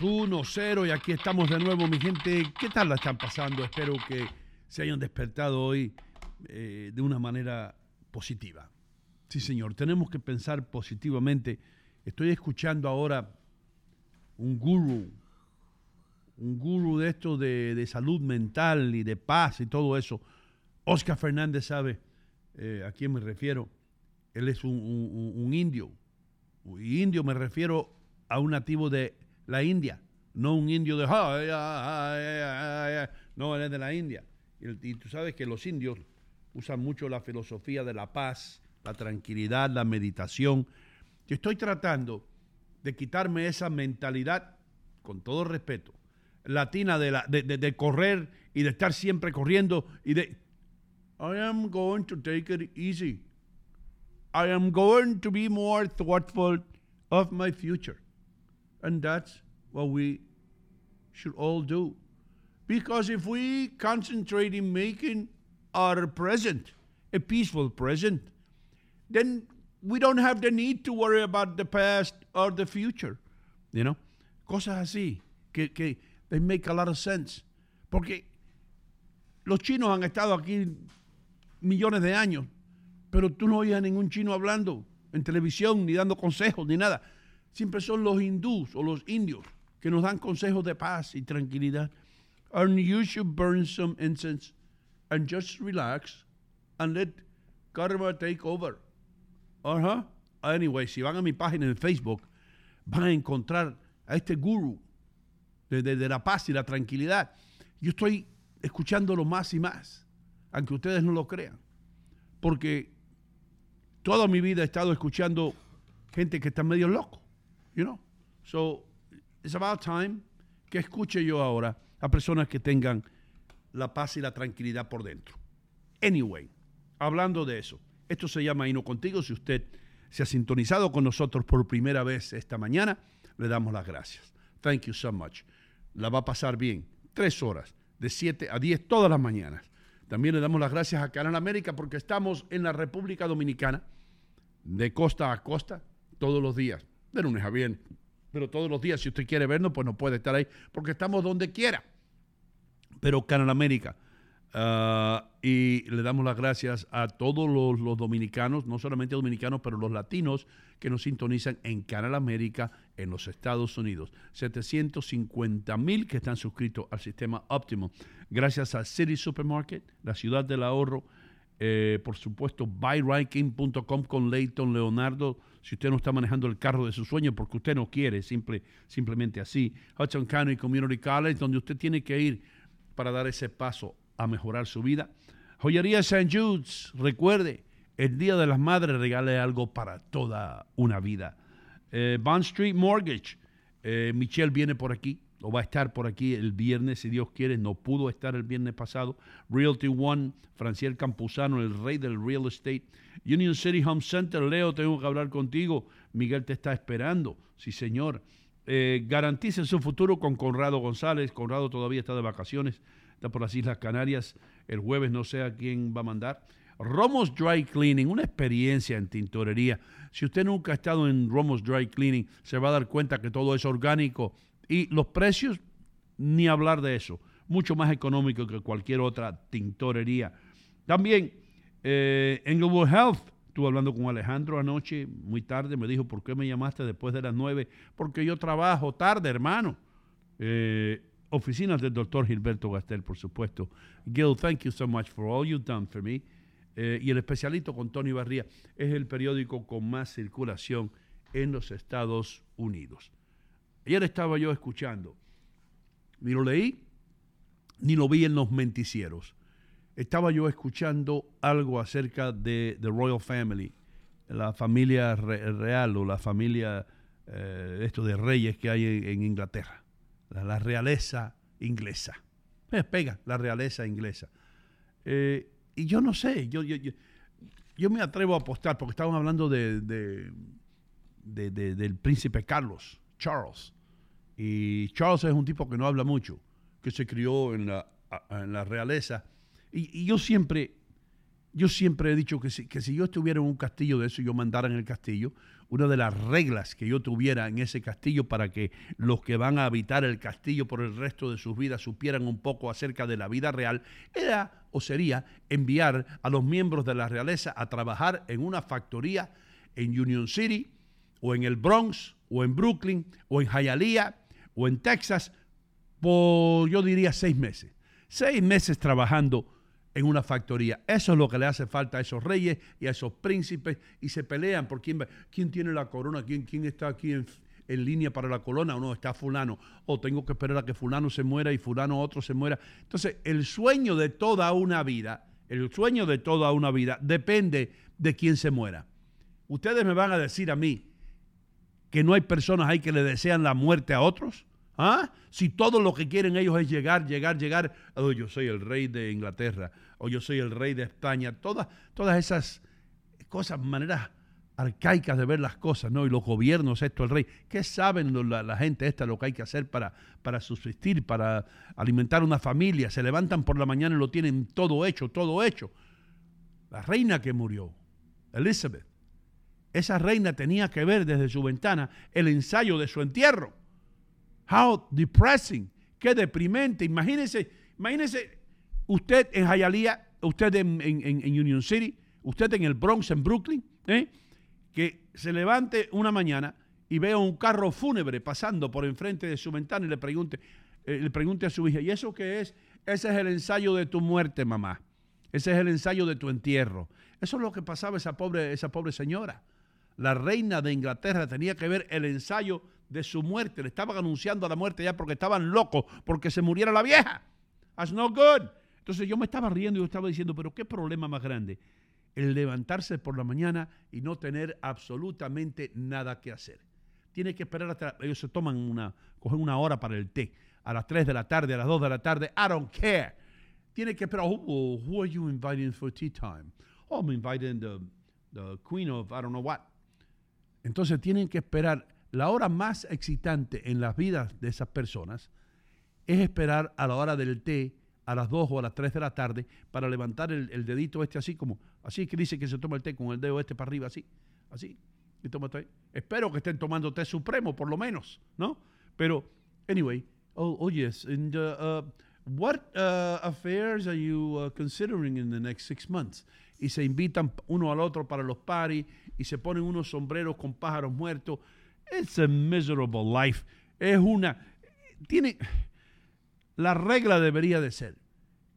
2, 1, 0 y aquí estamos de nuevo, mi gente. ¿Qué tal la están pasando? Espero que se hayan despertado hoy eh, de una manera positiva. Sí, señor, tenemos que pensar positivamente. Estoy escuchando ahora un guru, un guru de esto de, de salud mental y de paz y todo eso. Oscar Fernández sabe eh, a quién me refiero. Él es un, un- un indio. Y indio me refiero a un nativo de la India, no un indio de... No, él es de la India. Y, tú sabes que los indios usan mucho la filosofía de la paz, la tranquilidad, la meditación. Yo estoy tratando de quitarme esa mentalidad, con todo respeto, latina de, la, de- de correr y de estar siempre corriendo y de... I am going to take it easy. I am going to be more thoughtful of my future. And that's what we should all do. Because if we concentrate in making our present a peaceful present, then we don't have the need to worry about the past or the future. You know? Cosas así que, que they make a lot of sense. Porque los chinos han estado aquí millones de años, pero tú no oyes a ningún chino hablando en televisión, ni dando consejos, ni nada. Siempre son los hindús o los indios que nos dan consejos de paz y tranquilidad. And you should burn some incense and just relax and let karma take over. Ajá. Anyway, si van a mi página en Facebook, van a encontrar a este guru de, de- de la paz y la tranquilidad. Yo estoy escuchándolo más y más, aunque ustedes no lo crean. Porque toda mi vida he estado escuchando gente que está medio loco, you know. So, it's about time que escuche yo ahora a personas que tengan la paz y la tranquilidad por dentro. Anyway, hablando de eso, esto se llama Hino Contigo. Si usted se ha sintonizado con nosotros por primera vez esta mañana, le damos las gracias. Thank you so much. La va a pasar bien. Tres horas, de 7 a 10 todas las mañanas. También le damos las gracias a Canal América porque estamos en la República Dominicana, de costa a costa, todos los días, de lunes a viernes. Pero todos los días, si usted quiere vernos, pues no puede estar ahí, porque estamos donde quiera pero Canal América. Ah, y le damos las gracias a todos los, dominicanos, no solamente dominicanos, pero los latinos que nos sintonizan en Canal América en los Estados Unidos. 750 mil que están suscritos al sistema óptimo. Gracias a City Supermarket, la ciudad del ahorro. eh, por supuesto, buyranking.com con Leighton Leonardo. Si usted no está manejando el carro de su sueño porque usted no quiere, simple, simplemente así. Hudson County Community College, donde usted tiene que ir para dar ese paso a mejorar su vida. Joyería St. Jude's, recuerde, el Día de las Madres regale algo para toda una vida. Eh, Bond Street Mortgage, eh, Michelle viene por aquí, o va a estar por aquí el viernes, si Dios quiere, no pudo estar el viernes pasado. Realty One, Franciel Campuzano, el rey del real estate. Union City Home Center, Leo, tengo que hablar contigo. Miguel te está esperando, sí señor. Eh, su futuro con Conrado González. Conrado todavía está de vacaciones, está por las Islas Canarias. El jueves no sé a quién va a mandar. Romos Dry Cleaning, una experiencia en tintorería. Si usted nunca ha estado en Romos Dry Cleaning, se va a dar cuenta que todo es orgánico y los precios, ni hablar de eso, mucho más económico que cualquier otra tintorería. También eh, Englewood Health, estuve hablando con Alejandro anoche, muy tarde, me dijo, ¿por qué me llamaste después de las nueve? Porque yo trabajo tarde, hermano. Eh, oficinas del doctor Gilberto Gastel, por supuesto. Gil, thank you so much for all you've done for me. Eh, y el especialito con Tony Barría es el periódico con más circulación en los Estados Unidos. Ayer estaba yo escuchando, ni lo leí, ni lo vi en los menticieros. Estaba yo escuchando algo acerca de The Royal Family, la familia re- real o la familia, eh, esto de reyes que hay en, Inglaterra, la, realeza inglesa. Eh, pega, la realeza inglesa. Eh, y yo no sé, yo, me atrevo a apostar, porque estaban hablando de- de- del príncipe Carlos, Charles. Y Charles es un tipo que no habla mucho, que se crió en la, realeza. Y, y yo siempre, yo siempre he dicho que si, que si yo estuviera en un castillo de eso, yo mandara en el castillo, una de las reglas que yo tuviera en ese castillo para que los que van a habitar el castillo por el resto de sus vidas supieran un poco acerca de la vida real, era o sería enviar a los miembros de la realeza a trabajar en una factoría en Union City o en el Bronx o en Brooklyn o en Hialeah o en Texas por, yo diría, seis meses. Seis meses trabajando en una factoría. Eso es lo que le hace falta a esos reyes y a esos príncipes y se pelean por quién, quién tiene la corona, quién, quién está aquí en, en línea para la corona o no, está fulano. O tengo que esperar a que fulano se muera y fulano otro se muera. Entonces, el sueño de toda una vida, el sueño de toda una vida depende de quién se muera. Ustedes me van a decir a mí que no hay personas ahí que le desean la muerte a otros. ¿Ah? Si todo lo que quieren ellos es llegar, llegar, llegar. Oh, yo soy el rey de Inglaterra o yo soy el rey de España. Todas, todas esas cosas, maneras arcaicas de ver las cosas, ¿no? Y los gobiernos, esto, el rey. ¿Qué saben la, gente esta lo que hay que hacer para, para subsistir, para alimentar una familia? Se levantan por la mañana y lo tienen todo hecho, todo hecho. La reina que murió, Elizabeth, esa reina tenía que ver desde su ventana el ensayo de su entierro. How depressing. Qué deprimente. Imagínese, imagínese usted en Hialeah, usted en, Union City, usted en el Bronx, en Brooklyn, ¿eh? que se levante una mañana y vea un carro fúnebre pasando por enfrente de su ventana y le pregunte, eh, le pregunte a su hija, ¿y eso qué es? Ese es el ensayo de tu muerte, mamá. Ese es el ensayo de tu entierro. Eso es lo que pasaba esa pobre, esa pobre señora. La reina de Inglaterra tenía que ver el ensayo de su muerte. Le estaban anunciando la muerte ya porque estaban locos, porque se muriera la vieja. That's no good. Entonces yo me estaba riendo y yo estaba diciendo, pero qué problema más grande. El levantarse por la mañana y no tener absolutamente nada que hacer. Tiene que esperar hasta. Ellos se toman una. cogen una hora para el té. A las 3 de la tarde, a las 2 de la tarde. I don't care. Tiene que esperar. Oh, who are you inviting for tea time? Oh, I'm inviting the, the queen of I don't know what. Entonces tienen que esperar la hora más excitante en las vidas de esas personas es esperar a la hora del té a las 2 o a las 3 de la tarde para levantar el, dedito este así como, así que dice que se toma el té con el dedo este para arriba, así, así. Y toma té. Espero que estén tomando té supremo, por lo menos, ¿no? Pero, anyway, oh, oh yes, and uh, uh, what uh, affairs are you considering in the next six months? Y se invitan uno al otro para los paris y se ponen unos sombreros con pájaros muertos It's a miserable life. Es una. Tiene. La regla debería de ser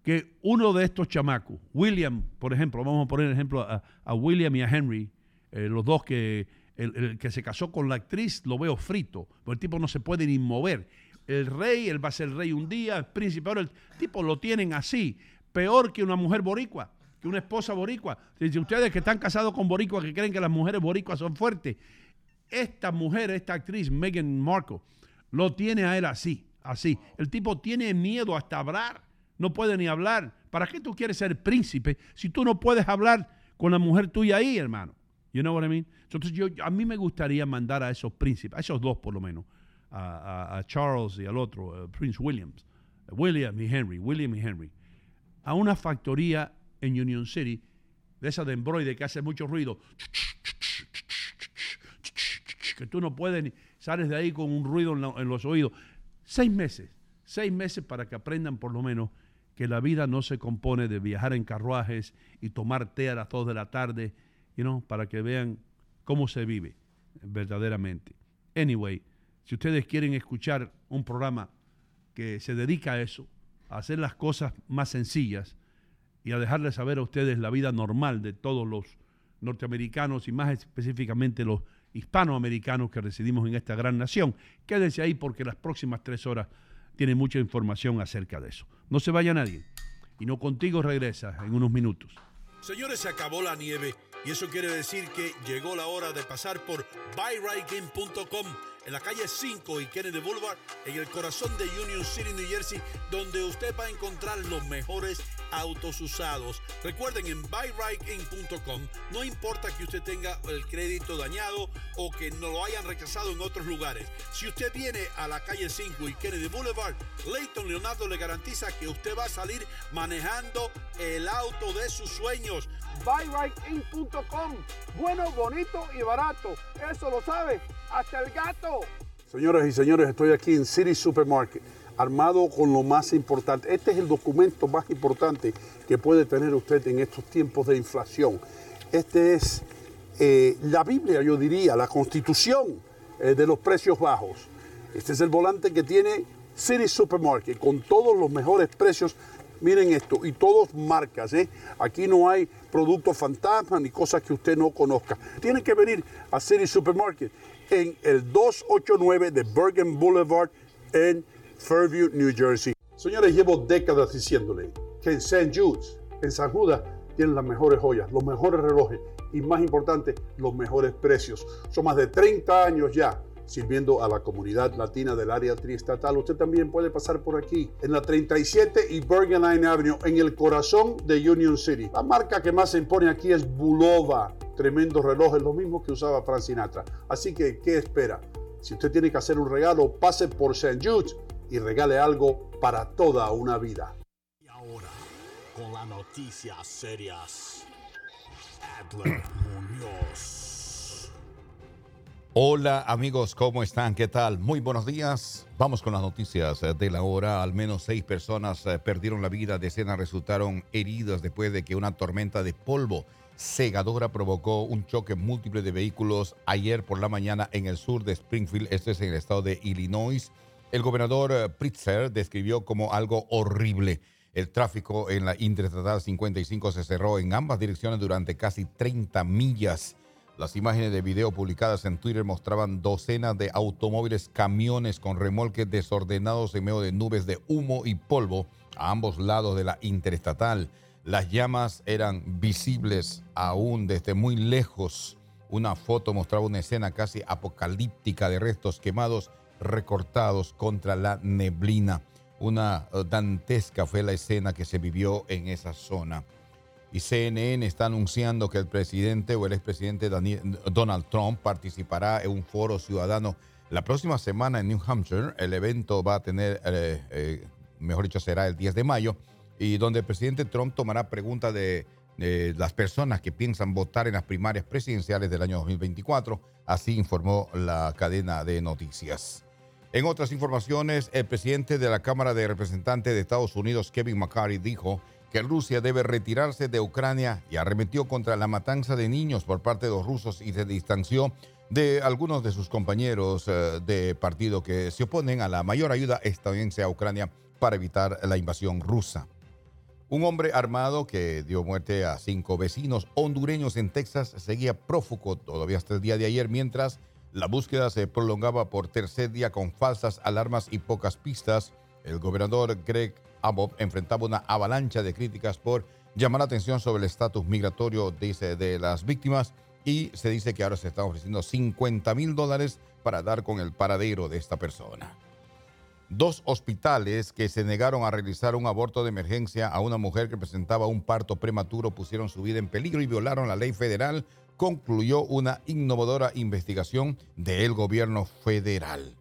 que uno de estos chamacos, William, por ejemplo, vamos a poner ejemplo a, William y a Henry, eh, los dos que. El, que se casó con la actriz lo veo frito, porque el tipo no se puede ni mover. El rey, él va a ser rey un día, el príncipe, ahora el tipo lo tienen así, peor que una mujer boricua, que una esposa boricua. Si ustedes que están casados con boricua, que creen que las mujeres boricuas son fuertes, esta mujer, esta actriz, Meghan Markle, lo tiene a él así, así. El tipo tiene miedo hasta hablar, no puede ni hablar. ¿Para qué tú quieres ser príncipe si tú no puedes hablar con la mujer tuya ahí, hermano? You know what I mean? Entonces yo, a mí me gustaría mandar a esos príncipes, a esos dos por lo menos, a, Charles y al otro, Prince Williams, William y Henry, William y Henry, a una factoría en Union City, de esa de embroide que hace mucho ruido que tú no puedes ni sales de ahí con un ruido en, los oídos. Seis meses, seis meses para que aprendan por lo menos que la vida no se compone de viajar en carruajes y tomar té a las dos de la tarde, para que vean cómo se vive verdaderamente. Anyway, si ustedes quieren escuchar un programa que se dedica a eso, a hacer las cosas más sencillas y a dejarles saber a ustedes la vida normal de todos los norteamericanos y más específicamente los hispanoamericanos que residimos en esta gran nación. Quédense ahí porque las próximas tres horas tienen mucha información acerca de eso. No se vaya nadie. Y no contigo regresa en unos minutos. Señores, se acabó la nieve y eso quiere decir que llegó la hora de pasar por buyrightgame.com en la calle 5 y Kennedy Boulevard, en el corazón de Union City, New Jersey, donde usted va a encontrar los mejores autos usados. Recuerden en buyrightIn.com no importa que usted tenga el crédito dañado o que no lo hayan rechazado en otros lugares. Si usted viene a la calle 5 y Kennedy Boulevard, Leighton Leonardo le garantiza que usted va a salir manejando el auto de sus sueños. buyrightIn.com Bueno, bonito y barato. Eso lo sabe hasta el gato. Señoras y señores, estoy aquí en City Supermarket, armado con lo más importante. Este es el documento más importante que puede tener usted en estos tiempos de inflación. Este es eh, la Biblia, yo diría, la constitución eh, de los precios bajos. Este es el volante que tiene City Supermarket con todos los mejores precios. Miren esto, y todos marcas, ¿eh? Aquí no hay productos fantasmas ni cosas que usted no conozca. Tiene que venir a City Supermarket en el 289 de Bergen Boulevard en Fairview, New Jersey. Señores, llevo décadas diciéndole que en St. Jude's, en San Judas, tienen las mejores joyas, los mejores relojes y más importante, los mejores precios. Son más de 30 años ya sirviendo a la comunidad latina del área triestatal. Usted también puede pasar por aquí, en la 37 y Bergen Line Avenue, en el corazón de Union City. La marca que más se impone aquí es Bulova. Tremendos relojes, lo mismo que usaba Frank Sinatra. Así que, ¿qué espera? Si usted tiene que hacer un regalo, pase por St. Jude y regale algo para toda una vida. Y ahora, con las noticias serias, Adler Muñoz. Hola amigos, ¿cómo están? ¿Qué tal? Muy buenos días. Vamos con las noticias eh, de la hora. Al menos seis personas eh, perdieron la vida, decenas resultaron heridas después de que una tormenta de polvo cegadora provocó un choque múltiple de vehículos ayer por la mañana en el sur de Springfield, este es en el estado de Illinois. El gobernador eh, Pritzker describió como algo horrible. El tráfico en la Interestatal 55 se cerró en ambas direcciones durante casi 30 millas. Las imágenes de video publicadas en Twitter mostraban docenas de automóviles, camiones con remolques desordenados en medio de nubes de humo y polvo a ambos lados de la interestatal. Las llamas eran visibles aún desde muy lejos. Una foto mostraba una escena casi apocalíptica de restos quemados recortados contra la neblina. Una eh, dantesca fue la escena que se vivió en esa zona. Y CNN está anunciando que el presidente o el expresidente Donald Trump participará en un foro ciudadano la próxima semana en New Hampshire. El evento va a tener, eh, eh, mejor dicho, será el 10 de mayo, y donde el presidente Trump tomará preguntas de, de las personas que piensan votar en las primarias presidenciales del año 2024. Así informó la cadena de noticias. En otras informaciones, el presidente de la Cámara de Representantes de Estados Unidos, Kevin McCarthy, dijo que Rusia debe retirarse de Ucrania y arremetió contra la matanza de niños por parte de los rusos y se distanció de algunos de sus compañeros eh, de partido que se oponen a la mayor ayuda estadounidense a Ucrania para evitar la invasión rusa. Un hombre armado que dio muerte a cinco vecinos hondureños en Texas seguía prófugo todavía hasta el día de ayer, mientras la búsqueda se prolongaba por tercer día con falsas alarmas y pocas pistas. El gobernador Greg Abbott enfrentaba una avalancha de críticas por llamar la atención sobre el estatus migratorio de las víctimas y se dice que ahora se están ofreciendo 50 mil dólares para dar con el paradero de esta persona. Dos hospitales que se negaron a realizar un aborto de emergencia a una mujer que presentaba un parto prematuro pusieron su vida en peligro y violaron la ley federal, concluyó una innovadora investigación del gobierno federal.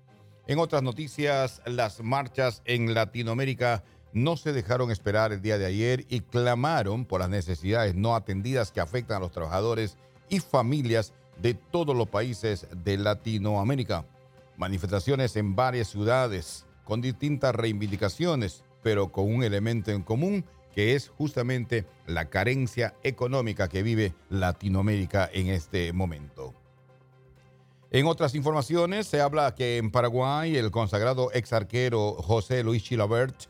En otras noticias, las marchas en Latinoamérica no se dejaron esperar el día de ayer y clamaron por las necesidades no atendidas que afectan a los trabajadores y familias de todos los países de Latinoamérica. Manifestaciones en varias ciudades con distintas reivindicaciones, pero con un elemento en común que es justamente la carencia económica que vive Latinoamérica en este momento. En otras informaciones se habla que en Paraguay el consagrado ex arquero José Luis Chilabert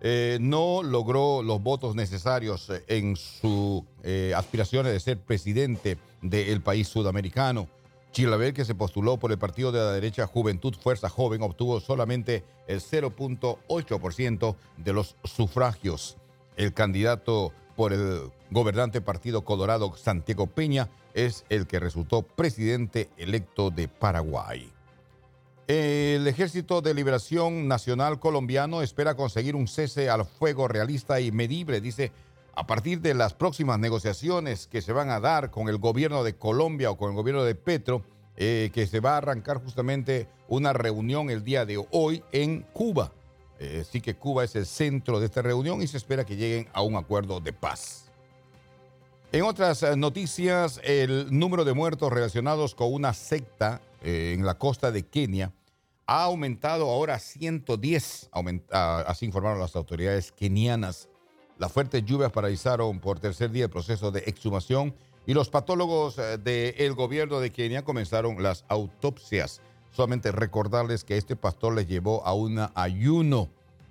eh, no logró los votos necesarios eh, en sus eh, aspiraciones de ser presidente del país sudamericano. Chilabert, que se postuló por el partido de la derecha Juventud Fuerza Joven, obtuvo solamente el 0.8% de los sufragios. El candidato por el gobernante Partido Colorado, Santiago Peña, es el que resultó presidente electo de Paraguay. El Ejército de Liberación Nacional Colombiano espera conseguir un cese al fuego realista y medible, dice, a partir de las próximas negociaciones que se van a dar con el gobierno de Colombia o con el gobierno de Petro, eh, que se va a arrancar justamente una reunión el día de hoy en Cuba. Eh, sí que Cuba es el centro de esta reunión y se espera que lleguen a un acuerdo de paz. En otras eh, noticias, el número de muertos relacionados con una secta eh, en la costa de Kenia ha aumentado ahora a 110, aumenta- así informaron las autoridades kenianas. Las fuertes lluvias paralizaron por tercer día el proceso de exhumación y los patólogos eh, del gobierno de Kenia comenzaron las autopsias. Solamente recordarles que este pastor les llevó a un ayuno,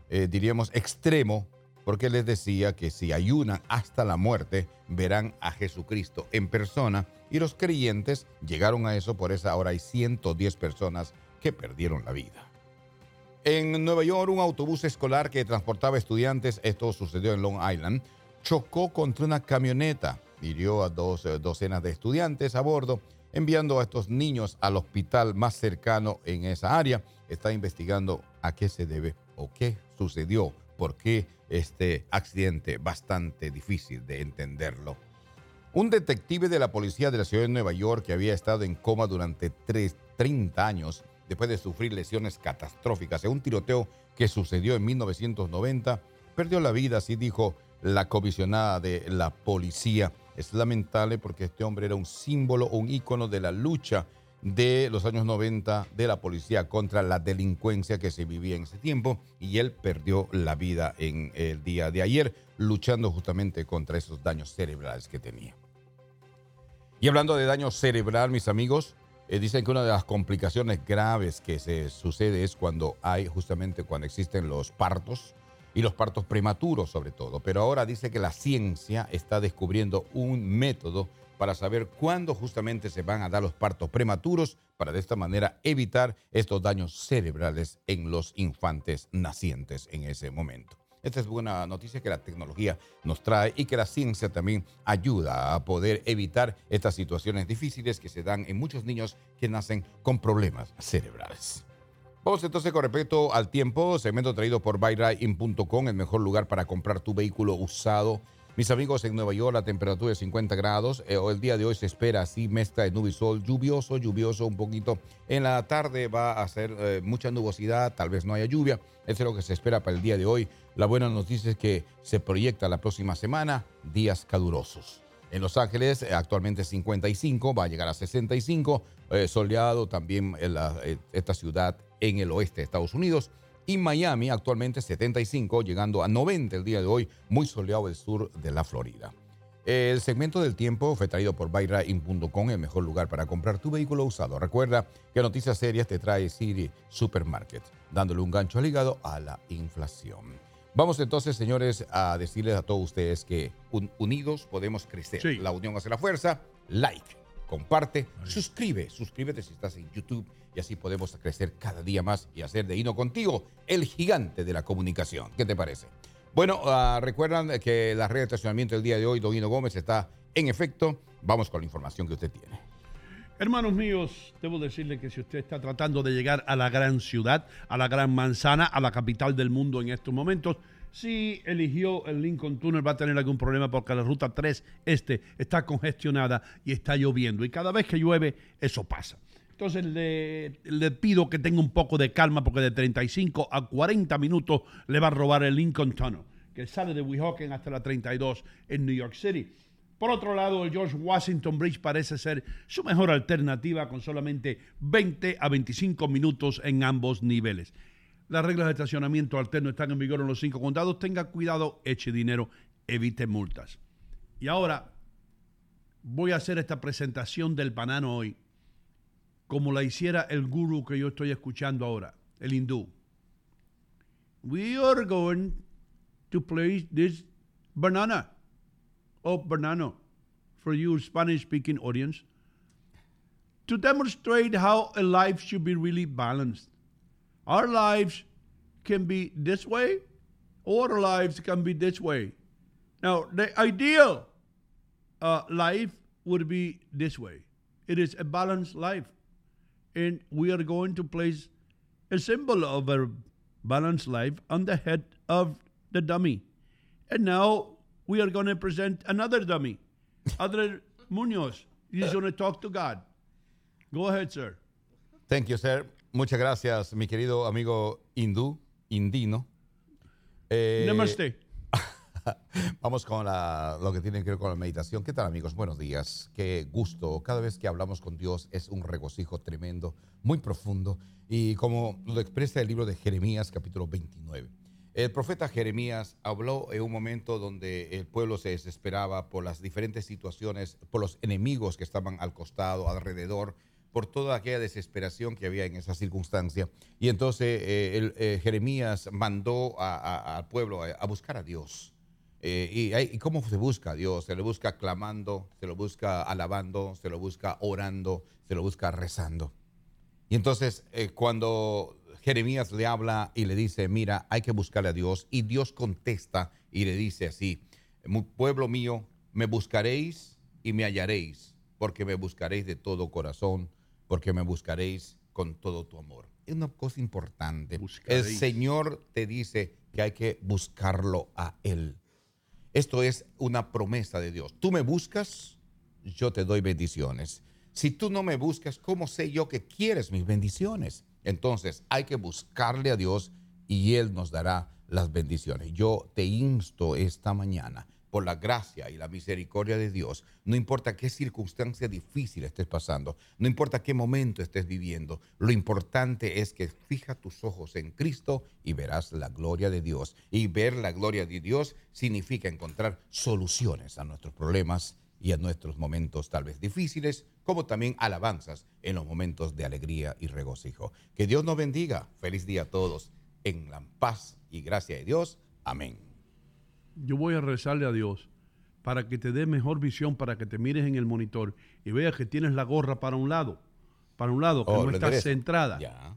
eh, diríamos, extremo, porque les decía que si ayunan hasta la muerte, verán a Jesucristo en persona. Y los creyentes llegaron a eso, por esa ahora hay 110 personas que perdieron la vida. En Nueva York, un autobús escolar que transportaba estudiantes, esto sucedió en Long Island, chocó contra una camioneta, hirió a dos eh, docenas de estudiantes a bordo, enviando a estos niños al hospital más cercano en esa área. Está investigando a qué se debe o qué sucedió, por qué este accidente bastante difícil de entenderlo. Un detective de la policía de la ciudad de Nueva York que había estado en coma durante tres- 30 años después de sufrir lesiones catastróficas en un tiroteo que sucedió en 1990, perdió la vida, así dijo la comisionada de la policía. Es lamentable porque este hombre era un símbolo, un ícono de la lucha de los años 90 de la policía contra la delincuencia que se vivía en ese tiempo y él perdió la vida en el día de ayer luchando justamente contra esos daños cerebrales que tenía. Y hablando de daño cerebral, mis amigos, eh, dicen que una de las complicaciones graves que se sucede es cuando hay justamente cuando existen los partos y los partos prematuros sobre todo. Pero ahora dice que la ciencia está descubriendo un método para saber cuándo justamente se van a dar los partos prematuros para de esta manera evitar estos daños cerebrales en los infantes nacientes en ese momento. Esta es buena noticia que la tecnología nos trae y que la ciencia también ayuda a poder evitar estas situaciones difíciles que se dan en muchos niños que nacen con problemas cerebrales. Vamos entonces con respecto al tiempo, segmento traído por buyrain.com, el mejor lugar para comprar tu vehículo usado. Mis amigos, en Nueva York la temperatura es 50 grados. Eh, el día de hoy se espera así mezcla de nube y sol, lluvioso, lluvioso un poquito. En la tarde va a ser eh, mucha nubosidad, tal vez no haya lluvia. Eso es lo que se espera para el día de hoy. La buena noticia es que se proyecta la próxima semana días calurosos. En Los Ángeles eh, actualmente 55, va a llegar a 65, eh, soleado también esta ciudad en el oeste de Estados Unidos. Y Miami actualmente 75, llegando a 90 el día de hoy, muy soleado el sur de la Florida. El segmento del tiempo fue traído por buyrain.com, el mejor lugar para comprar tu vehículo usado. Recuerda que Noticias Serias te trae City Supermarket, dándole un gancho al hígado a la inflación. Vamos entonces, señores, a decirles a todos ustedes que un- unidos podemos crecer. Sí. La unión hace la fuerza. Like, comparte, suscribe, suscríbete si estás en YouTube y así podemos crecer cada día más y hacer de Hino contigo el gigante de la comunicación. ¿Qué te parece? Bueno, ah, recuerdan que la red de estacionamiento del día de hoy, Don Hino Gómez, está en efecto. Vamos con la información que usted tiene. Hermanos míos, debo decirle que si usted está tratando de llegar a la gran ciudad, a la gran manzana, a la capital del mundo en estos momentos, si eligió el Lincoln Tunnel va a tener algún problema porque la ruta 3 este está congestionada y está lloviendo. Y cada vez que llueve, eso pasa. Entonces le, pido que tenga un poco de calma porque de 35 a 40 minutos le va a robar el Lincoln Tunnel, que sale de Weehawken hasta la 32 en New York City. Por otro lado, el George Washington Bridge parece ser su mejor alternativa con solamente 20 a 25 minutos en ambos niveles. Las reglas de estacionamiento alterno están en vigor en los cinco condados. Tenga cuidado, eche dinero, evite multas. Y ahora voy a hacer esta presentación del banano hoy como la hiciera el guru que yo estoy escuchando ahora, el hindú. We are going to place this banana of banana for you Spanish speaking audience to demonstrate how a life should be really balanced. Our lives can be this way, or our lives can be this way. Now, the ideal uh, life would be this way. It is a balanced life. And we are going to place a symbol of a balanced life on the head of the dummy. And now we are going to present another dummy, Adler Munoz. He's going to talk to God. Go ahead, sir. Thank you, sir. Muchas gracias, mi querido amigo hindú, indino. Eh, Namaste. Vamos con lo que tiene que ver con la meditación. ¿Qué tal amigos? Buenos días. Qué gusto. Cada vez que hablamos con Dios es un regocijo tremendo, muy profundo. Y como lo expresa el libro de Jeremías capítulo 29. El profeta Jeremías habló en un momento donde el pueblo se desesperaba por las diferentes situaciones, por los enemigos que estaban al costado, alrededor, por toda aquella desesperación que había en esa circunstancia. Y entonces eh, eh, Jeremías mandó al pueblo a buscar a Dios. Eh, y, hay- ¿y cómo se busca a Dios? Se lo busca clamando, se lo busca alabando, se lo busca orando, se lo busca rezando. Y entonces eh, cuando Jeremías le habla y le dice, mira, hay que buscarle a Dios, y Dios contesta y le dice así, "Mu- pueblo mío, me buscaréis y me hallaréis, porque me buscaréis de todo corazón, porque me buscaréis con todo tu amor. Es una cosa importante. El. Señor te dice que hay que buscarlo a Él. Esto es una promesa de Dios. Tú me buscas, yo te doy bendiciones. Si tú no me buscas, ¿cómo sé yo que quieres mis bendiciones? Entonces hay que buscarle a Dios y Él nos dará las bendiciones. Yo te insto esta mañana por la gracia y la misericordia de Dios, no importa qué circunstancia difícil estés pasando, no importa qué momento estés viviendo, lo importante es que fija tus ojos en Cristo y verás la gloria de Dios. Y ver la gloria de Dios significa encontrar soluciones a nuestros problemas y a nuestros momentos tal vez difíciles, como también alabanzas en los momentos de alegría y regocijo. Que Dios nos bendiga. Feliz día a todos. En la paz y gracia de Dios. Amén. Yo voy a rezarle a Dios para que te dé mejor visión, para que te mires en el monitor y veas que tienes la gorra para un lado, para un lado, que Oh, no lo está enderezo. centrada. Ya.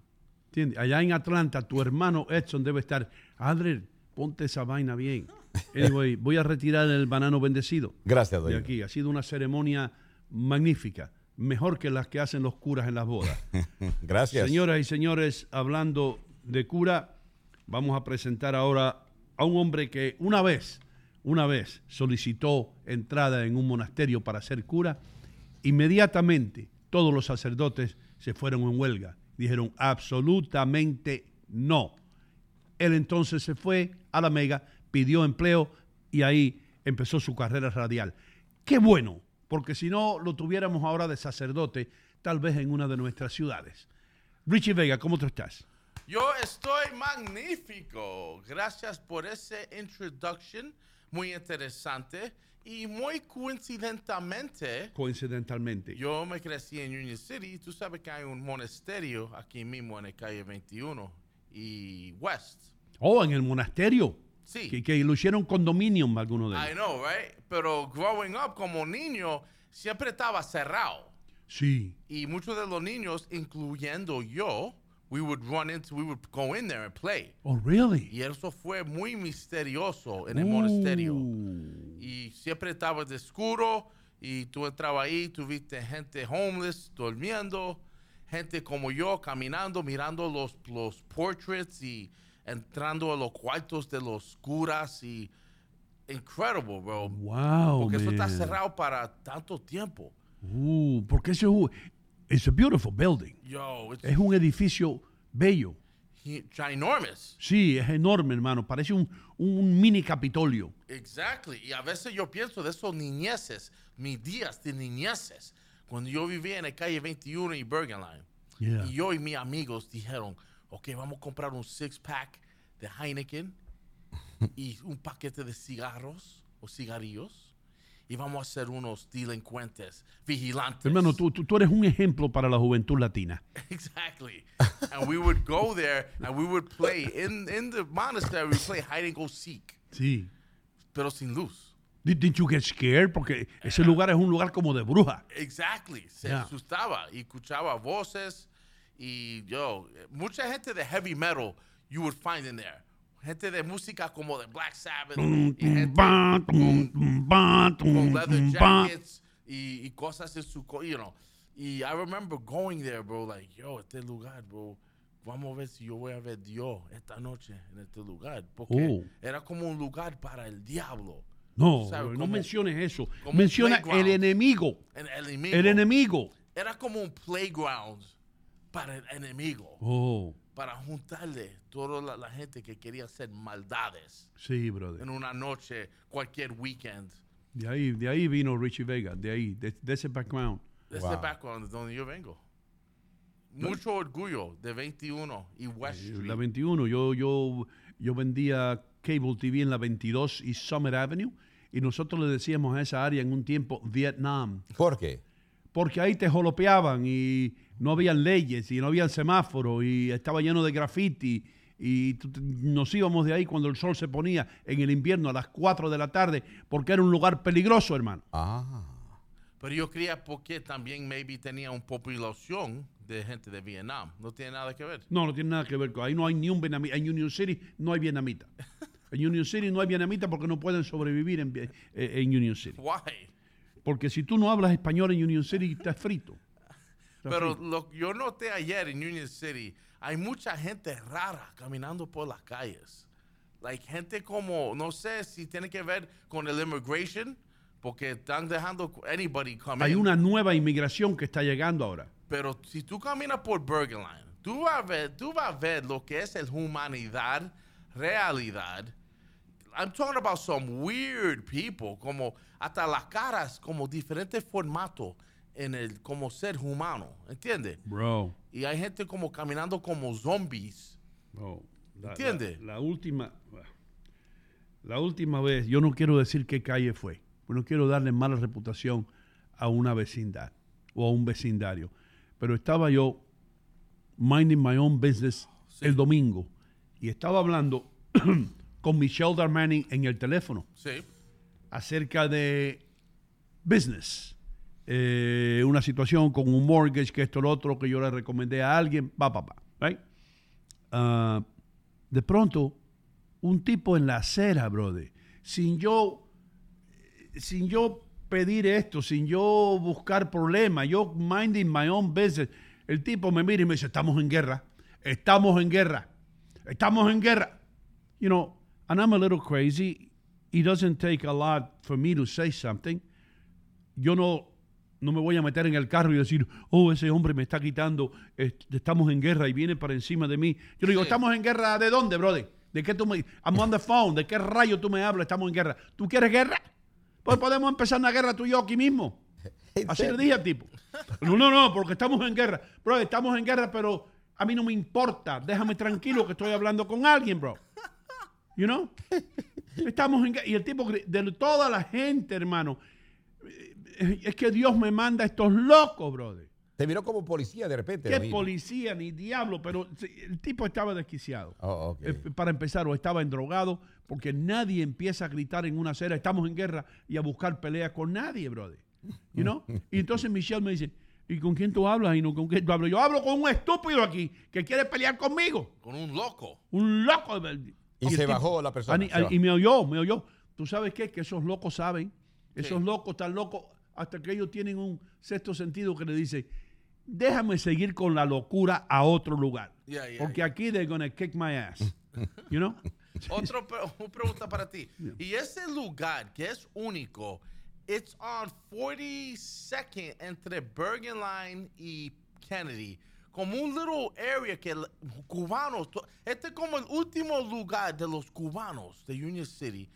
¿Entiendes? Allá en Atlanta, tu hermano Edson debe estar. Adler, ponte esa vaina bien. Anyway, voy a retirar el banano bendecido Gracias, de doña. aquí. Ha sido una ceremonia magnífica, mejor que las que hacen los curas en las bodas. Gracias. Señoras y señores, hablando de cura, vamos a presentar ahora a un hombre que una vez, una vez solicitó entrada en un monasterio para ser cura. Inmediatamente todos los sacerdotes se fueron en huelga. Dijeron absolutamente no. Él entonces se fue a la Mega, pidió empleo y ahí empezó su carrera radial. Qué bueno, porque si no lo tuviéramos ahora de sacerdote, tal vez en una de nuestras ciudades. Richie Vega, ¿cómo tú estás? Yo estoy magnífico. Gracias por ese introduction. Muy interesante. Y muy coincidentemente, Coincidentalmente. yo me crecí en Union City. Tú sabes que hay un monasterio aquí mismo en la calle 21 y West. Oh, en el monasterio. Sí. Que, que lo hicieron condominium alguno de I ellos. know, right? Pero growing up como niño, siempre estaba cerrado. Sí. Y muchos de los niños, incluyendo yo, we would run into, we would go in there and play. Oh, really? Y eso fue muy misterioso en el monasterio. Ooh. Y siempre estaba de oscuro y tú entrabas ahí, tú viste gente homeless durmiendo, gente como yo caminando, mirando los, los portraits y entrando a los cuartos de los curas y incredible, bro. Wow, Porque eso está man. cerrado para tanto tiempo. Uh, porque eso es a beautiful building. Yo, it's Es un edificio bello. gi- ginormous. Sí, es enorme, hermano. Parece un, un mini Capitolio. Exactly. Y a veces yo pienso de esos niñeces, mis días de niñeces, cuando yo vivía en la calle 21 y Bergen Line. Yeah. Y yo y mis amigos dijeron, ok, vamos a comprar un six pack de Heineken y un paquete de cigarros o cigarrillos y vamos a ser unos delincuentes, vigilantes. Hermano, tú, tú, tú eres un ejemplo para la juventud latina. Exactly. and we would go there and we would play in, in the monastery, we play hide and go seek, Sí. pero sin luz. Did, didn't you get scared? Porque ese lugar es un lugar como de bruja. Exactly. Se Yeah. asustaba y escuchaba voces. Y yo, mucha gente de heavy metal you would find in there. Gente de música como de Black Sabbath. Tum, y gente tum, con, tum, con leather jackets y, y cosas en su, you know. Y I remember going there, bro, like, yo, este lugar, bro, vamos a ver si yo voy a ver Dios esta noche en este lugar. Porque Oh. era como un lugar para el diablo. No, ¿Sabes? no Como- menciones eso. Menciona el enemigo. El enemigo. El enemigo. Era como un playground para el enemigo. Oh, Para juntarle toda la, la gente que quería hacer maldades sí, brother. en una noche, cualquier weekend. De ahí, de ahí vino Richie Vega, de ahí, de, de ese background. De Wow. ese background de donde yo vengo. Mucho orgullo de 21 y West Street. La 21, yo, yo, yo vendía cable TV en la 22 y Summer Avenue y nosotros le decíamos a esa área en un tiempo Vietnam, ¿Por qué? porque ahí te jolopeaban y no habían leyes y no había semáforo y estaba lleno de graffiti y nos íbamos de ahí cuando el sol se ponía en el invierno a las 4 de la tarde porque era un lugar peligroso, hermano. Ah. Pero yo creía porque también maybe tenía una población de gente de Vietnam. No tiene nada que ver. No, no tiene nada que ver ahí. No hay ni un vietnamita. En Union City no hay vietnamita. En Union City no hay vietnamita porque no pueden sobrevivir en, eh, en Union City. Why? Porque si tú no hablas español en Union City, estás frito. Pero lo que yo noté ayer en Union City, hay mucha gente rara caminando por las calles. Like gente como, no sé si tiene que ver con el immigration, porque están dejando anybody come hay in. una nueva inmigración que está llegando ahora. Pero si tú caminas por Bergen Line, tú vas a ver, tú vas a ver lo que es el humanidad, realidad. I'm talking about some weird people, como hasta las caras, como diferentes formatos en el como ser humano, ¿entiendes? Bro. Y hay gente como caminando como zombies. bro, la- ¿Entiende? La, la última. La última vez, yo no quiero decir qué calle fue. No quiero darle mala reputación a una vecindad o a un vecindario. Pero estaba yo minding my own business el domingo y estaba hablando con Michelle Darmani en el teléfono Sí. acerca de business. Eh, una situación con un mortgage, que esto, lo otro, que yo le recomendé a alguien, va, pa, pa, right? Ah, de pronto, un tipo en la acera, brother, sin yo, sin yo pedir esto, sin yo buscar problemas, yo minding my own business, el tipo me mira y me dice, estamos en guerra, estamos en guerra, estamos en guerra. You know, and I'm a little crazy. It doesn't take a lot for me to say something. Yo no, no me voy a meter en el carro y decir, oh, ese hombre me está quitando, est- estamos en guerra y viene para encima de mí. Yo le digo. ¿estamos en guerra de dónde, brother? ¿De qué tú me... I'm on the phone. ¿De qué rayo tú me hablas? Estamos en guerra. ¿Tú quieres guerra? Pues podemos empezar una guerra tú y yo aquí mismo. Así le dije al tipo. No, no, no, porque estamos en guerra. Bro, estamos en guerra, pero a mí no me importa. Déjame tranquilo que estoy hablando con alguien, bro. You know? Estamos en guerra. Y el tipo, de toda la gente, hermano, es que Dios me manda a estos locos, brother. Te miró como policía de repente. ¿Qué policía ni diablo? Pero el tipo estaba desquiciado. Oh. Eh, para empezar, o estaba endrogado, porque nadie empieza a gritar en una acera, estamos en guerra, y a buscar pelea con nadie, brother. You know? Y entonces Michelle me dice, ¿y con quién tú hablas? Y no con quién tú hablas. Yo hablo con un estúpido aquí que quiere pelear conmigo. Con un loco. Un loco. Y el se bajó la persona, y me oyó, me oyó. ¿Tú sabes qué? Que esos locos saben. Esos Sí. locos están locos hasta que ellos tienen un sexto sentido que le dice, déjame seguir con la locura a otro lugar. Yeah, yeah, porque aquí they're gonna kick my ass. You know? Otra pregunta para ti. Y ese lugar que es único, it's on 42nd entre Bergen Line y Kennedy. Como un little area que cubanos, este es como el último lugar de los cubanos de Union City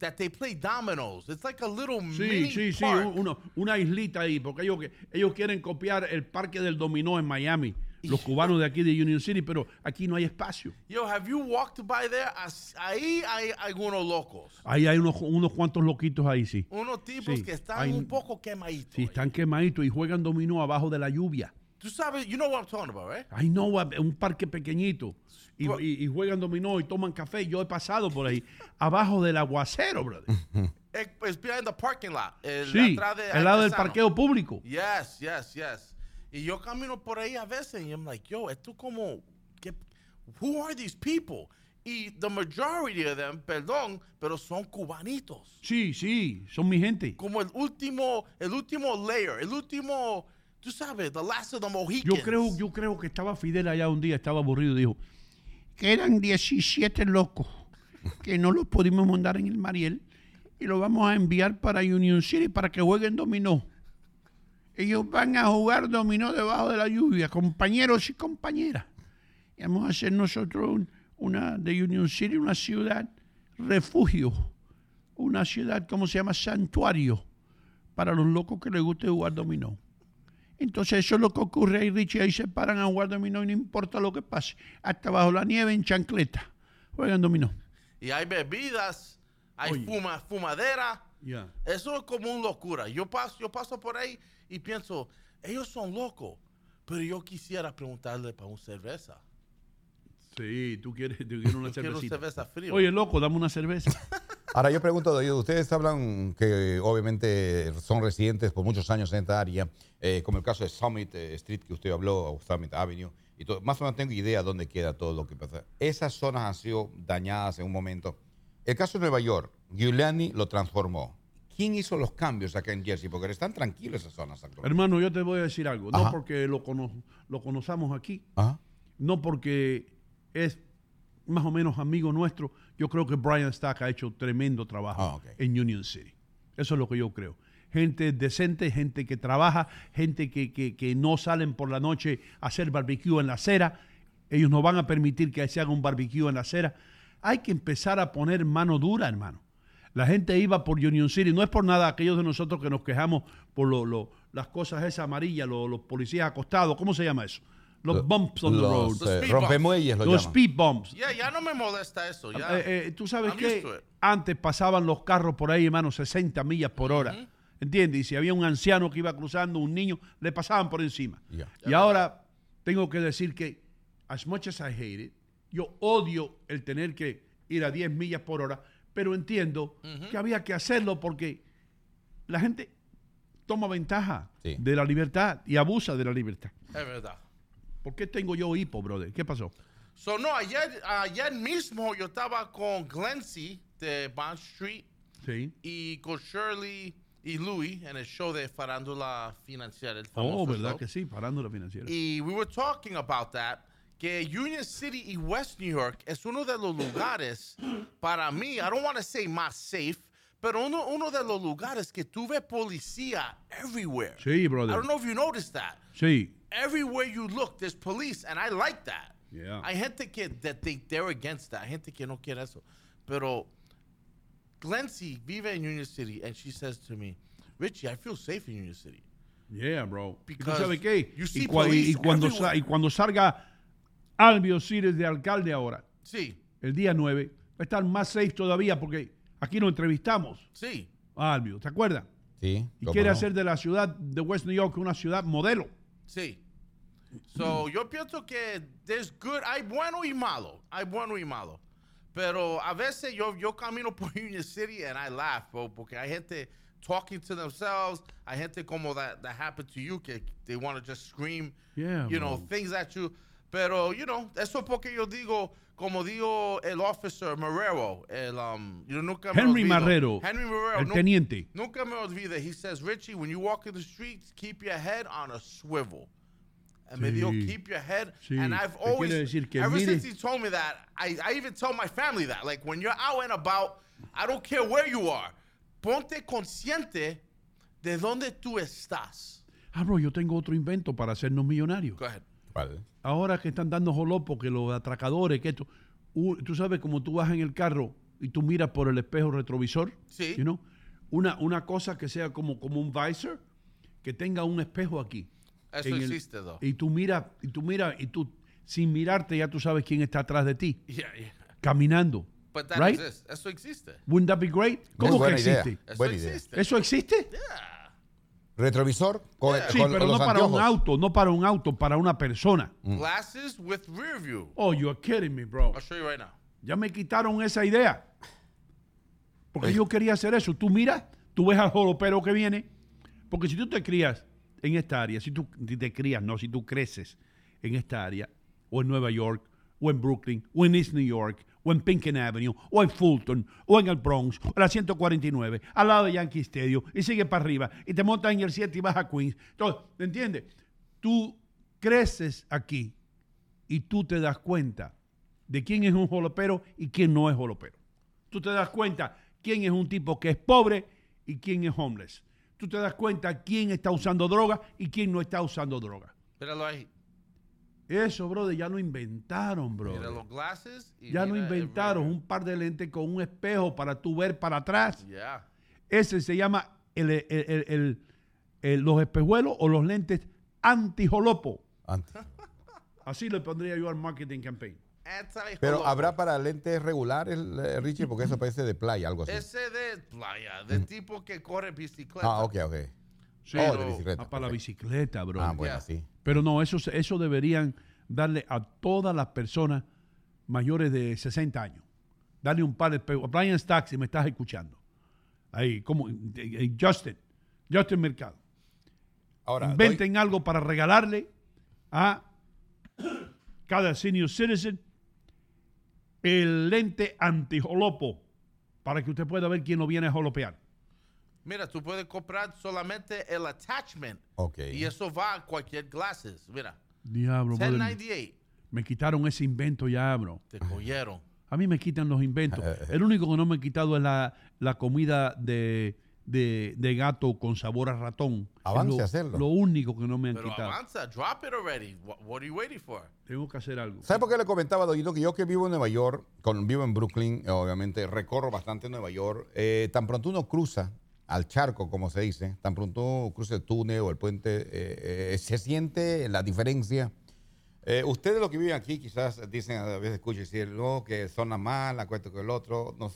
that they play dominoes. It's like a little Sí, mini sí, sí, park. un- uno- una islita ahí, porque ellos, ellos quieren copiar el parque del dominó en Miami, los cubanos de aquí de Union City, pero aquí no hay espacio. Yo, have you walked by there? Ahí hay algunos locos. Ahí hay unos, unos cuantos loquitos ahí, sí. Unos tipos Sí, que están hay- un poco quemaditos. Sí, están quemaditos y juegan dominó abajo de la lluvia. Tú sabes, you know what I'm talking about, right? Ay, no, un parque pequeñito. Y, y- y juegan dominó y toman café. Yo he pasado por ahí, abajo del aguacero, brother. It- It's behind the parking lot. El, Sí, atrás de al lado del parqueo público. Yes, yes, yes. Y yo camino por ahí a veces y I'm like, yo, esto como, ¿qué- who are these people? Y the majority of them, perdón, pero son cubanitos. Sí, sí, son mi gente. Como el último, el último layer, el último tú sabes, the last of the Mohicans. Yo creo, yo creo que estaba Fidel allá un día, estaba aburrido y dijo que eran 17 locos, que no los pudimos mandar en el Mariel y los vamos a enviar para Union City para que jueguen dominó. Ellos van a jugar dominó debajo de la lluvia, compañeros y compañeras. Y vamos a hacer nosotros un- una de Union City, una ciudad refugio, una ciudad, ¿cómo se llama? Santuario para los locos que les guste jugar dominó. Entonces eso es lo que ocurre ahí, Richie. Ahí se paran a jugar dominó y no importa lo que pase. Hasta bajo la nieve en chancleta. Juegan dominó. Y hay bebidas, hay Oye. fuma, fumadera. Eso es como una locura. Yo paso, yo paso por ahí y pienso, ellos son locos. Pero yo quisiera preguntarle para una cerveza. Sí, tú quieres, tú quieres una cervecita. cerveza fría. Oye, loco, dame una cerveza. Ahora yo pregunto, de ustedes hablan que obviamente son residentes por muchos años en esta área, eh, como el caso de Summit eh, Street que usted habló, o Summit Avenue, y todo. más o menos tengo idea dónde queda todo lo que pasa. Esas zonas han sido dañadas en un momento. El caso de Nueva York, Giuliani lo transformó. ¿Quién hizo los cambios acá en Jersey? Porque están tranquilos esas zonas actualmente. Hermano, yo te voy a decir algo. No porque lo, cono- lo conozcamos aquí, Ajá. no porque es más o menos amigo nuestro. Yo creo que Brian Stack ha hecho tremendo trabajo Ah, en Union City. Eso es lo que yo creo. Gente decente, gente que trabaja, gente que, que- que no salen por la noche a hacer barbecue en la acera. Ellos no van a permitir que se haga un barbecue en la acera. Hay que empezar a poner mano dura, hermano. La gente iba por Union City. No es por nada aquellos de nosotros que nos quejamos por lo- lo- las cosas esas amarillas, lo- los policías acostados. ¿Cómo se llama eso? Los bumps on the road. Los, Los eh, speed rompemuelles lo Los llaman. speed bumps. Ya, ya no me molesta eso. Ya. Eh, eh, Tú sabes I'm que antes pasaban los carros por ahí, hermano, 60 millas por hora. ¿Entiendes? Y si había un anciano que iba cruzando, un niño, le pasaban por encima. Y ahora tengo que decir que, as much as I hate it, yo odio el tener que ir a 10 millas por hora, pero entiendo que había que hacerlo porque la gente toma ventaja Sí. de la libertad y abusa de la libertad. Es verdad. ¿Por qué tengo yo hipo, brother? ¿Qué pasó? So, no, ayer, ayer mismo yo estaba con Glency de Bond Street Sí. y con Shirley y Louis en el show de Farándula Financiera. El Oh, ¿verdad show. que sí? Parando la financiera. Y we were talking about that, que Union City y West New York es uno de los lugares, para mí, I don't want to say más safe, pero uno, uno de los lugares que tuve policía everywhere. Sí, I brother. don't know if you noticed that. Sí. Everywhere you look, there's police, and I like that. Yeah. Hay gente que that they, they're against that. Hay gente que no quiere eso. Pero Glency vive en Union City, and she says to me, Richie, I feel safe in Union City. Yeah, bro. ¿Y tú Because sabes qué? you Y, see cua- y- police y cuando sa- y cuando salga Albio Cires de alcalde ahora, Sí, el día 9, va a estar más safe todavía porque aquí nos entrevistamos sí. a Albio, ¿te acuerdas? Sí. Y quiere no. hacer de la ciudad de West New York una ciudad modelo. Sí. So, yo pienso que there's good, hay bueno y malo, hay bueno y malo. Pero a veces yo, yo camino por Union City and I laugh, bro, porque hay gente talking to themselves, hay gente como that, that happened to you, que they want to just scream, Yeah, you know, things at you. Pero, you know, eso porque yo digo, como digo el officer Marrero, el, um, yo nunca me Henry. Marrero, Henry Marrero. el nu- teniente. Nunca me olvide. He says, Richie, when you walk in the streets, keep your head on a swivel. And me dijo, Sí. keep your head. Sí. And I've always, decir que ever mire- since he told me that, I, I even tell my family that. Like, when you're out and about, I don't care where you are, ponte consciente de dónde tú estás. Ah, bro, yo tengo otro invento para hacernos millonarios. Go ahead. Vale. Ahora que están dando jolopo, que los atracadores, que esto. tú sabes, como tú vas en el carro y tú miras por el espejo retrovisor. Sí. you know, una, una cosa que sea como, como un visor, que tenga un espejo aquí. Eso el- existe, though. Y tú miras, y tú miras, y tú, sin mirarte, ya tú sabes quién está atrás de ti, Yeah, yeah. caminando. But that right? exists. Eso existe. Wouldn't that be great? ¿Cómo que existe? Eso Buena idea. existe. ¿Eso existe? Yeah. Retrovisor con, Sí, con- pero con no los para un auto, no para un auto, para una persona. Glasses with rear view. Oh, you're kidding me, bro. I'll show you right now. Ya me quitaron esa idea. Porque yo quería hacer eso. Tú miras, tú ves al jolopero que viene. Porque si tú te crías en esta área, si tú si te crías, no, si tú creces en esta área, o en Nueva York, o en Brooklyn, o en East New York, en Pinkin Avenue, o en Fulton, o en el Bronx, o la 149, al lado de Yankee Stadium, y sigue para arriba, y te montas en el 7 y vas a Queens. Entonces, ¿me entiendes? Tú creces aquí y tú te das cuenta de quién es un jolopero y quién no es jolopero. Tú te das cuenta quién es un tipo que es pobre y quién es homeless. Tú te das cuenta quién está usando droga y quién no está usando droga. Míralo ahí. Eso, brother, ya lo inventaron, Mira brother. los glasses. y Ya el inventaron un par de lentes con un espejo para tú ver para atrás. Yeah. Ese se llama el- el- el- el- el- los espejuelos o los lentes antijolopo. Antes. Así le pondría yo al marketing campaign. Anti Pero habrá para lentes regulares, eh, Richie, porque eso parece de playa, algo así. Ese de playa, de tipo que corre bicicleta. Ah, ok, ok. Sí, oh, de pero- bicicleta. Ah, para la bicicleta, bro. Ah, bueno, Ya. sí. Pero no, eso, eso deberían darle a todas las personas mayores de 60 años. Darle un par de espejos. Brian Stack, si me estás escuchando. Ahí, como Justin, Justin Mercado. Ahora, doy- Inventen algo para regalarle a cada senior citizen el lente antijolopo para que usted pueda ver quién lo viene a jolopear. Mira, tú puedes comprar solamente el attachment. Ok. Y eso va a cualquier glasses. Mira, Diablo, brother. 1098. Me quitaron ese invento ya, bro. Te cogieron. A mí me quitan los inventos. El único que no me he quitado es la, la comida de, de, de gato con sabor a ratón. Avance lo, a hacerlo. Lo único que no me han Pero quitado. avanza, drop it already. What, what are you waiting for? Tengo que hacer algo. ¿Sabe por qué le comentaba, Doyito, que yo que vivo en Nueva York, con, vivo en Brooklyn, obviamente recorro bastante Nueva York, eh, tan pronto uno cruza al charco, como se dice, tan pronto cruza el túnel o el puente, eh, eh, se siente la diferencia. Eh, ustedes los que viven aquí quizás dicen, a veces no, que son la mala, cuento que el otro. No,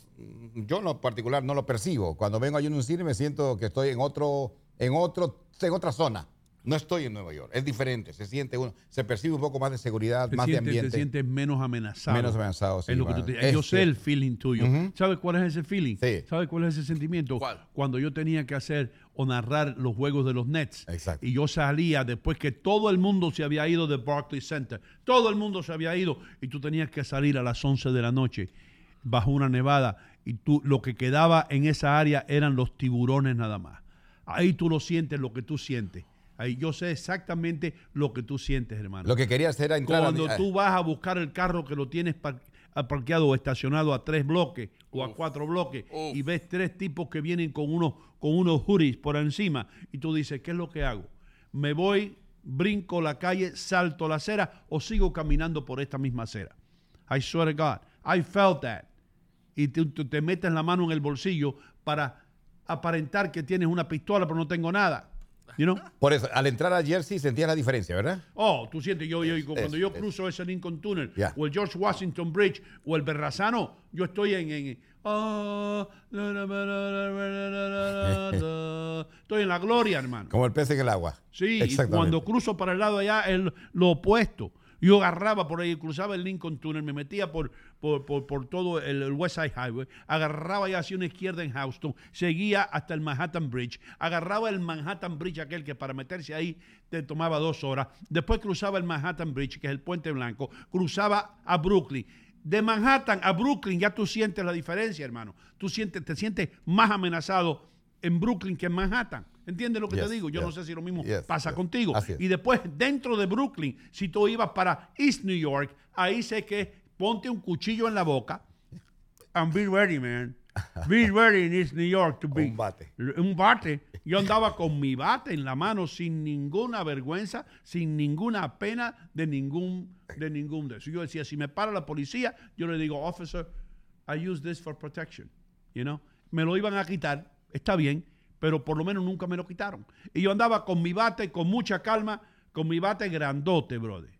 yo en lo particular no lo percibo. Cuando vengo en un cine me siento que estoy en otro, en otro, en otra zona. No estoy en Nueva York, es diferente, se siente uno, se percibe un poco más de seguridad, Te más de sientes, te ambiente. sientes menos amenazado. Menos amenazado, sí, Es lo que va. tú te- Es yo sé que- el feeling tuyo. ¿Sabes cuál es ese feeling? Sí. ¿Sabes cuál es ese sentimiento? ¿Cuál? Cuando yo tenía que hacer o narrar los juegos de los Nets. Exacto. Y yo salía después que todo el mundo se había ido de Barclays Center. Todo el mundo se había ido. Y tú tenías que salir a las 11 de la noche bajo una nevada. Y tú lo que quedaba en esa área eran los tiburones nada más. Ahí tú lo sientes, lo que tú sientes. Ahí yo sé exactamente lo que tú sientes, hermano. Lo que quería hacer era entrar a- Cuando a- tú vas a buscar el carro que lo tienes par- parqueado o estacionado a tres bloques o a cuatro bloques Uf. y ves tres tipos que vienen con unos, con unos hoodies por encima y tú dices, ¿qué es lo que hago? ¿Me voy, brinco la calle, salto la acera o sigo caminando por esta misma acera? I swear to God, I felt that. Y tú te metes la mano en el bolsillo para aparentar que tienes una pistola pero no tengo nada. You know? Por eso, al entrar a Jersey sentías la diferencia, ¿verdad? Oh, tú sientes, yo, yo cuando yo cruzo ese Lincoln Tunnel, o el George Washington Bridge, o el Berrazano, yo estoy en... estoy en la gloria, hermano. Como el pez en el agua. Sí, y cuando cruzo para el lado allá es lo opuesto. Yo agarraba por ahí, cruzaba el Lincoln Tunnel, me metía por, por, por, por todo el, el West Side Highway, agarraba ya hacia una izquierda en Houston, seguía hasta el Manhattan Bridge, agarraba el Manhattan Bridge aquel que para meterse ahí te tomaba dos horas, después cruzaba el Manhattan Bridge, que es el puente blanco, cruzaba a Brooklyn. De Manhattan a Brooklyn ya tú sientes la diferencia, hermano. Tú sientes, te sientes más amenazado en Brooklyn que en Manhattan. ¿Entiendes lo que Yes, te digo? Yo yes, no sé si lo mismo yes, pasa contigo. Y después, dentro de Brooklyn, si tú ibas para East New York, ahí sé que ponte un cuchillo en la boca and be ready, man. Be ready in East New York to be. Un bate. Un bate. Yo andaba con mi bate en la mano sin ninguna vergüenza, sin ninguna pena de ningún de ningún de eso. Yo decía, si me para la policía, yo le digo, officer, I use this for protection. You know? Me lo iban a quitar, está bien, pero por lo menos nunca me lo quitaron. Y yo andaba con mi bate con mucha calma, con mi bate grandote, brother.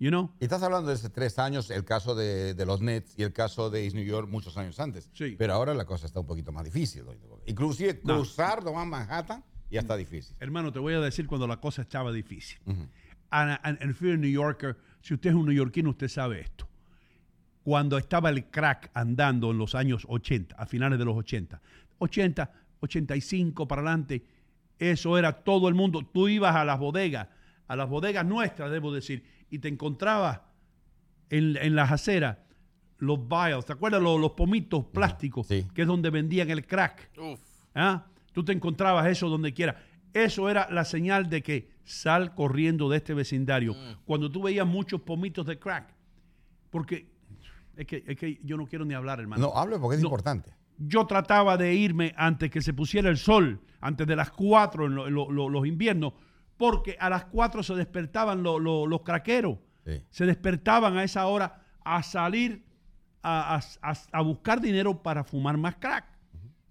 You know? Estás hablando de hace tres años, el caso de, de los Nets y el caso de East New York muchos años antes. Sí. Pero ahora la cosa está un poquito más difícil. Inclusive No. cruzar nomás Manhattan ya está difícil. Hermano, te voy a decir cuando la cosa estaba difícil. En Fear New Yorker, si usted es un neoyorquino, usted sabe esto. Cuando estaba el crack andando en los años 80, a finales de los 80, 80, 85 para adelante, eso era todo el mundo. Tú ibas a las bodegas, a las bodegas nuestras, debo decir, y te encontrabas en, en las aceras los vials, ¿te acuerdas los, los pomitos plásticos? Sí. Que es donde vendían el crack. Uf. ¿Ah? Tú te encontrabas eso donde quiera. Eso era la señal de que sal corriendo de este vecindario. Cuando tú veías muchos pomitos de crack. Porque es que, es que yo no quiero ni hablar, hermano. No, hable porque es No. importante. Yo trataba de irme antes que se pusiera el sol, antes de las 4 en, lo- en lo- lo- los inviernos, porque a las 4 se despertaban lo- lo- los craqueros. Sí. Se despertaban a esa hora a salir a, a- a- a buscar dinero para fumar más crack.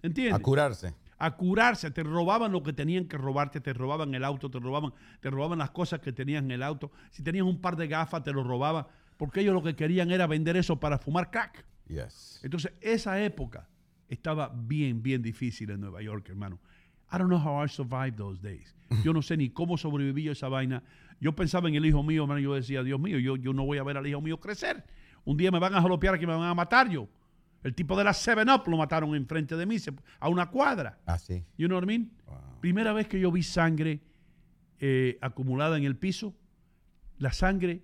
¿Entiendes? A curarse. a curarse, te robaban lo que tenían que robarte, te robaban el auto, te robaban, te robaban las cosas que tenías en el auto. Si tenías un par de gafas, te lo robaban, porque ellos lo que querían era vender eso para fumar crack. Yes. Entonces, esa época estaba bien, bien difícil en Nueva York, hermano. I don't know how I survived those days. Yo no sé ni cómo sobreviví yo a esa vaina. Yo pensaba en el hijo mío, hermano. Yo decía, Dios mío, yo, yo no voy a ver al hijo mío crecer. Un día me van a jolopear que me van a matar yo. El tipo de la 7-Up lo mataron enfrente de mí, se- a una cuadra. Ah, sí. You know what I mean? Primera vez que yo vi sangre eh, acumulada en el piso, la sangre,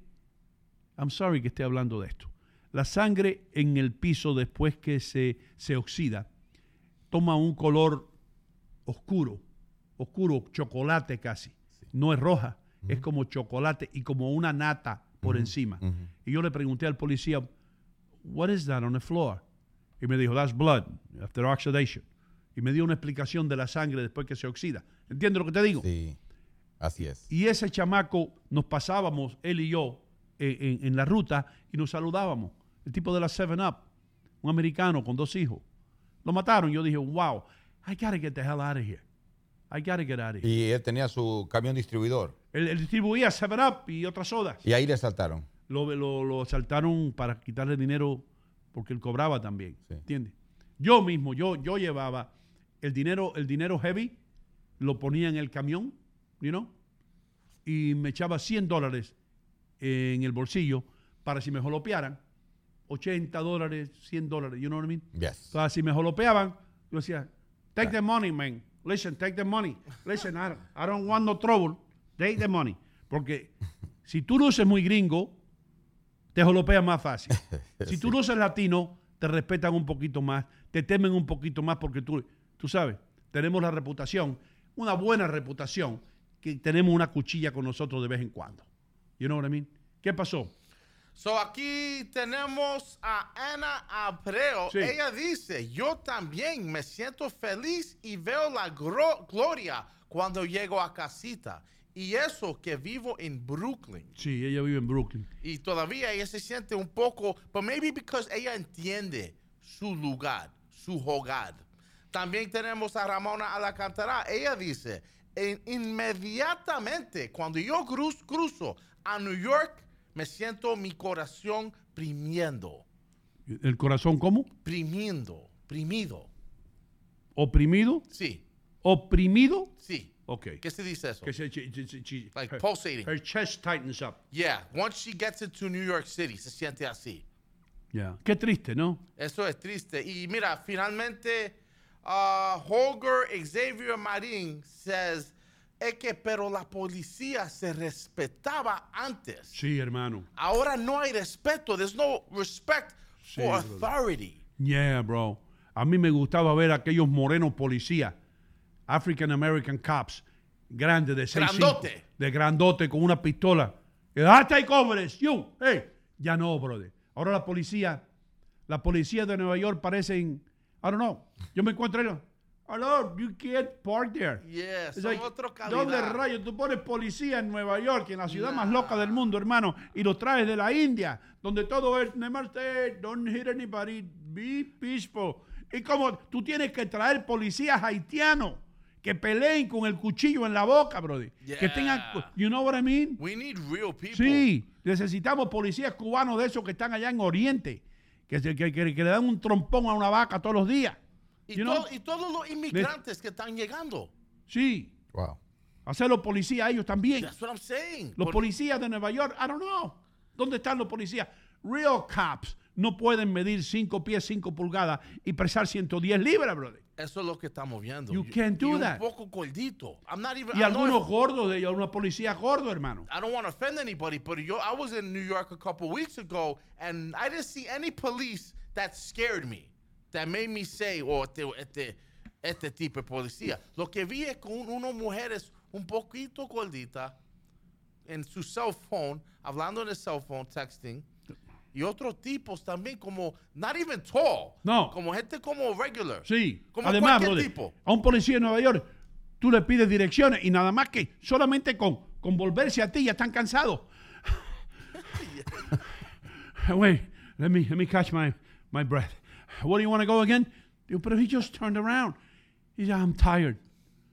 I'm sorry que esté hablando de esto, la sangre en el piso después que se, se oxida toma un color oscuro, oscuro, chocolate casi. No es roja, es como chocolate y como una nata por encima. Y yo le pregunté al policía, what is that on the floor? Y me dijo, that's blood after oxidation. Y me dio una explicación de la sangre después que se oxida. ¿Entiendes lo que te digo? Sí. Así es. Y ese chamaco nos pasábamos, él y yo, en, en- en la ruta y nos saludábamos. El tipo de la 7-Up, un americano con dos hijos. Lo mataron. Yo dije, wow, I gotta get the hell out of here. I gotta get out of here. Y él tenía su camión distribuidor. Él, él distribuía 7-Up y otras sodas. Y ahí le saltaron. Lo, lo, lo asaltaron para quitarle dinero porque él cobraba también. Sí. ¿Entiendes? Yo mismo, yo, yo llevaba el dinero, el dinero heavy, lo ponía en el camión, you know, y me echaba 100 dólares en el bolsillo para si me jolopearan. 80 dólares, 100 dólares, you know what I mean? Yes. Entonces, si me jolopeaban, yo decía, take the money, man. Listen, take the money. Listen, I, I don't want no trouble. Take the money. Porque si tú no eres muy gringo, te jolopean más fácil. Si tú no eres latino, te respetan un poquito más, te temen un poquito más porque tú, tú sabes, tenemos la reputación, una buena reputación, que tenemos una cuchilla con nosotros de vez en cuando. You know what I mean? ¿Qué pasó? So aquí tenemos a Ana Abreu. Sí. Ella dice, yo también me siento feliz y veo la gloria cuando llego a casita. Y eso que vivo en Brooklyn. Sí, ella vive en Brooklyn. Y todavía ella se siente un poco, but maybe because ella entiende su lugar, su hogar. También tenemos a Ramona Alcántara. Ella dice, "En- inmediatamente cuando yo cruz- cruzo a New York, me siento mi corazón primiendo, ¿El corazón cómo? primiendo, primido. ¿Oprimido? Sí, ¿Oprimido? sí. Ok. ¿Qué se dice eso? Que se, Like her, pulsating. her chest tightens up. Yeah, once she gets into New York City, se siente así. Yeah. Qué triste, ¿no? Eso es triste. Y mira, finalmente, uh, Holger Xavier Marín says, es que, pero la policía se respetaba antes. Sí, hermano. Ahora no hay respeto. There's no respect Sí, for authority. Yeah, bro. A mí me gustaba ver a aquellos morenos policías, African American cops, grandes de seis Grandote. de grandote con una pistola. Take over this, you. Hey. Ya no, brother. Ahora la policía, la policía de Nueva York parecen, I don't know. Yo me encuentro en, hello, you can't park there. Yeah, It's son like, otro ¿Dónde rayos tú pones policía en Nueva York, en la ciudad más loca del mundo, hermano, y los traes de la India, donde todo es don't hit anybody, be peaceful. Y como tú tienes que traer policías haitianos que peleen con el cuchillo en la boca, brother. Que tengan, Yeah. you know what I mean? We need real people. Sí, necesitamos policías cubanos de esos que están allá en Oriente, que, que, que- que le dan un trompón a una vaca todos los días. Y, You to- know? y todos los inmigrantes que están llegando. Sí, Wow. hacer los policías ellos también. That's what I'm saying. Los Por- policías de Nueva York, I don't know. ¿Dónde están los policías? real cops no pueden medir 5 pies, 5 pulgadas y pesar 110 libras, brother. Eso es lo que estamos viendo. You Y- can't do y that. un poco gordito. I'm not even. Y I know algunos if- gordos de ellos, una policía gordo, hermano. I don't want to offend anybody, but yo, I was in New York a couple weeks ago, and I didn't see any police that scared me, that made me say, oh, este, este, este tipo de policía. Lo que vi es con unas mujeres un poquito gorditas en su cell phone, hablando en el cell phone, texting, y otros tipos también como, not even tall, No. como gente como regular. Sí. Como Además, cualquier brother, tipo. a un policía de Nueva York, tú le pides direcciones y nada más que solamente con, con volverse a ti ya están cansados. Wait, let me, let me catch my, my breath. Where do you want to go again? Digo, pero he just turned around. He said, I'm tired.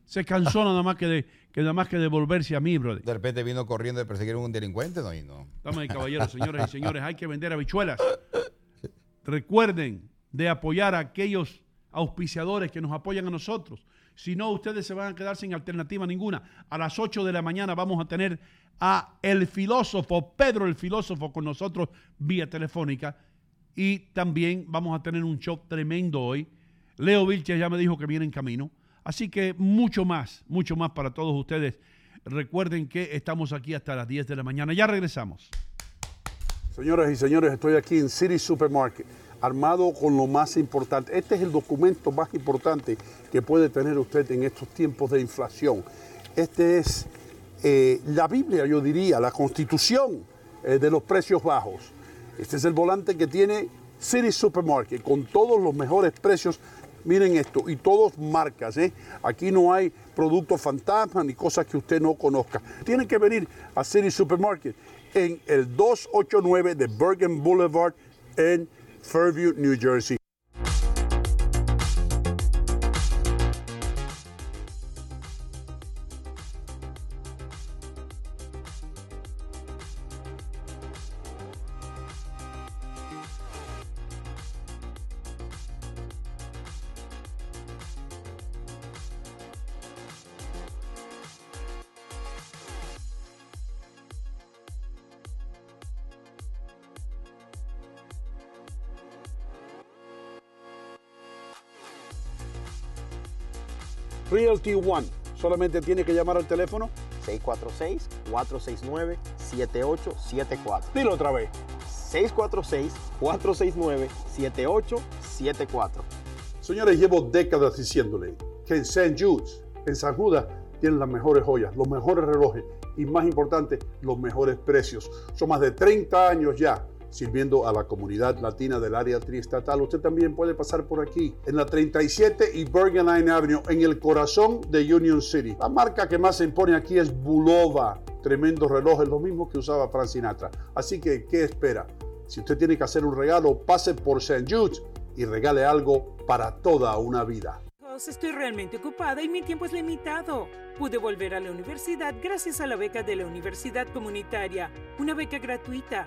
Se cansó nada más que de, que nada más que de volverse a mí, brother. De repente vino corriendo de perseguir a un delincuente, no, y no. Damas y caballeros, señores y señores, hay que vender habichuelas. Recuerden de apoyar a aquellos auspiciadores que nos apoyan a nosotros. Si no, ustedes se van a quedar sin alternativa ninguna. A las 8 de la mañana vamos a tener a el filósofo, Pedro el filósofo, con nosotros vía telefónica. Y también vamos a tener un show tremendo hoy. Leo Vilches ya me dijo que viene en camino. Así que mucho más, mucho más para todos ustedes. Recuerden que estamos aquí hasta las 10 de la mañana. Ya regresamos. Señoras y señores, estoy aquí en City Supermarket, armado con lo más importante. Este es el documento más importante que puede tener usted en estos tiempos de inflación. Este es eh, la Biblia, yo diría, la constitución eh, de los precios bajos. Este es el volante que tiene City Supermarket con todos los mejores precios. Miren esto, y todos marcas, ¿eh? Aquí no hay productos fantasmas ni cosas que usted no conozca. Tiene que venir a City Supermarket en el 289 de Bergen Boulevard en Fairview, New Jersey. Realty One. Solamente tiene que llamar al teléfono. 646-469-7874. Dilo otra vez. 646-469-7874. Señores, llevo décadas diciéndole que en St. Jude's, en San Judas, tienen las mejores joyas, los mejores relojes y más importante, los mejores precios. Son más de 30 años ya sirviendo a la comunidad latina del área triestatal. Usted también puede pasar por aquí, en la 37 y Bergen Line Avenue, en el corazón de Union City. La marca que más se impone aquí es Bulova. Tremendos relojes, lo mismo que usaba Frank Sinatra. Así que, ¿qué espera? Si usted tiene que hacer un regalo, pase por St. Jude's y regale algo para toda una vida. Estoy realmente ocupada y mi tiempo es limitado. Pude volver a la universidad gracias a la beca de la Universidad Comunitaria, una beca gratuita.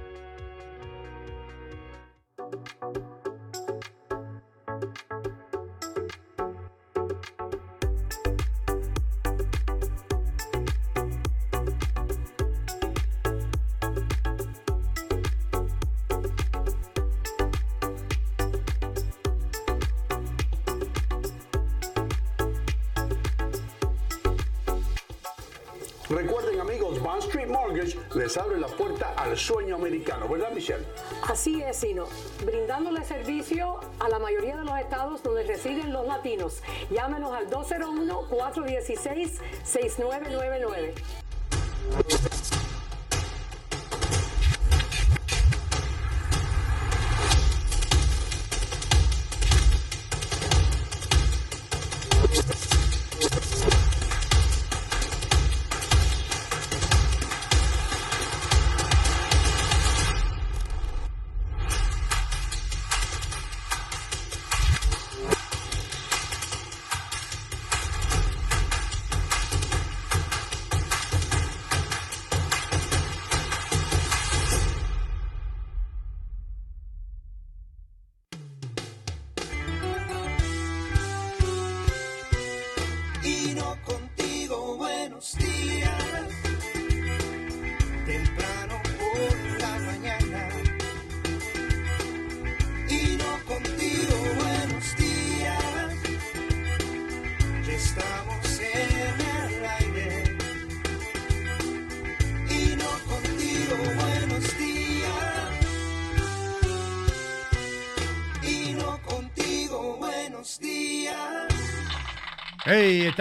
Abre la puerta al sueño americano, ¿verdad Michelle? Así es, Sino, brindándole servicio a la mayoría de los estados donde residen los latinos. Llámenos al 201-416-6999.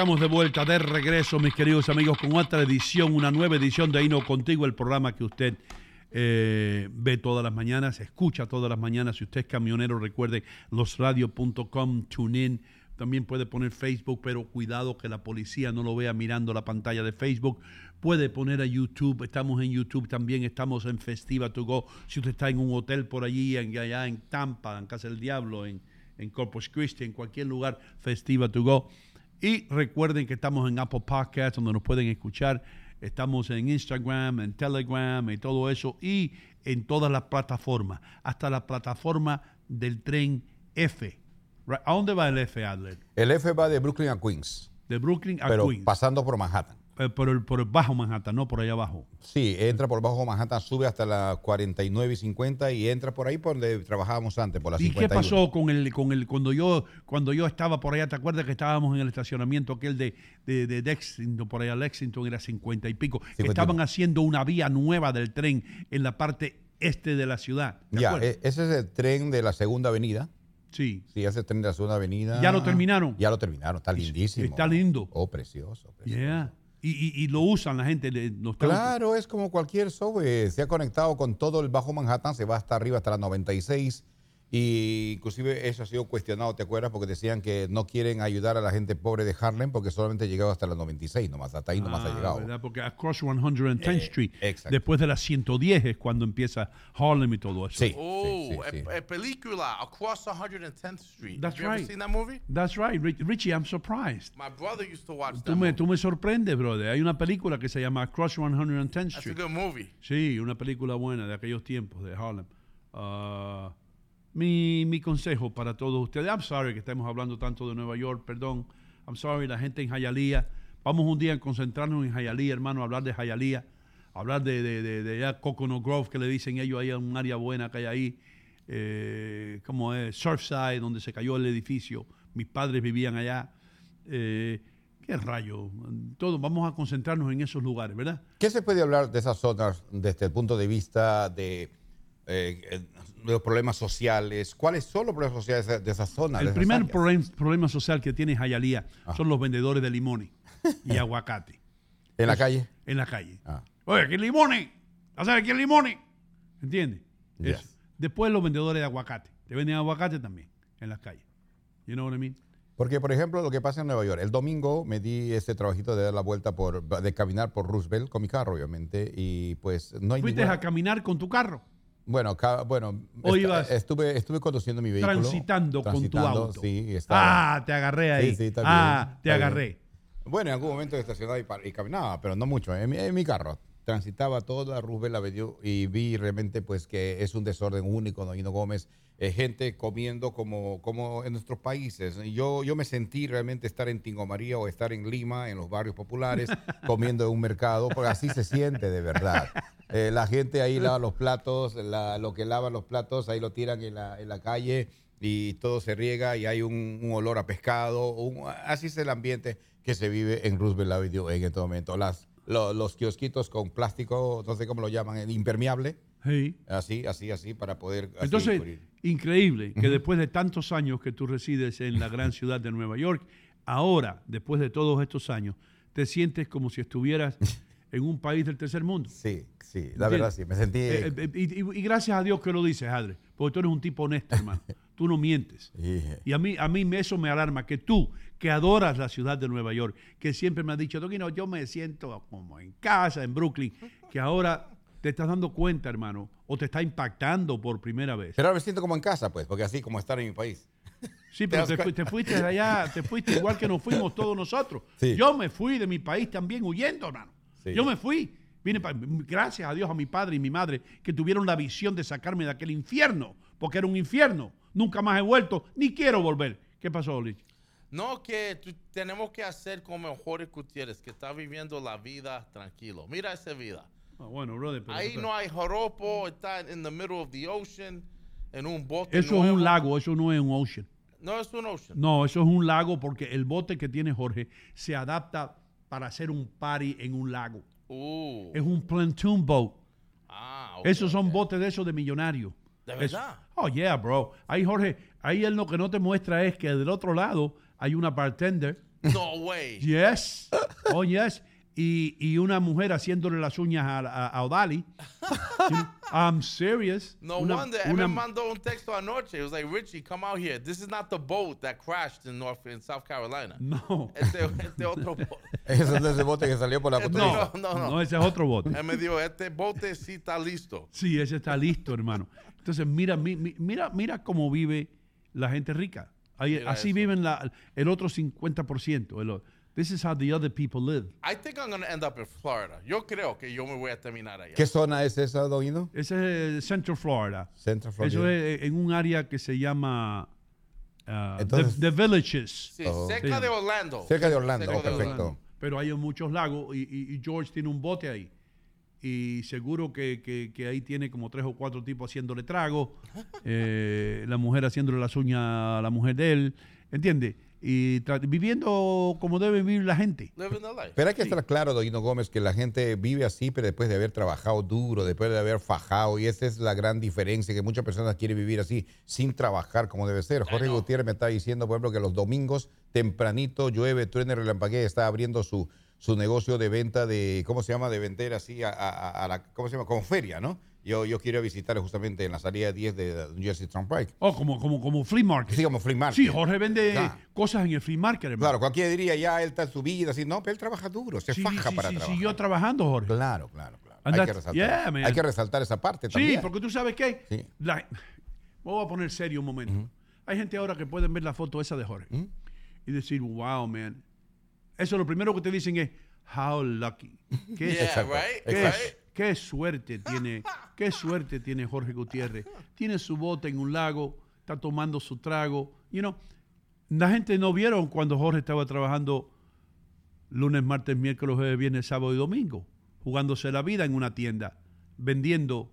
Estamos de vuelta, de regreso, mis queridos amigos, con otra edición, una nueva edición de Hino Contigo, el programa que usted eh, ve todas las mañanas, escucha todas las mañanas. Si usted es camionero, recuerde losradio.com, tune in. También puede poner Facebook, pero cuidado que la policía no lo vea mirando la pantalla de Facebook. Puede poner a YouTube, estamos en YouTube también, estamos en Festiva to Go. Si usted está en un hotel por allí, en, allá en Tampa, en Casa del Diablo, en, en Corpus Christi, en cualquier lugar, Festiva to Go. Y recuerden que estamos en Apple Podcasts, donde nos pueden escuchar. Estamos en Instagram, en Telegram y todo eso. Y en todas las plataformas. Hasta la plataforma del tren F. ¿A dónde va el F, Adler? El F va de Brooklyn a Queens, De Brooklyn a pero Queens. pasando por Manhattan. Eh, por, el, por el bajo Manhattan, no por allá abajo. Sí, entra por bajo Manhattan, sube hasta la 49 y 50 y entra por ahí por donde trabajábamos antes, por la ¿Y 51. qué pasó con el, con el, cuando yo, cuando yo estaba por allá? ¿Te acuerdas que estábamos en el estacionamiento aquel de, de, de Lexington, por allá Lexington era 50 y pico? que 51. Estaban haciendo una vía nueva del tren en la parte este de la ciudad. ¿Te Ya, acuerdas? e- ese es el tren de la segunda avenida. sí. Sí, ese es el tren de la segunda avenida. ¿Ya lo terminaron? Ya lo terminaron, está lindísimo. Está lindo. Oh, precioso. precioso. Yeah. Y, y, lo usan la gente. Claro, es como cualquier software. Se ha conectado con todo el Bajo Manhattan, se va hasta arriba, hasta la 96. Y inclusive eso ha sido cuestionado, ¿te acuerdas? Porque decían que no quieren ayudar a la gente pobre de Harlem porque solamente ha llegado hasta la 96 nomás, hasta ahí nomás Ah, ha llegado. ¿verdad? Porque across 110th Eh, Street, exacto. después de las 110 es cuando empieza Harlem y todo eso. Sí. Oh, sí, a, sí. a película Across 110th Street. That's Have you ever right. seen that movie? That's right, Rich- Richie, I'm surprised. My brother used to watch Tú that me, movie. tú me sorprendes, brother. Hay una película que se llama Across 110th That's a Street. good movie. Sí, una película buena de aquellos tiempos de Harlem. Ah, mi, mi consejo para todos ustedes. I'm sorry que estemos hablando tanto de Nueva York, perdón. I'm sorry, la gente en Hialeah. Vamos un día a concentrarnos en Hialeah, hermano, a hablar de Hialeah. Hablar de, de, de, de Coconut Grove, que le dicen ellos, ahí un área buena que hay ahí. Eh, como es Surfside, donde se cayó el edificio. Mis padres vivían allá. Eh, ¿Qué rayo? Todo, vamos a concentrarnos en esos lugares, ¿verdad? ¿Qué se puede hablar de esas zonas desde el punto de vista de, eh, eh, los problemas sociales? ¿Cuáles son los problemas sociales de, zonas? de El primer problem- problema social que tiene Jayalía Ah. son los vendedores de limones y aguacate ¿En la calle? en la calle. Ah. Oye, aquí limones. ¿Hacer aquí hay limones? ¿Entiendes? Yes. Después los vendedores de aguacate. Te venden aguacate también en las calles. You know what I mean? Porque, por ejemplo, lo que pasa en Nueva York, el domingo me di ese trabajito de dar la vuelta por, de caminar por Roosevelt con mi carro, obviamente, y pues no hay Fuiste ninguna- a caminar con tu carro. Bueno, ca- bueno, ¿O esta- ibas estuve, estuve conduciendo mi vehículo. Transitando con tu auto. Sí, estaba. Ah, te agarré ahí. Sí, sí, también, ah, te agarré. Bueno, en algún momento estacionaba y, par- y caminaba, pero no mucho, en mi, en mi carro. Transitaba toda Roosevelt Avenue y vi realmente pues que es un desorden único, ¿no? Hino Gómez, eh, gente comiendo como, como en nuestros países. Yo, yo me sentí realmente estar en Tingo María o estar en Lima, en los barrios populares, comiendo en un mercado, porque así se siente de verdad. Eh, la gente ahí lava los platos, la- lo que lava los platos, ahí lo tiran en la, en la calle y todo se riega y hay un, un olor a pescado. un- así es el ambiente que se vive en Roosevelt Avenue en este momento. Las, lo- los kiosquitos con plástico, no sé cómo lo llaman, el impermeable, Sí. así, así, así, para poder... así Entonces, cubrir. increíble que después de tantos años que tú resides en la gran ciudad de Nueva York, ahora, después de todos estos años, te sientes como si estuvieras en un país del tercer mundo. Sí, sí, la verdad sí, me sentí... Eh, eh, y, y- gracias a Dios que lo dices, Adre, porque tú eres un tipo honesto, hermano. Tú no mientes. Y a mí, a mí me- eso me alarma, que tú, que adoras la ciudad de Nueva York, que siempre me has dicho, Doquino, yo me siento como en casa, en Brooklyn, que ahora te estás dando cuenta, hermano, o te está impactando por primera vez. Pero ahora me siento como en casa, pues, porque así como estar en mi país. Sí, pero ¿Te te, fuiste de allá, te fuiste igual que nos fuimos todos nosotros. Sí. Yo me fui de mi país también huyendo, hermano. Sí. Yo me fui. Vine pa- gracias a Dios, a mi padre y mi madre, que tuvieron la visión de sacarme de aquel infierno, porque era un infierno. Nunca más he vuelto, ni quiero volver. ¿Qué pasó, Lich? No, que tú- tenemos que hacer como Jorge Gutiérrez, que está viviendo la vida tranquilo. Mira esa vida. Ah, bueno, brother, pero- Ahí no hay joropo, está in the middle of the ocean, en un bote Eso es nuevo. un lago, eso no es un ocean. No es un ocean. No, eso es un lago porque el bote que tiene Jorge se adapta para hacer un party en un lago. Uh, Es un pontoon boat. ah, ok, Esos son botes de esos de millonarios. ¿De Eso- verdad? Oh, yeah, bro. Ahí, Jorge, ahí él lo que no te muestra es que del otro lado hay una bartender No way. Yes. Oh, yes. Y, y una mujer haciéndole las uñas a, a, a Odali. I'm serious. No Una- wonder. Él una- me mandó un texto anoche. It was like, Richie, come out here. This is not the boat that crashed in North in South Carolina. No. Este, este otro bote. Ese es ese bote que salió por la autopista. no, no, no. No, ese es otro bote. Él me dijo, este bote sí está listo. Sí, ese está listo, hermano. Entonces, mira, mi- mi- mira, mira cómo vive la gente rica. Ahí- así eso. viven la- el otro 50%. el this is how the other people live. I think I'm going to end up in Florida. Yo creo que yo me voy a terminar allá. ¿Qué zona es esa, Doino? Ese es Central Florida. Central Florida. Eso es en un área que se llama the- Entonces- the, Villages. Sí, Oh. cerca Sí. de Orlando. Cerca de Orlando, Cerca oh, de perfecto. Orlando. Pero hay muchos lagos y, y- y George tiene un bote ahí. Y seguro que, que- que ahí tiene como tres o cuatro tipos haciéndole trago. eh, la mujer haciéndole las uñas a la mujer de él. ¿Entiendes? Y viviendo como debe vivir la gente. Pero hay que estar claro, Doino Gómez, que la gente vive así, pero después de haber trabajado duro, después de haber fajado, y esa es la gran diferencia, que muchas personas quieren vivir así, sin trabajar como debe ser. Jorge Gutiérrez me está diciendo, por ejemplo, que los domingos tempranito llueve, truene, relampaguea, está abriendo su, su negocio de venta de, ¿cómo se llama? De vender así a, a- a la, ¿cómo se llama? Como feria, ¿no? Yo, yo quiero visitar justamente en la salida 10 de New Jersey Turnpike. Oh, como, como, como flea market. Sí, como flea market. Sí, Jorge vende cosas en el flea market, hermano. Claro, cualquiera diría, ya él está en su vida, así, no, pero él trabaja duro, se Sí, faja sí, para sí, trabajar. siguió trabajando, Jorge. Claro, claro, claro. And Hay que, resaltar, yeah, man. hay que resaltar esa parte Sí, también. porque tú sabes qué. Sí. La- me voy a poner serio un momento. Hay gente ahora que pueden ver la foto esa de Jorge y decir, wow, man. Eso lo primero que te dicen es, how lucky. Qué, Yeah, right? qué- Right? qué suerte tiene, qué suerte tiene Jorge Gutiérrez. Tiene su bote en un lago, está tomando su trago. You know, la gente no vieron cuando Jorge estaba trabajando lunes, martes, miércoles, jueves, viernes, sábado y domingo, jugándose la vida en una tienda, vendiendo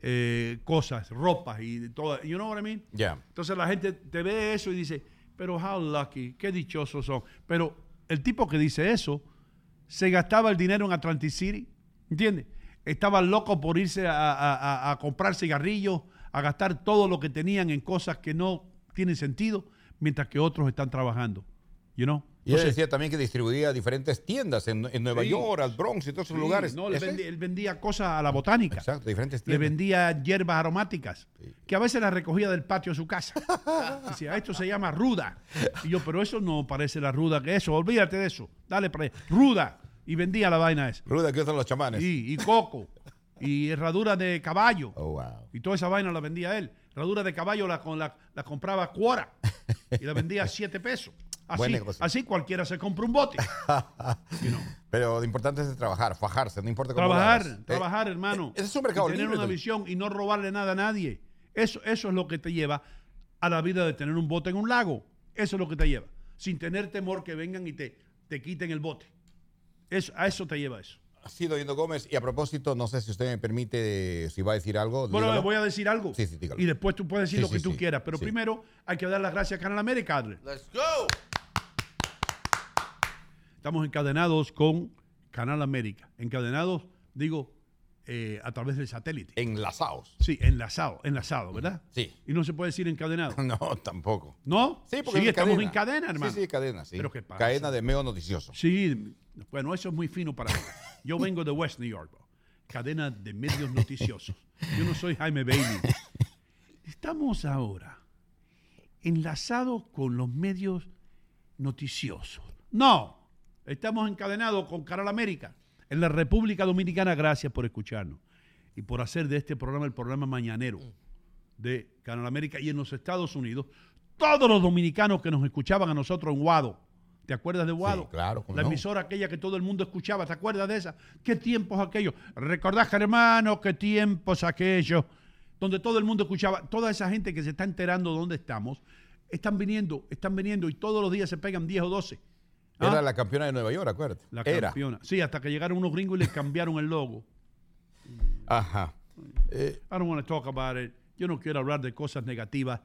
eh, cosas, ropas y todo. You know what I mean? Ya. Entonces la gente te ve eso y dice, pero how lucky, qué dichosos son. Pero el tipo que dice eso se gastaba el dinero en Atlantic City, ¿entiendes? Estaba loco por irse a, a- comprar cigarrillos, a gastar todo lo que tenían en cosas que no tienen sentido, mientras que otros están trabajando. You know? Y él decía también que distribuía diferentes tiendas en, en Nueva Sí. York, al Bronx y todos esos sí, lugares. no, le ¿Ese? vendía- él vendía cosas a la botánica. Exacto, diferentes Le tiendas. vendía hierbas aromáticas, que a veces las recogía del patio de su casa. Decía, esto se llama ruda. Y yo, pero eso no parece la ruda que eso, olvídate de eso, dale para allá. Ruda. Y vendía la vaina esa. Ruda que usan los chamanes. Y, y coco. Y herradura de caballo. Oh, wow. Y toda esa vaina la vendía él. Herradura de caballo la, con la, la compraba cuora. Y la vendía a siete pesos. Buen Así, negocio. así cualquiera se compra un bote. You know. Pero lo importante es trabajar, fajarse, no importa cómo lo Trabajar. Eh, trabajar, hermano. ese es un mercado Y tener libre, una visión y no robarle nada a nadie. Eso, eso es lo que te lleva a la vida de tener un bote en un lago. Eso es lo que te lleva. Sin tener temor que vengan y te, te quiten el bote. Eso, a eso te lleva eso. Ha sido Yendo Gómez. Y a propósito, no sé si usted me permite, si va a decir algo. Bueno, dígalo. voy a decir algo. Sí, sí, dígalo. y después tú puedes decir Sí, lo que sí, tú sí. quieras. Pero Sí. primero hay que dar las gracias a Canal América, Adler. Let's go. Estamos encadenados con Canal América. Encadenados, digo, eh, a través del satélite. Enlazados. Sí, enlazado, enlazado, ¿verdad? Sí. Y no se puede decir encadenado. No, tampoco. ¿No? Sí, porque es estamos cadena. en cadena, hermano. Sí, sí, cadena, sí. Pero ¿qué pasa? Cadena de meo noticioso. Sí, bueno, eso es muy fino para mí. Yo vengo de West New York, bro. cadena de medios noticiosos. Yo no soy Jaime Bailey. Estamos ahora enlazados con los medios noticiosos. No, estamos encadenados con Canal América. En la República Dominicana, gracias por escucharnos y por hacer de este programa el programa mañanero de Canal América y en los Estados Unidos. Todos los dominicanos que nos escuchaban a nosotros en Guado. ¿Te acuerdas de Guado? Sí, claro, La no. emisora aquella que todo el mundo escuchaba. ¿Te acuerdas de esa? ¿Qué tiempos aquellos? ¿Recordás, hermano, qué tiempos aquellos? Donde todo el mundo escuchaba. Toda esa gente que se está enterando de dónde estamos, están viniendo, están viniendo y todos los días se pegan 10 o 12. ¿Ah? Era la campeona de Nueva York, acuérdate. La Era. campeona. Sí, hasta que llegaron unos gringos y les cambiaron el logo. Ajá. Eh, I don't want to talk about it. Yo no quiero hablar de cosas negativas.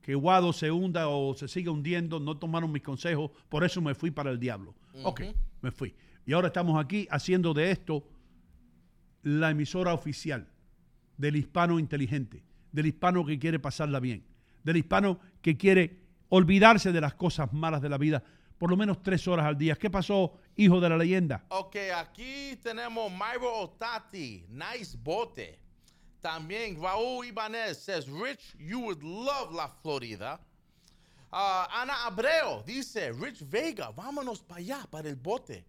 Que Guado se hunda o se siga hundiendo, no tomaron mis consejos, por eso me fui para el diablo. Ok, me fui. Y ahora estamos aquí haciendo de esto la emisora oficial del hispano inteligente, del hispano que quiere pasarla bien, del hispano que quiere olvidarse de las cosas malas de la vida, por lo menos tres horas al día. ¿Qué pasó, hijo de la leyenda? Ok, aquí tenemos Myro Otati, nice bote. También Raúl Ibanez says, Rich, you would love la Florida. Ah, Ana Abreu dice, Rich Vega, vámonos para allá, para el bote.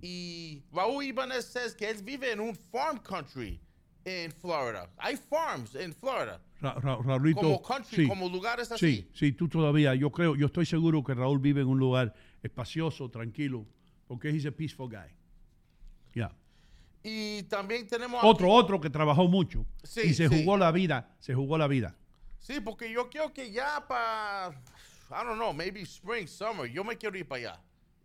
Y Raúl Ibanez says que él vive en un farm country en Florida. Hay farms en Florida. Ra- Ra- Raulito, Como country, como lugares así. Sí, sí, tú todavía. Yo creo, yo estoy seguro que Raúl vive en un lugar espacioso, tranquilo, porque he's a peaceful guy. Ya. Y también tenemos... Otro, aquí- otro que trabajó mucho Sí, y se sí. jugó la vida, se jugó la vida. Sí, porque yo quiero que ya para, I don't know, maybe spring, summer, yo me quiero ir para allá.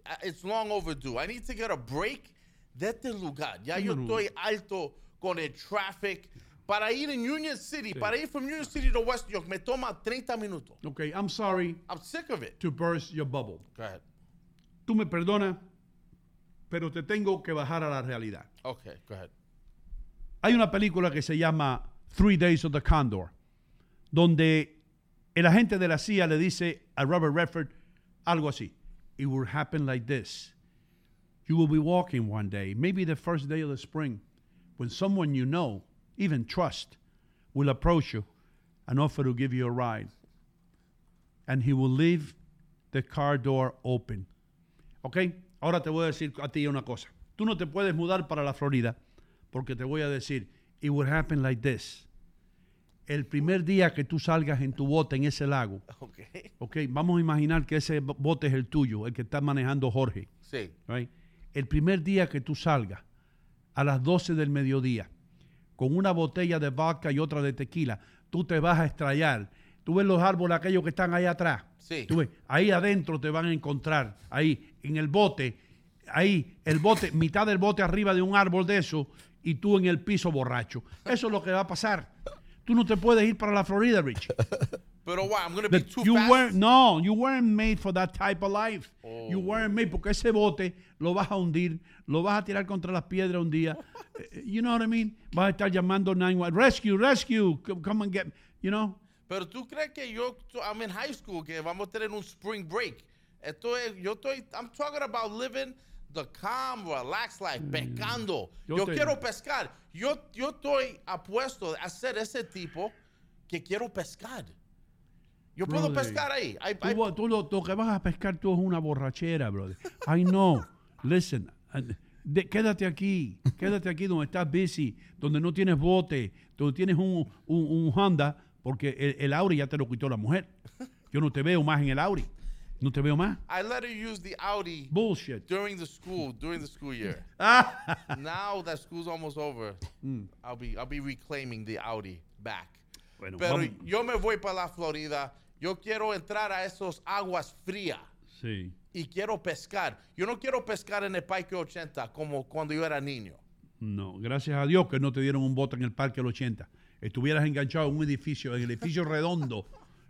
Uh, It's long overdue. I need to get a break de este lugar. Ya yo estoy alto con el traffic. Para ir en Union City, para ir from Union City to West York, me toma 30 minutos. Okay, I'm sorry I'm sick of it. to burst your bubble. Go ahead. Tú me perdonas, pero te tengo que bajar a la realidad. Okay, go ahead. Hay una película que se llama Three Days of the Condor, donde el agente de la CIA le dice a Robert Redford algo así. It will happen like this. You will be walking one day, maybe the first day of the spring, when someone you know, even trust, will approach you and offer to give you a ride. And he will leave the car door open. ¿Ok? Ahora te voy a decir a ti una cosa. Tú no te puedes mudar para la Florida porque te voy a decir, it would happen like this. El primer día que tú salgas en tu bote en ese lago, Okay. ok, vamos a imaginar que ese bo- bote es el tuyo, el que está manejando Jorge. Sí. right? El primer día que tú salgas a las 12 del mediodía con una botella de vodka y otra de tequila, tú te vas a estrellar. Tú ves los árboles aquellos que están ahí atrás. Sí. Tú ves, ahí adentro te van a encontrar, ahí en el bote, ahí el bote, mitad del bote arriba de un árbol de eso y tú en el piso borracho. Eso es lo que va a pasar. Tú no te puedes ir para la Florida, Rich. Pero why? I'm going to be too you fast. no, you weren't made for that type of life. You Oh. weren't made porque ese bote lo vas a hundir, lo vas a tirar contra las piedras un día. Eh, you know what I mean? Vas a estar llamando 911, rescue, rescue, come come and get, you know? Pero tú crees que yo, I'm in high school, que vamos a tener un spring break. Esto es, yo estoy, I'm talking about living the calm, relaxed life, pescando. Yo Yo, te- quiero pescar. Yo, yo estoy apuesto a ser ese tipo que quiero pescar. Yo puedo pescar ahí. Hay- Tú, tú lo, lo que vas a pescar tú es una borrachera, brother. I know. Listen, uh, de- quédate aquí, quédate aquí donde estás busy, donde no tienes bote, donde tienes un, un, un Honda, porque el, el Audi ya te lo quitó la mujer. Yo no te veo más en el Audi. No te veo más. I let her use the Audi Bullshit. during the school, during the school year. now that school's almost over, Mm. I'll be I'll be reclaiming the Audi back. Bueno, Pero vamos- yo me voy para la Florida. Yo quiero entrar a esos aguas frías Sí. y quiero pescar. Yo no quiero pescar en el Parque 80 como cuando yo era niño. No, gracias a Dios que no te dieron un bote en el Parque del 80. Estuvieras enganchado en un edificio, en el edificio redondo,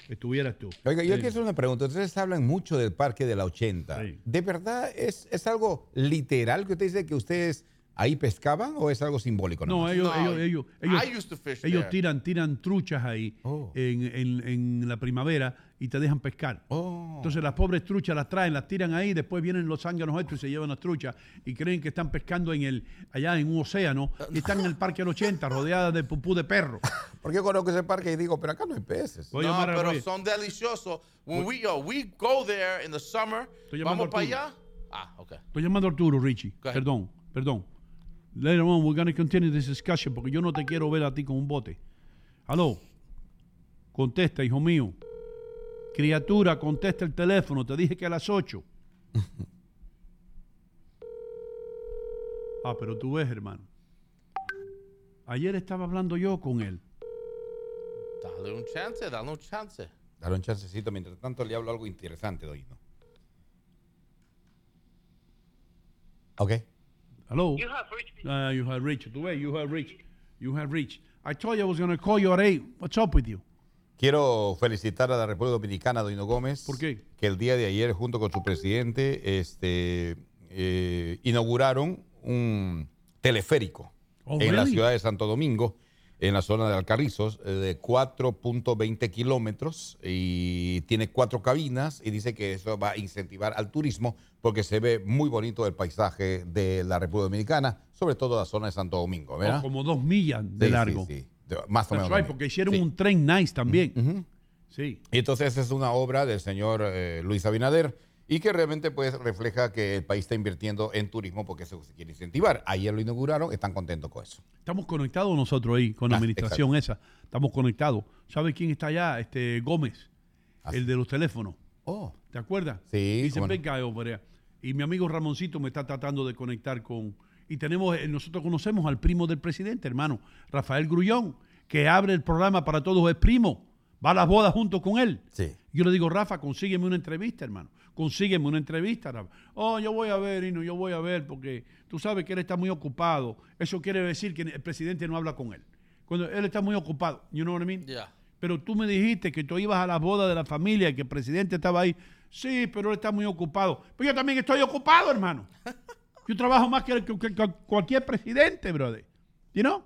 estuvieras tú. Oiga, yo Sí. quiero hacer una pregunta. Ustedes hablan mucho del Parque de la 80. Sí. ¿De verdad es, es algo literal que usted dice que ustedes ahí pescaban o es algo simbólico? No, ellos, No, ellos, ellos, ellos, I used to fish ellos there. tiran, tiran truchas ahí Oh. en, en- en la primavera y te dejan pescar. Oh. Entonces las pobres truchas las traen, las tiran ahí, después vienen los zánganos estos y se llevan las truchas y creen que están pescando en el, allá en un océano y están en el parque del 80 rodeadas de pupú de perro. Porque yo conozco ese parque y digo, pero acá no hay peces. Voy no, pero Roy. son deliciosos. When we yo, we go there in the summer. Estoy llamando Vamos para allá. Ah, okay. Estoy llamando a Arturo, Richie. Perdón, perdón. Later on, we're going to continue this discussion porque yo no te quiero ver a ti con un bote. Aló. Contesta, hijo mío. Criatura, contesta el teléfono. Te dije que a las 8. ah, pero tú ves, hermano. Ayer estaba hablando yo con él. Dale un chance, dale un chance. Dale un chancecito. Mientras tanto, le hablo algo interesante, Doino. Ok. Hello. You have reached. Uh, you have reached. Tú ves, you have reached. You have reached. I told you I was going to call you at 8. What's up with you? Quiero felicitar a la República Dominicana, Doino Gómez. ¿Por qué? Que el día de ayer, junto con su presidente, este, eh, inauguraron un teleférico Oh, en la ciudad de Santo Domingo en la zona de Alcarrizos, eh, de 4.20 kilómetros y tiene cuatro cabinas y dice que eso va a incentivar al turismo porque se ve muy bonito el paisaje de la República Dominicana, sobre todo la zona de Santo Domingo, ¿verdad? Oh, como dos millas de Sí, sí, largo. sí. De- Más o menos. right, porque hicieron Sí. un tren nice también. Sí. Y entonces es una obra del señor eh, Luis Abinader y que realmente pues refleja que el país está invirtiendo en turismo porque eso se quiere incentivar. Ayer lo inauguraron, están contentos con eso. Estamos conectados nosotros ahí con la Ah, administración esa. Estamos conectados. ¿Sabe quién está allá? Este Gómez, Ah, el de los teléfonos. Oh, ¿Te acuerdas? Sí, Dice no. Y mi amigo Ramoncito me está tratando de conectar con. Y tenemos, eh, nosotros conocemos al primo del presidente, hermano, Rafael Grullón, que abre el programa para todos, es primo. Va a las bodas junto con él. Sí. Yo le digo, Rafa, consígueme una entrevista, hermano. Consígueme una entrevista, Rafa. Oh, yo voy a ver, Ino, yo voy a ver, porque tú sabes que él está muy ocupado. Eso quiere decir que el presidente no habla con él. Cuando él está muy ocupado, you know what I mean? Yeah. Pero tú me dijiste que tú ibas a la boda de la familia y que el presidente estaba ahí. Sí, pero él está muy ocupado. Pero yo también estoy ocupado, hermano. Yo trabajo más que, que- que- que cualquier presidente, brother. You know?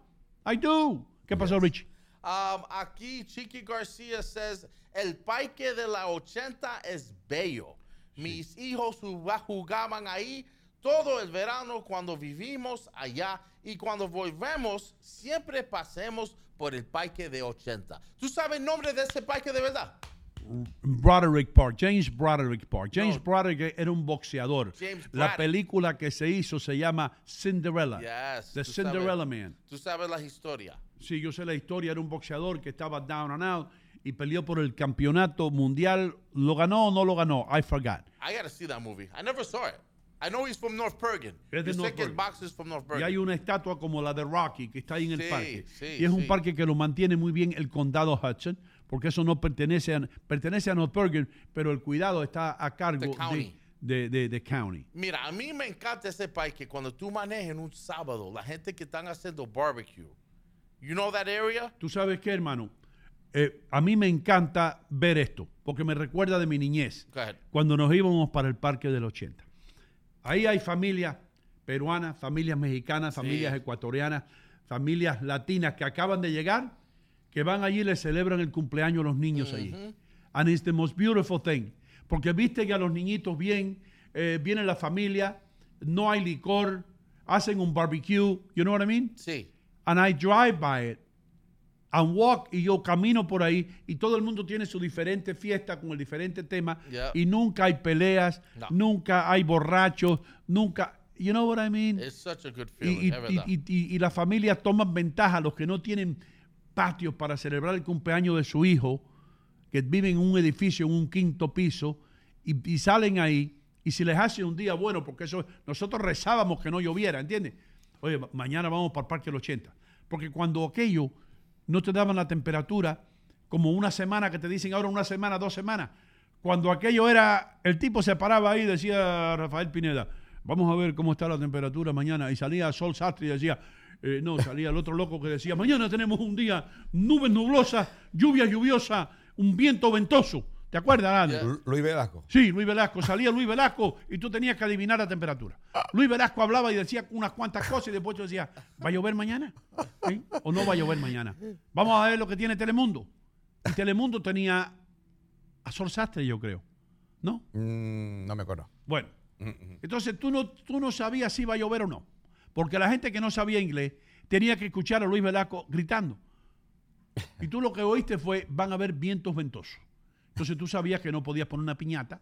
I do. ¿Qué pasó, Richie? Um, aquí Chiqui García says, el parque de la 80 es bello. Mis hijos juga- jugaban ahí todo el verano cuando vivimos allá y cuando volvemos siempre pasemos por el parque de 80. ¿Tú sabes el nombre de ese parque de verdad? Broderick Park, James Broderick Park. James No. Broderick era un boxeador. James La película que se hizo se llama Cinderella. Yes. The Cinderella sabes- Man. Tú sabes la historia. Sí, yo sé la historia. Era un boxeador que estaba down and out y peleó por el campeonato mundial. ¿Lo ganó o no lo ganó? I forgot. I gotta see that movie. I never saw it. I know he's from North Bergen. Es de Yo sé North que el Bergen. box is from North Y Bergen. hay una estatua como la de Rocky que está ahí en el Sí, parque. sí, y es un sí. parque que lo mantiene muy bien el condado Hudson, porque eso no pertenece a, pertenece a North Bergen, pero el cuidado está a cargo The de, county. de, de- de county. Mira, a mí me encanta ese parque cuando tú manejas en un sábado, la gente que están haciendo barbecue. You know that area? ¿Tú sabes qué, hermano? Eh, a mí me encanta ver esto, porque me recuerda de mi niñez, cuando nos íbamos para el Parque del 80. Ahí hay familias peruanas, familias mexicanas, familias ecuatorianas, familias latinas que acaban de llegar, que van allí y le celebran el cumpleaños a los niños allí. And it's the most beautiful thing. Porque visten a los niñitos bien, eh, viene la familia, no hay licor, hacen un barbecue, you know what I mean? Sí. and I drive by it and walk y yo camino por ahí y todo el mundo tiene su diferente fiesta con el diferente tema Yeah. y nunca hay peleas, No. nunca hay borrachos, nunca, you know what I mean? It's such a good feeling, y, y- y- y las familias toman ventaja, los que no tienen patios para celebrar el cumpleaños de su hijo, que viven en un edificio en un quinto piso, y, salen ahí, y si les hace un día bueno, porque eso nosotros rezábamos que no lloviera, ¿entiendes? Oye, ma- mañana vamos para el Parque del 80. Porque cuando aquello no te daban la temperatura, como una semana que te dicen ahora una semana, dos semanas, cuando aquello era, el tipo se paraba ahí decía Rafael Pineda, vamos a ver cómo está la temperatura mañana, y salía Sol Sastre y decía, eh, no, salía el otro loco que decía, mañana tenemos un día, nubes nublosas, lluvia lluviosa, un viento ventoso. ¿Te acuerdas, Andy? Lu- Luis Velasco. Sí, Luis Velasco. Salía Luis Velasco y tú tenías que adivinar la temperatura. Luis Velasco hablaba y decía unas cuantas cosas y después tú decías, ¿va a llover mañana? ¿Sí? ¿O no va a llover mañana? Vamos a ver lo que tiene Telemundo. Y Telemundo tenía a Sol Sastre, yo creo. ¿No? Mm, no me acuerdo. Bueno. Entonces tú no, tú no sabías si iba a llover o no. Porque la gente que no sabía inglés tenía que escuchar a Luis Velasco gritando. Y tú lo que oíste fue, van a haber vientos ventosos. Entonces tú sabías que no podías poner una piñata,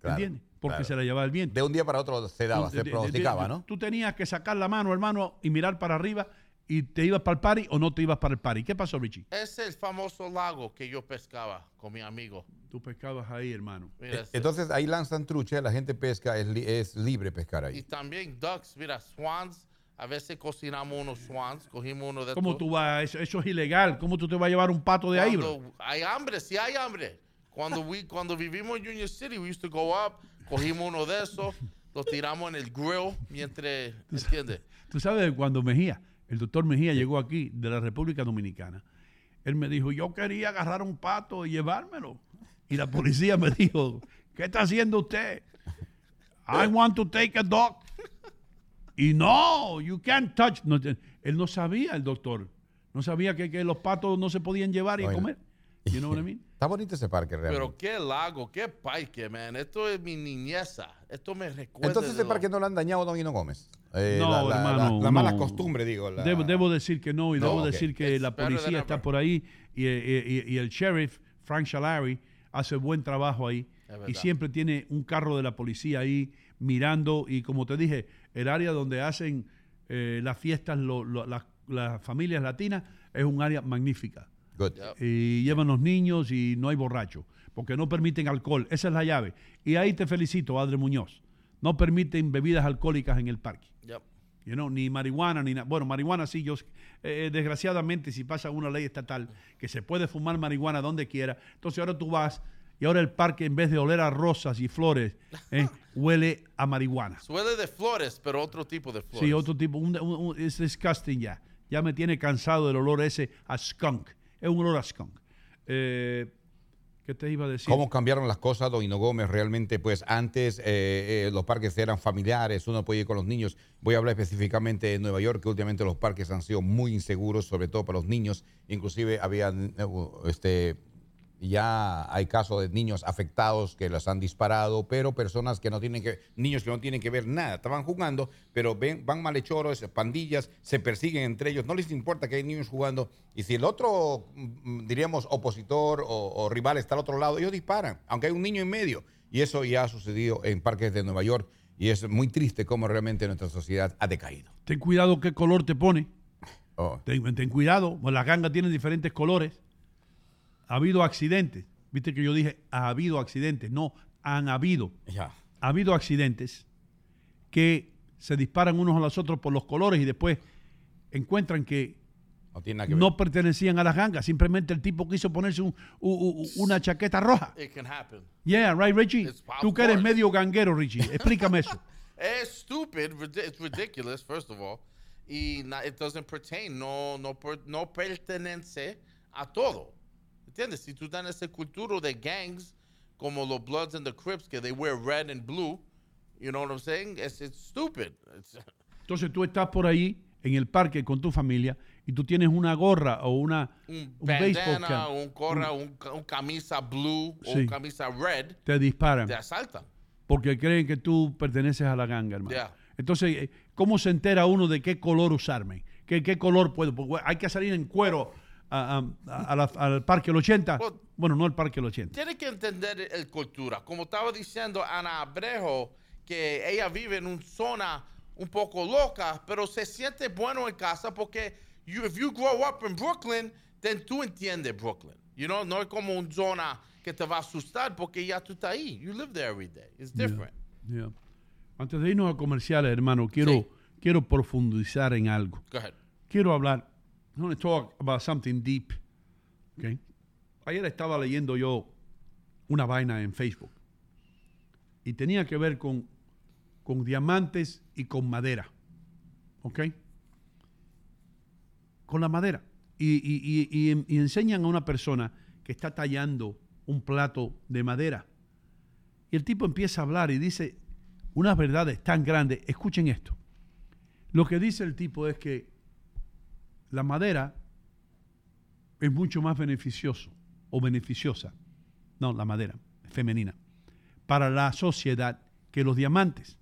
Claro, ¿entiendes? Porque claro. se la llevaba el viento. De un día para otro se daba, Tú- se de- pronosticaba, de- ¿no? Tú tenías que sacar la mano, hermano, y mirar para arriba y te ibas para el party o no te ibas para el party. ¿Qué pasó, Richie? Es el famoso lago que yo pescaba con mi amigo. Tú pescabas ahí, hermano. Mira, Eh, ese- Entonces ahí lanzan trucha, la gente pesca, es, li- es libre pescar y ahí. también ducks, mira, swans. A veces cocinamos unos swans, cogimos uno de ¿Cómo estos. tú vas? Eso, eso es ilegal. ¿Cómo tú te vas a llevar un pato de ahí, bro? Hay hambre, sí hay hambre. Cuando, we, cuando vivimos en Union City, we used to go up, cogimos uno de esos, lo tiramos en el grill mientras, ¿entiendes? Tú sabes, cuando Mejía, el doctor Mejía llegó aquí de la República Dominicana, él me dijo, yo quería agarrar un pato y llevármelo. Y la policía me dijo, ¿qué está haciendo usted? I want to take a dog. Y no, you can't touch. No, él no sabía, el doctor. No sabía que, que los patos no se podían llevar y comer. You know what I mean? Está bonito ese parque realmente. Pero qué lago, qué parque, man. Esto es mi niñeza. Esto me recuerda. Entonces ese parque lo- no lo han dañado Don Hino Gómez. Eh, No, la, la- hermano, la- la mala no. costumbre, digo. la- Debo, debo decir que no y No, debo decir que It's la policía está por ahí y, y- y- y el sheriff, Frank Shalari, hace buen trabajo ahí y siempre tiene un carro de la policía ahí mirando y como te dije, el área donde hacen eh, las fiestas lo- lo- las, las familias latinas es un área magnífica. Good. Y llevan los niños y no hay borrachos, porque no permiten alcohol. Esa es la llave. Y ahí te felicito, Adre Muñoz. No permiten bebidas alcohólicas en el parque. Yep. You know, ni marihuana, ni nada. Bueno, marihuana sí, yo, eh, desgraciadamente, si pasa una ley estatal que se puede fumar marihuana donde quiera, entonces ahora tú vas y ahora el parque, en vez de oler a rosas y flores, eh, huele a marihuana. Suele de flores, pero otro tipo de flores. Sí, otro tipo, es disgusting ya. Ya me tiene cansado del olor ese a skunk. Es un olor a skunk. Eh, ¿Qué te iba a decir? ¿Cómo cambiaron las cosas, Don Hino Gómez? Realmente, pues antes eh, eh, los parques eran familiares, uno podía ir con los niños. Voy a hablar específicamente de Nueva York, que últimamente los parques han sido muy inseguros, sobre todo para los niños. Inclusive había, este, ya hay casos de niños afectados que los han disparado, pero personas que no tienen que, niños que no tienen que ver nada, estaban jugando, pero ven, van malhechores, pandillas, se persiguen entre ellos, no les importa que hay niños jugando, y si el otro, mm, diríamos, opositor o, o rival está al otro lado, ellos disparan, aunque hay un niño en medio, y eso ya ha sucedido en parques de Nueva York, y es muy triste cómo realmente nuestra sociedad ha decaído. Ten cuidado qué color te pone. Oh, Ten, ten cuidado. Pues las gangas tienen diferentes colores. Ha habido accidentes. Viste que yo dije, ha habido accidentes. No, han habido. ya. Ha habido accidentes que se disparan unos a los otros por los colores y después encuentran que No tiene nada que ver. no pertenecían a las gangas. Simplemente el tipo quiso ponerse un- u- u- una chaqueta roja. It can happen. Yeah, right, Richie. It's- Tú que eres course. medio ganguero, Richie. Explícame eso. Es stupid, it's ridiculous, first of all. Y it doesn't pertain, no, no, per- no pertenece a todo. ¿Entiendes? Si tú tienes esa cultura de gangs, como los Bloods and the Crips, que they wear red and blue, you know what I'm saying? It's, it's stupid. It's- Entonces tú estás por ahí en el parque con tu familia y tú tienes una gorra o una un un baseball cap. un gorra, un, ca- un camisa blue, o un camisa red, te disparan te asaltan. porque creen que tú perteneces a la ganga, hermano. Yeah. Entonces, eh, ¿cómo se entera uno de qué color usarme? ¿Qué, qué color puedo? Porque hay que salir en cuero a- a- la- al parque el 80. Well- bueno, no el parque el 80. Tiene que entender el, cultura. Como estaba diciendo Ana Abrejo, que ella vive en una zona un poco loca, pero se siente bueno en casa porque you, if you grow up in Brooklyn, then tú entiendes Brooklyn. You know, no es como una zona que te va a asustar porque ya tú estás ahí. You live there every day. It's different. Yeah. Antes de irnos a comerciales, hermano, quiero, Sí. quiero profundizar en algo. Go ahead. quiero hablar. I want to talk about something deep. Okay. Ayer estaba leyendo yo una vaina en Facebook y tenía que ver con, con diamantes y con madera. ¿Ok? Con la madera. Y, y- y- enseñan a una persona que está tallando un plato de madera. Y el tipo empieza a hablar y dice unas verdades tan grandes. Escuchen esto. Lo que dice el tipo es que la madera es mucho más beneficioso o beneficiosa, no, la madera femenina, para la sociedad que los diamantes.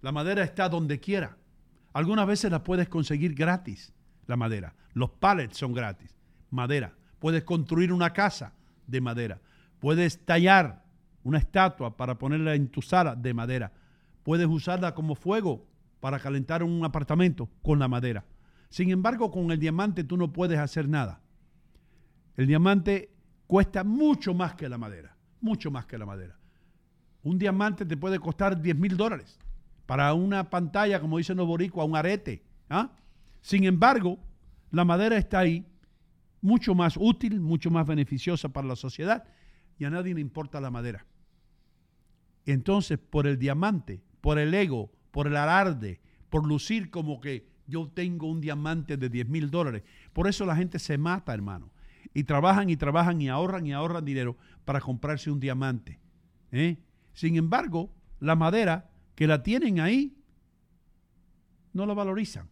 La madera está donde quiera. Algunas veces la puedes conseguir gratis, la madera. Los pallets son gratis, madera. Puedes construir una casa de madera. Puedes tallar una estatua para ponerla en tu sala de madera. Puedes usarla como fuego para calentar un apartamento con la madera. Sin embargo, con el diamante tú no puedes hacer nada. El diamante cuesta mucho más que la madera, mucho más que la madera. Un diamante te puede costar 10 mil dólares para una pantalla, como dicen los boricuas, un arete. ¿ah? Sin embargo, la madera está ahí, mucho más útil, mucho más beneficiosa para la sociedad y a nadie le importa la madera. Entonces, por el diamante, por el ego, por el alarde, por lucir como que yo tengo un diamante de 10 mil dólares. Por eso la gente se mata, hermano. Y trabajan y trabajan y ahorran y ahorran dinero para comprarse un diamante. ¿eh? Sin embargo, la madera que la tienen ahí, no la valorizan.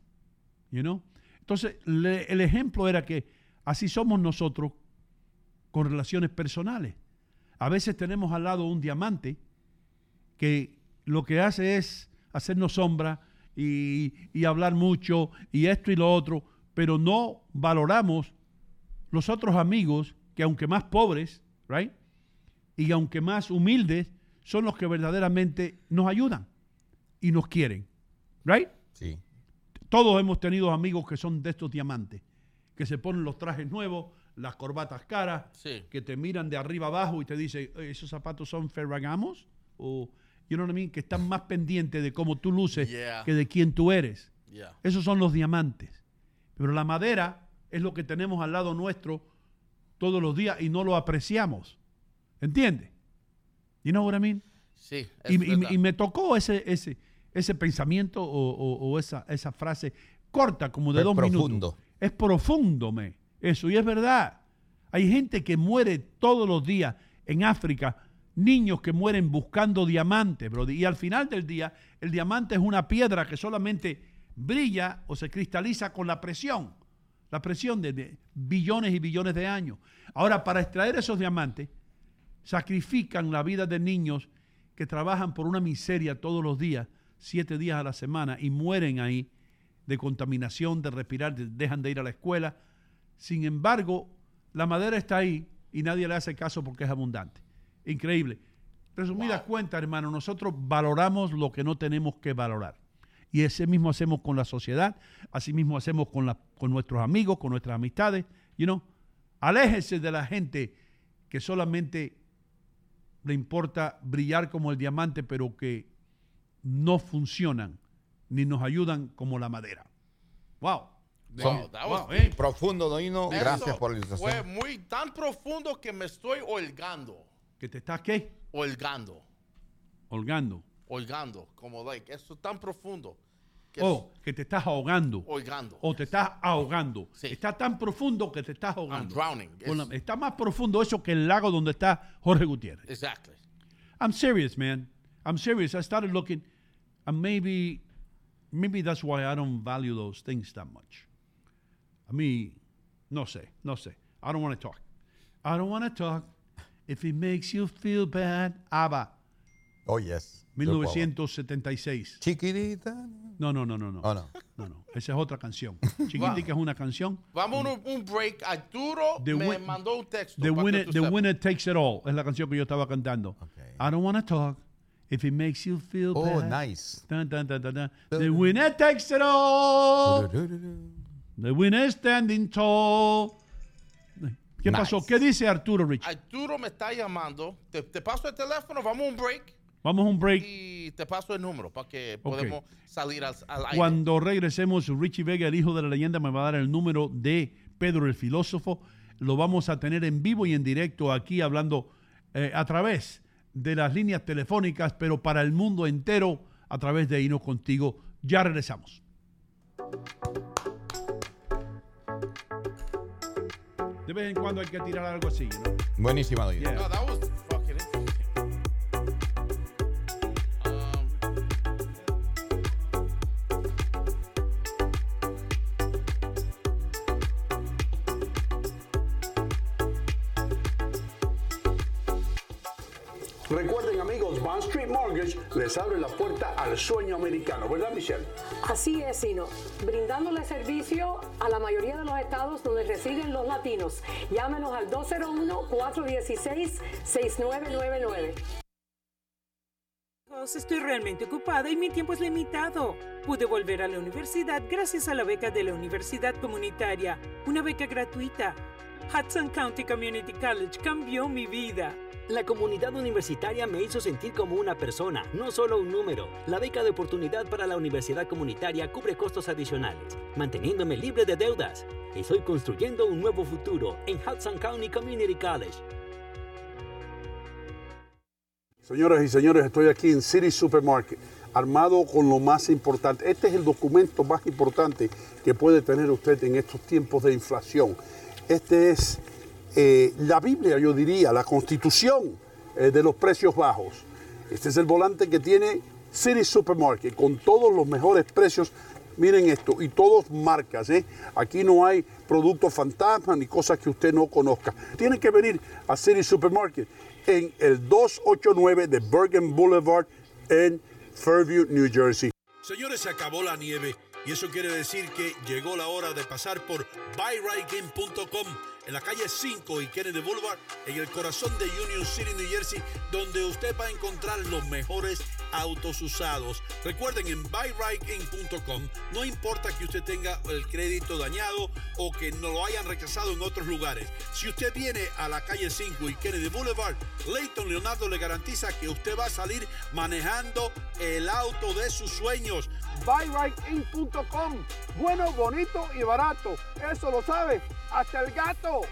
You know? Entonces, el ejemplo era que así somos nosotros con relaciones personales. A veces tenemos al lado un diamante que lo que hace es hacernos sombra y, y hablar mucho y esto y lo otro, pero no valoramos los otros amigos que aunque más pobres, right? Y aunque más humildes, son los que verdaderamente nos ayudan y nos quieren, right? Sí. Todos hemos tenido amigos que son de estos diamantes, que se ponen los trajes nuevos, las corbatas caras, Sí. que te miran de arriba abajo y te dicen, "Eh, ¿esos zapatos son Ferragamos? O, you know what I mean? Que están más pendientes de cómo tú luces Yeah. que de quién tú eres. Yeah. Esos son los diamantes. Pero la madera es lo que tenemos al lado nuestro todos los días y no lo apreciamos. ¿Entiendes? You know what I mean? Sí, es Y, y- me tocó ese, ese, ese pensamiento o, o- o esa, esa frase corta, como de Es dos profundo. minutos. Es profundo, me. Eso, y es verdad. Hay gente que muere todos los días en África, niños que mueren buscando diamantes. Y al final del día, el diamante es una piedra que solamente brilla o se cristaliza con la presión. La presión de, billones y billones de años. Ahora, para extraer esos diamantes, sacrifican la vida de niños que trabajan por una miseria todos los días, siete días a la semana, y mueren ahí de contaminación, de respirar, de- dejan de ir a la escuela. Sin embargo, la madera está ahí y nadie le hace caso porque es abundante. Increíble. Resumidas cuentas, hermano, nosotros valoramos lo que no tenemos que valorar. Y ese mismo hacemos con la sociedad, así mismo hacemos con, la- con nuestros amigos, con nuestras amistades. You know, aléjese de la gente que solamente le importa brillar como el diamante, pero que no funcionan ni nos ayudan como la madera. Wow. Son Wow, Wow, eh. profundo, Doino. Gracias por la Fue ilustración. muy tan profundo que me estoy holgando. ¿Que te estás qué? Holgando. Holgando. Holgando. Como, like, eso es tan profundo. Que Oh, que te estás ahogando. Holgando. O te estás ahogando. Sí. Está tan profundo que te estás I'm ahogando. drowning. La- Es- está más profundo eso que el lago donde está Jorge Gutiérrez. exactly. I'm serious, man. I'm serious. I started looking, and maybe, maybe that's why I don't value those things that much. A mí, no sé, no sé. I don't want to talk. I don't want to talk. If it makes you feel bad, ABBA, Oh, yes. 1976. Chiquitita. No, no, no, no, no. Oh, no. No, no. Esa es otra canción. Chiquitica es una canción. Vamos a un, un break. Arturo The me win- mandó un texto. The winner, the winner takes it all. Es la canción que yo estaba cantando. Okay. I don't want to talk. If it makes you feel Oh, bad. nice. Dun, dun, dun, dun, dun. The winner takes it all. The winner standing tall. ¿Qué Nice. pasó? ¿Qué dice Arturo Rich? Arturo me está llamando. Te, te paso el teléfono, vamos a un break Vamos a un break. y te paso el número para que podamos salir al, al aire. Cuando regresemos, Richie Vega, el hijo de la leyenda, me va a dar el número de Pedro el filósofo. Lo vamos a tener en vivo y en directo aquí hablando eh, a través de las líneas telefónicas, pero para el mundo entero a través de Hino Contigo. Ya regresamos. De vez en cuando hay que tirar algo así, ¿no? Buenísima, Doino. Yeah. Les abre la puerta al sueño americano, ¿verdad Michelle? Así es, Sino, brindándole servicio a la mayoría de los estados donde residen los latinos. Llámenos al 201-416-6999. Amigos, Estoy realmente ocupada y mi tiempo es limitado. Pude volver a la universidad gracias a la beca de la Universidad Comunitaria, una beca gratuita. Hudson County Community College cambió mi vida. La comunidad universitaria me hizo sentir como una persona, no solo un número. La beca de oportunidad para la universidad comunitaria cubre costos adicionales, manteniéndome libre de deudas. Estoy construyendo un nuevo futuro en Hudson County Community College. Señoras y señores, estoy aquí en City Supermarket, armado con lo más importante. Este es el documento más importante que puede tener usted en estos tiempos de inflación. Este es eh, la Biblia, yo diría, la constitución eh, de los precios bajos. Este es el volante que tiene City Supermarket con todos los mejores precios Miren esto, y todos marcas, ¿eh? Aquí no hay productos fantasmas ni cosas que usted no conozca. Tienen que venir a City Supermarket en el 289 de Bergen Boulevard en Fairview, New Jersey. Señores, se acabó la nieve y eso quiere decir que llegó la hora de pasar por buyrightgame.com en la calle 5 y Kennedy Boulevard, en el corazón de Union City, New Jersey, donde usted va a encontrar los mejores autos usados. Recuerden, en buyrightgame.com no importa que usted tenga el crédito dañado o que no lo hayan rechazado en otros lugares. Si usted viene a la calle 5 y Kennedy Boulevard, Leighton Leonardo le garantiza que usted va a salir manejando el auto de sus sueños. buyrightIn.com. Bueno, bonito y barato. Eso lo sabe hasta el gato.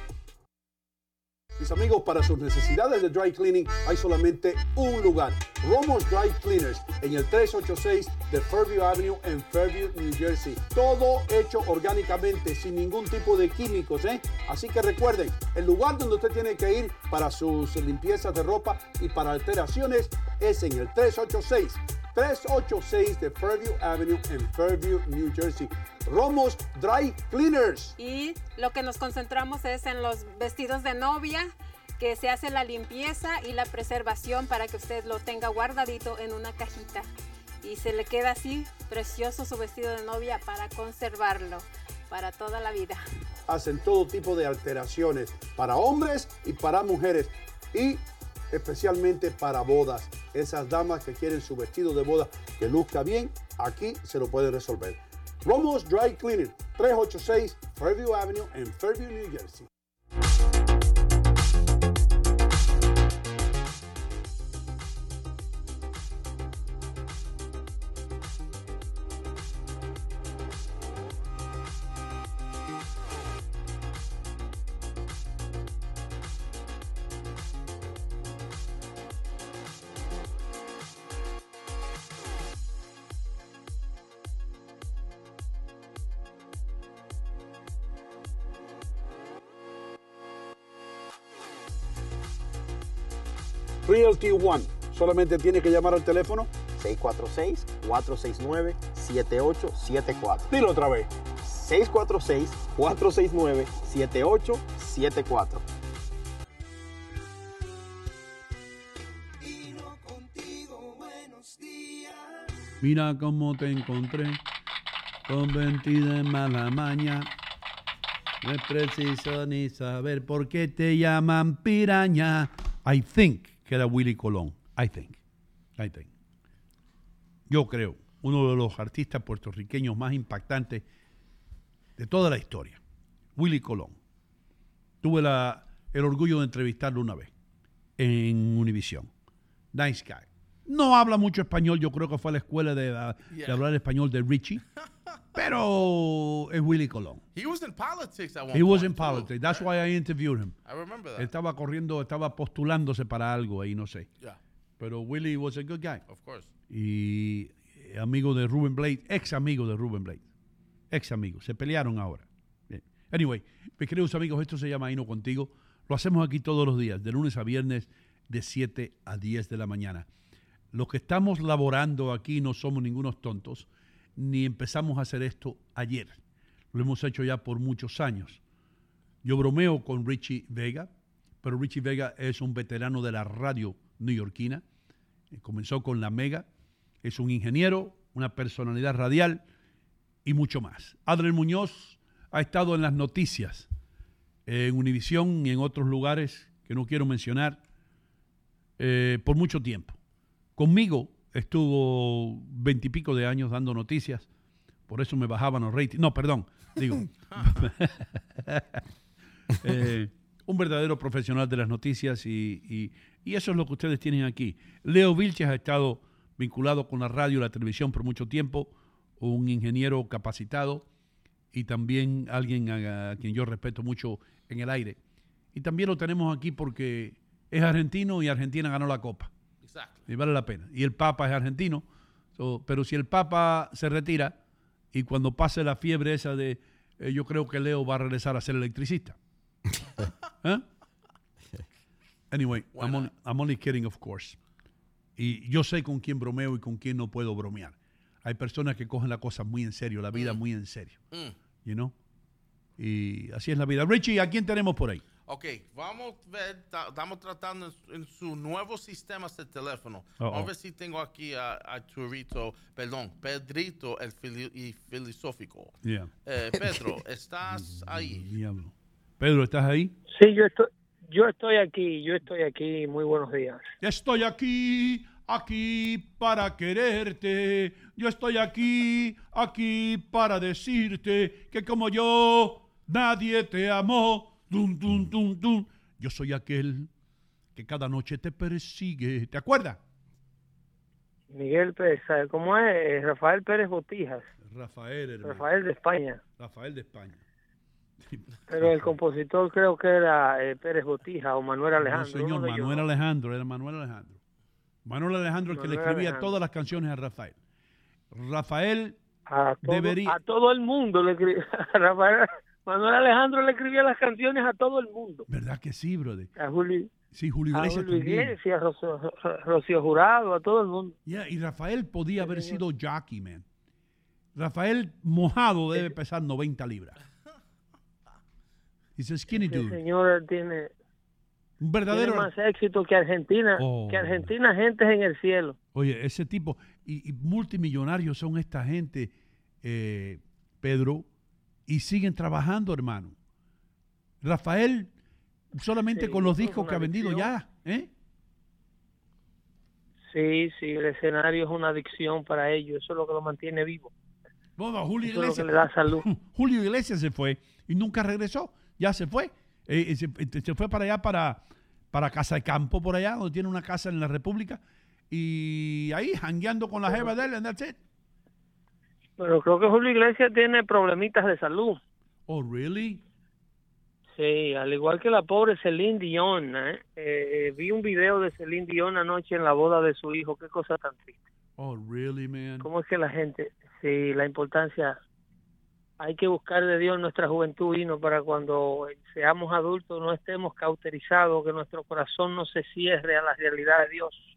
Mis amigos, para sus necesidades de dry cleaning hay solamente un lugar. Romos Dry Cleaners en el 386 de Fairview Avenue en Fairview, New Jersey. Todo hecho orgánicamente, sin ningún tipo de químicos, ¿eh? Así que recuerden, el lugar donde usted tiene que ir para sus limpiezas de ropa y para alteraciones es en el 386 386 de Fairview Avenue en Fairview, New Jersey. Romos Dry Cleaners. Y lo que nos concentramos es en los vestidos de novia, que se hace la limpieza y la preservación para que usted lo tenga guardadito en una cajita. Y se le queda así precioso su vestido de novia para conservarlo para toda la vida. Hacen todo tipo de alteraciones para hombres y para mujeres. Y especialmente para bodas. Esas damas que quieren su vestido de boda que luzca bien, aquí se lo puede resolver. Romos Dry Cleaning, 386 Fairview Avenue in Fairview, New Jersey. Realty One. Solamente tiene que llamar al teléfono 646-469-7874. Dilo otra vez. 646-469-7874. Mira cómo te encontré, convertida en mala maña. No es preciso ni saber por qué te llaman piraña. I think que era Willy Colón. I think. I think. Yo creo, uno de los artistas puertorriqueños más impactantes de toda la historia. Willy Colón. Tuve la, el orgullo de entrevistarlo una vez en Univision. Nice guy. No habla mucho español, yo creo que fue a la escuela de, de Yeah. hablar español de Richie, pero es Willy Colón. He was in politics at one He was in politics. That's why I interviewed him. I remember that. Estaba corriendo, estaba postulándose para algo ahí, no sé. Yeah, Pero Willy was a good guy. of course. Y eh, amigo de Ruben Blade, ex amigo de Ruben Blade. Ex amigo. Se pelearon ahora. Bien. Anyway, mis queridos amigos, esto se llama Hino Contigo. Lo hacemos aquí todos los días, de lunes a viernes, de 7 a 10 de la mañana. Los que estamos laborando aquí no somos ningunos tontos, ni empezamos a hacer esto ayer. Lo hemos hecho ya por muchos años. Yo bromeo con Richie Vega, pero Richie Vega es un veterano de la radio neoyorquina. Eh, Comenzó con la Mega, es un ingeniero, una personalidad radial y mucho más. Adriel Muñoz ha estado en las noticias, en Univisión y en otros lugares que no quiero mencionar, eh, por mucho tiempo. Conmigo estuvo veintipico de años dando noticias, por eso me bajaban los ratings. No, perdón, digo. Eh, un verdadero profesional de las noticias y, y- y eso es lo que ustedes tienen aquí. Leo Vilches ha estado vinculado con la radio y la televisión por mucho tiempo, un ingeniero capacitado y también alguien a, a quien yo respeto mucho en el aire. Y también lo tenemos aquí porque es argentino y Argentina ganó la Copa. Exactly. Y vale la pena. Y el Papa es argentino. So, pero si el Papa se retira y cuando pase la fiebre esa de, eh, yo creo que Leo va a regresar a ser electricista. ¿Eh? Anyway, I'm only, I'm only kidding, of course. Y yo sé con quién bromeo y con quién no puedo bromear. Hay personas que cogen la cosa muy en serio, la vida muy en serio. Mm. You know? Y así es la vida. Richie, ¿a quién tenemos por ahí? Ok, vamos a ver, ta- estamos tratando en, su- en su nuevo sistema de teléfono. Uh-oh. Vamos a ver si tengo aquí a, a Turito, perdón, Pedrito, el fili- y filosófico. Yeah. Eh, Pedro, ¿estás ahí? Diablo. Pedro, ¿estás ahí? Sí, yo estoy, yo estoy aquí, yo estoy aquí. Muy buenos días. Estoy aquí, aquí para quererte. Yo estoy aquí, aquí para decirte que como yo, nadie te amó. Dum, dum, dum, dum. Yo soy aquel que cada noche te persigue. ¿Te acuerdas? Miguel Pérez, ¿sabe cómo es? Eh, Rafael Pérez Botijas, Rafael, hermano. Rafael de España. Rafael de España. Pero el compositor creo que era eh, Pérez Botija o Manuel No, Alejandro. señor, de ellos. Manuel Alejandro, era Manuel Alejandro. Manuel Alejandro el que le escribía Alejandro. todas las canciones a Rafael. Rafael a todo, debería- a todo el mundo le escribía, Rafael, Manuel Alejandro le escribía las canciones a todo el mundo. ¿Verdad que sí, brother? A Julio, Sí, Julio a Iglesias Julio también. Iglesias, Rocío, Rocío Jurado, a todo el mundo. Yeah, y Rafael podía haber sido jockey, man. Rafael mojado debe pesar 90 libras. A skinny dude. señor tiene, Un tiene verdadero... más éxito que Argentina, Oh. que Argentina gente en el cielo. Oye, ese tipo... Y, y multimillonarios son esta gente, eh, Pedro, y siguen trabajando, hermano. Rafael, solamente Sí, con los discos que ha vendido adicción. ya, ¿eh? Sí, sí, el escenario es una adicción para ellos, eso es lo que lo mantiene vivo. Bueno, Julio Eso es lo que Iglesias, le da salud. Julio Iglesias se fue y nunca regresó. Ya se fue. Eh, eh, se, eh, se fue para allá, para, para Casa de Campo, por allá, donde tiene una casa en la República. Y ahí, jangueando con la jeva de él, and that's it. Pero creo que Julio Iglesias tiene problemitas de salud. Oh, really? Sí, al igual que la pobre Celine Dion. ¿eh? Eh, eh, vi un video de Celine Dion anoche en la boda de su hijo. Qué cosa tan triste. Oh, really, man? ¿Cómo es que la gente, sí, la importancia, hay que buscar de Dios nuestra juventud y no para cuando seamos adultos no estemos cauterizados, que nuestro corazón no se cierre a la realidad de Dios.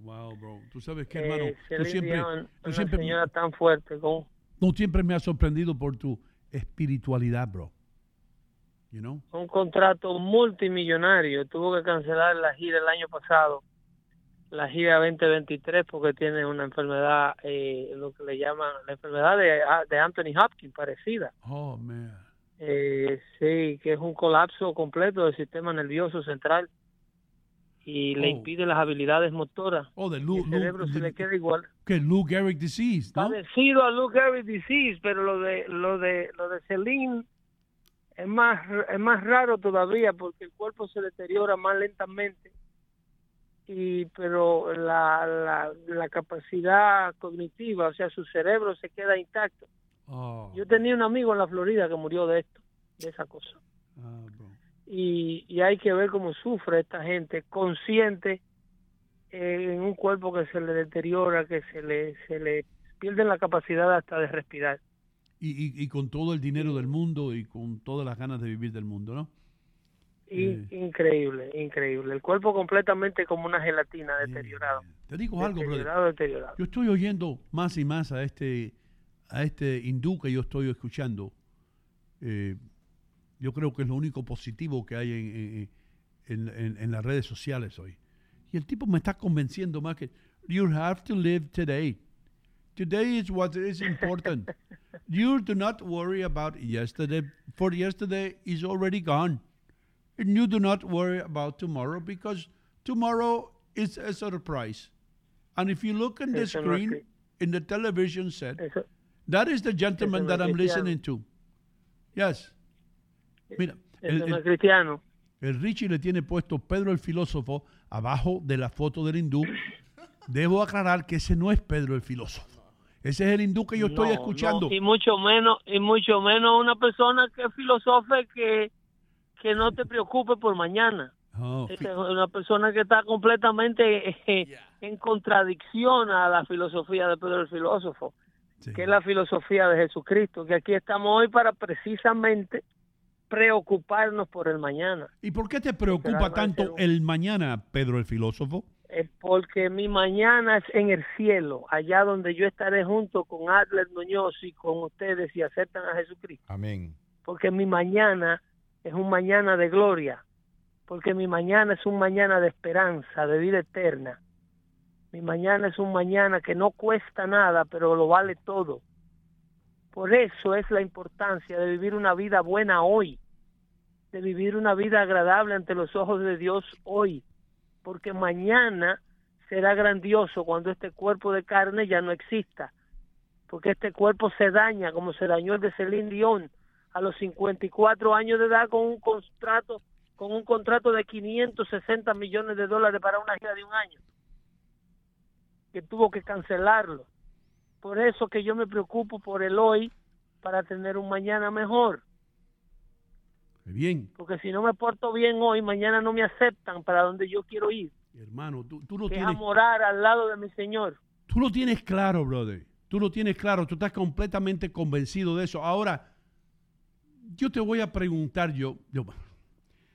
Wow, bro. Tú sabes que, hermano, Eh, tú siempre, tú siempre, señora tan fuerte como tú siempre me has sorprendido por tu espiritualidad, bro. You know? un contrato multimillonario. Tuvo que cancelar la gira el año pasado, la gira 2023, porque tiene una enfermedad, eh, lo que le llaman la enfermedad de, de Anthony Hopkins, parecida. Oh, man. Eh, sí, que es un colapso completo del sistema nervioso central y le Oh. impide las habilidades motoras. Oh, de Lou, el cerebro Lou- se le queda igual. que Lou Gehrig disease, ¿no? Parecido a Lou Gehrig disease, pero lo de lo de lo de Celine es más es más raro todavía porque el cuerpo se deteriora más lentamente y pero la, la, la capacidad cognitiva, o sea, su cerebro se queda intacto. Oh, Yo tenía un amigo en la Florida que murió de esto, de esa cosa. ah, bro. Y, y hay que ver cómo sufre esta gente consciente eh, en un cuerpo que se le deteriora, que se le, se le pierde la capacidad hasta de respirar. Y, y, y con todo el dinero del mundo y con todas las ganas de vivir del mundo, ¿no? Eh. Increíble, increíble. El cuerpo completamente como una gelatina deteriorado. Te digo algo, brother. Deteriorado, deteriorado. Yo estoy oyendo más y más a este, a este hindú que yo estoy escuchando. Eh, yo creo que es lo único positivo que hay en, en- en- en- las redes sociales hoy. Y el tipo me está convenciendo más que you have to live today. Today is what is important. you do not worry about yesterday, for yesterday is already gone. And you do not worry about tomorrow because tomorrow is a surprise. And if you look in the Eso screen, in the television set, Eso, that is the gentleman no that I'm listening to. Yes. Mira, el, cristiano. el Richie le tiene puesto Pedro el filósofo abajo de la foto del hindú. Debo aclarar que ese no es Pedro el filósofo. Ese es el hindú que yo estoy escuchando. no, y mucho menos, y mucho menos una persona que filosofe que, que no te preocupe por mañana. Oh, es una persona que está completamente eh, en contradicción a la filosofía de Pedro el filósofo, sí. que es la filosofía de Jesucristo, que aquí estamos hoy para precisamente preocuparnos por el mañana. ¿Y por qué te preocupa tanto el mañana, Pedro el filósofo? Es porque mi mañana es en el cielo, allá donde yo estaré junto con Adler Muñoz y con ustedes si aceptan a Jesucristo. Amén. Porque mi mañana es un mañana de gloria, porque mi mañana es un mañana de esperanza, de vida eterna. Mi mañana es un mañana que no cuesta nada, pero lo vale todo. Por eso es la importancia de vivir una vida buena hoy, de vivir una vida agradable ante los ojos de Dios hoy, porque mañana será grandioso cuando este cuerpo de carne ya no exista, porque este cuerpo se daña como se dañó el de Celine Dion a los 54 años de edad con un contrato con un contrato de 560 millones de dólares para una gira de un año que tuvo que cancelarlo. Por eso que yo me preocupo por el hoy para tener un mañana mejor. Bien. Porque si no me porto bien hoy, mañana no me aceptan para donde yo quiero ir. Hermano, tú, tú lo Que es a tienes, morar al lado de mi Señor. tú lo tienes claro, brother. Tú lo tienes claro. Tú estás completamente convencido de eso. Ahora, yo te voy a preguntar, yo, yo,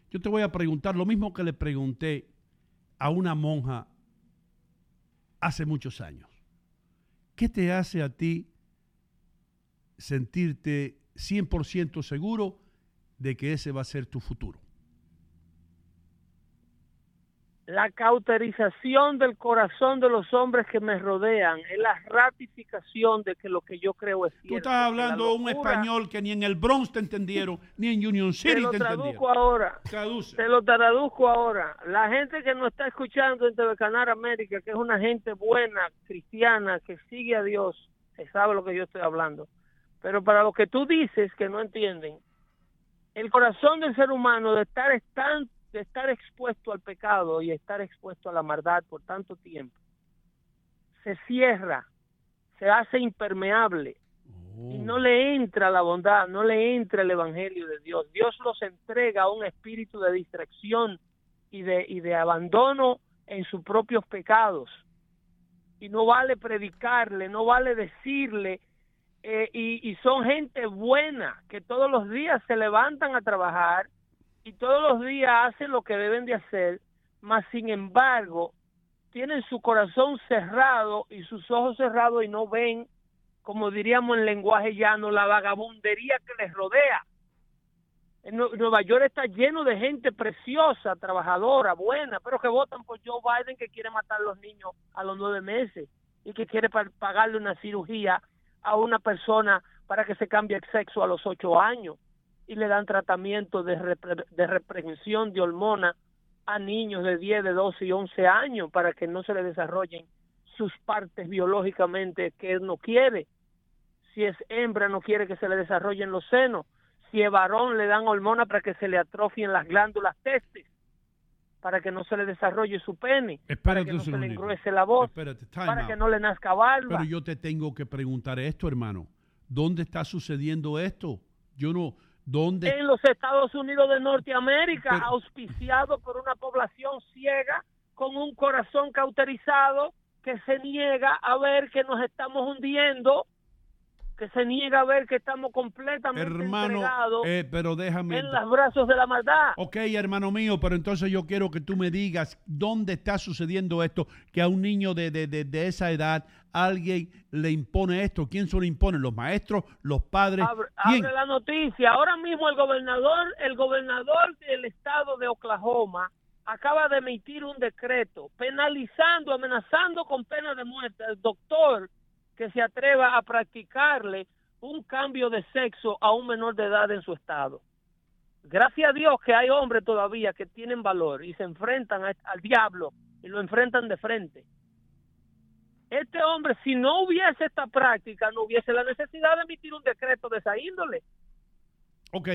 yo te voy a preguntar lo mismo que le pregunté a una monja hace muchos años. ¿Qué te hace a ti sentirte 100% seguro de que ese va a ser tu futuro? La cauterización del corazón de los hombres que me rodean es la ratificación de que lo que yo creo es cierto. Tú estás hablando La un locura- español que ni en el Bronx te entendieron, ni en Union Te City lo te entendieron. traduzco ahora. Traduce. Te lo traduzco ahora. La gente que nos está escuchando en TV Canal América, que es una gente buena, cristiana, que sigue a Dios, que sabe lo que yo estoy hablando. Pero para lo que tú dices que no entienden, el corazón del ser humano de estar tan de estar expuesto al pecado y estar expuesto a la maldad por tanto tiempo se cierra, se hace impermeable y no le entra la bondad, no le entra el evangelio de Dios. Dios los entrega a un espíritu de distracción y de y de abandono en sus propios pecados. Y no vale predicarle, no vale decirle eh, y, y son gente buena que todos los días se levantan a trabajar y todos los días hacen lo que deben de hacer, mas sin embargo tienen su corazón cerrado y sus ojos cerrados y no ven, como diríamos en lenguaje llano, la vagabundería que les rodea. En Nue- Nueva York está lleno de gente preciosa, trabajadora, buena, pero que votan por Joe Biden que quiere matar a los niños a los nueve meses y que quiere pa- pagarle una cirugía a una persona para que se cambie el sexo a los ocho años y le dan tratamiento de, repre- de reprehensión de hormona a niños de 10, de 12 y 11 años para que no se le desarrollen sus partes biológicamente que él no quiere. Si es hembra, no quiere que se le desarrollen los senos. Si es varón, le dan hormona para que se le atrofien las glándulas testes, para que no se le desarrolle su pene, para Espérate que un no se le engruese la voz, Espérate, para out. que no le nazca barba. Pero yo te tengo que preguntar esto, hermano. ¿Dónde está sucediendo esto? Yo no. ¿Dónde? en los Estados Unidos de Norteamérica, Pero- auspiciado por una población ciega, con un corazón cauterizado, que se niega a ver que nos estamos hundiendo, que se niega a ver que estamos completamente Hermano, entregados eh, pero déjame. en los brazos de la maldad. Ok, hermano mío, pero entonces yo quiero que tú me digas dónde está sucediendo esto, que a un niño de, de- de- de esa edad alguien le impone esto. ¿Quién se lo impone? ¿Los maestros? ¿Los padres? Abre, abre la noticia. Ahora mismo el gobernador, el gobernador del estado de Oklahoma acaba de emitir un decreto penalizando, amenazando con pena de muerte al doctor que se atreva a practicarle un cambio de sexo a un menor de edad en su estado. Gracias a Dios que hay hombres todavía que tienen valor y se enfrentan a- al diablo y lo enfrentan de frente. Este hombre, si no hubiese esta práctica, no hubiese la necesidad de emitir un decreto de esa índole. Ok,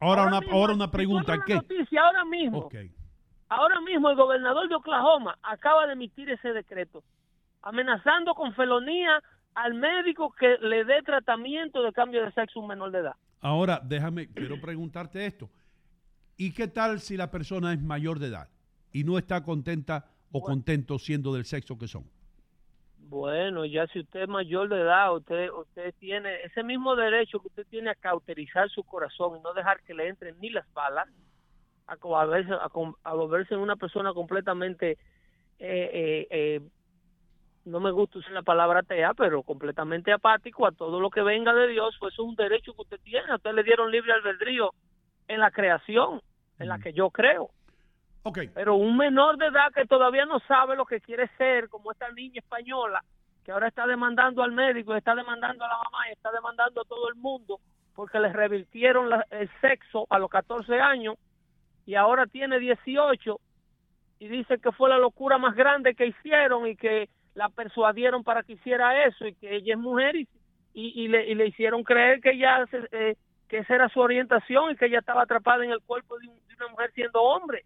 ahora, una, mismo, ahora una pregunta. ¿Qué? noticia ahora mismo, Ok. ahora mismo el gobernador de Oklahoma acaba de emitir ese decreto, amenazando con felonía al médico que le dé tratamiento de cambio de sexo a un menor de edad. Ahora, déjame, quiero preguntarte esto. ¿Y qué tal si la persona es mayor de edad y no está contenta o contento siendo del sexo que son? Bueno, ya si usted es mayor de edad, usted usted tiene ese mismo derecho que usted tiene a cauterizar su corazón y no dejar que le entren ni las balas, a, co- a, verse- a com- a volverse una persona completamente eh, eh, eh, no me gusta usar la palabra atea, pero completamente apático a todo lo que venga de Dios, pues eso es un derecho que usted tiene. A usted le dieron libre albedrío en la creación, en la que yo creo. Pero un menor de edad que todavía no sabe lo que quiere ser, como esta niña española, que ahora está demandando al médico, está demandando a la mamá, y está demandando a todo el mundo, porque le revirtieron la- el sexo a los 14 años y ahora tiene 18 y dice que fue la locura más grande que hicieron y que la persuadieron para que hiciera eso y que ella es mujer y, y, le, y le hicieron creer que ella se- eh, que esa era su orientación y que ella estaba atrapada en el cuerpo de, un- de una mujer siendo hombre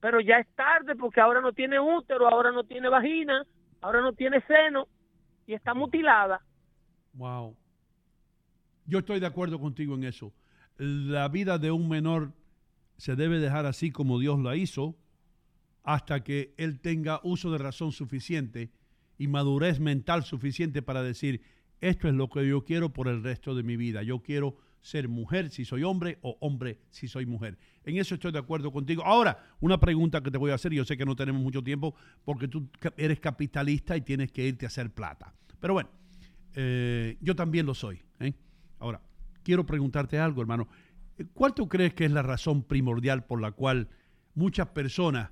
pero ya es tarde porque ahora no tiene útero, ahora no tiene vagina, ahora no tiene seno y está mutilada. Wow. Yo estoy de acuerdo contigo en eso. La vida de un menor se debe dejar así como Dios la hizo hasta que él tenga uso de razón suficiente y madurez mental suficiente para decir, esto es lo que yo quiero por el resto de mi vida. Yo quiero ser mujer si soy hombre o hombre si soy mujer. En eso estoy de acuerdo contigo. Ahora, una pregunta que te voy a hacer, yo sé que no tenemos mucho tiempo porque tú eres capitalista y tienes que irte a hacer plata. Pero bueno, eh, yo también lo soy. ¿eh? Ahora, quiero preguntarte algo, hermano. ¿Cuál tú crees que es la razón primordial por la cual muchas personas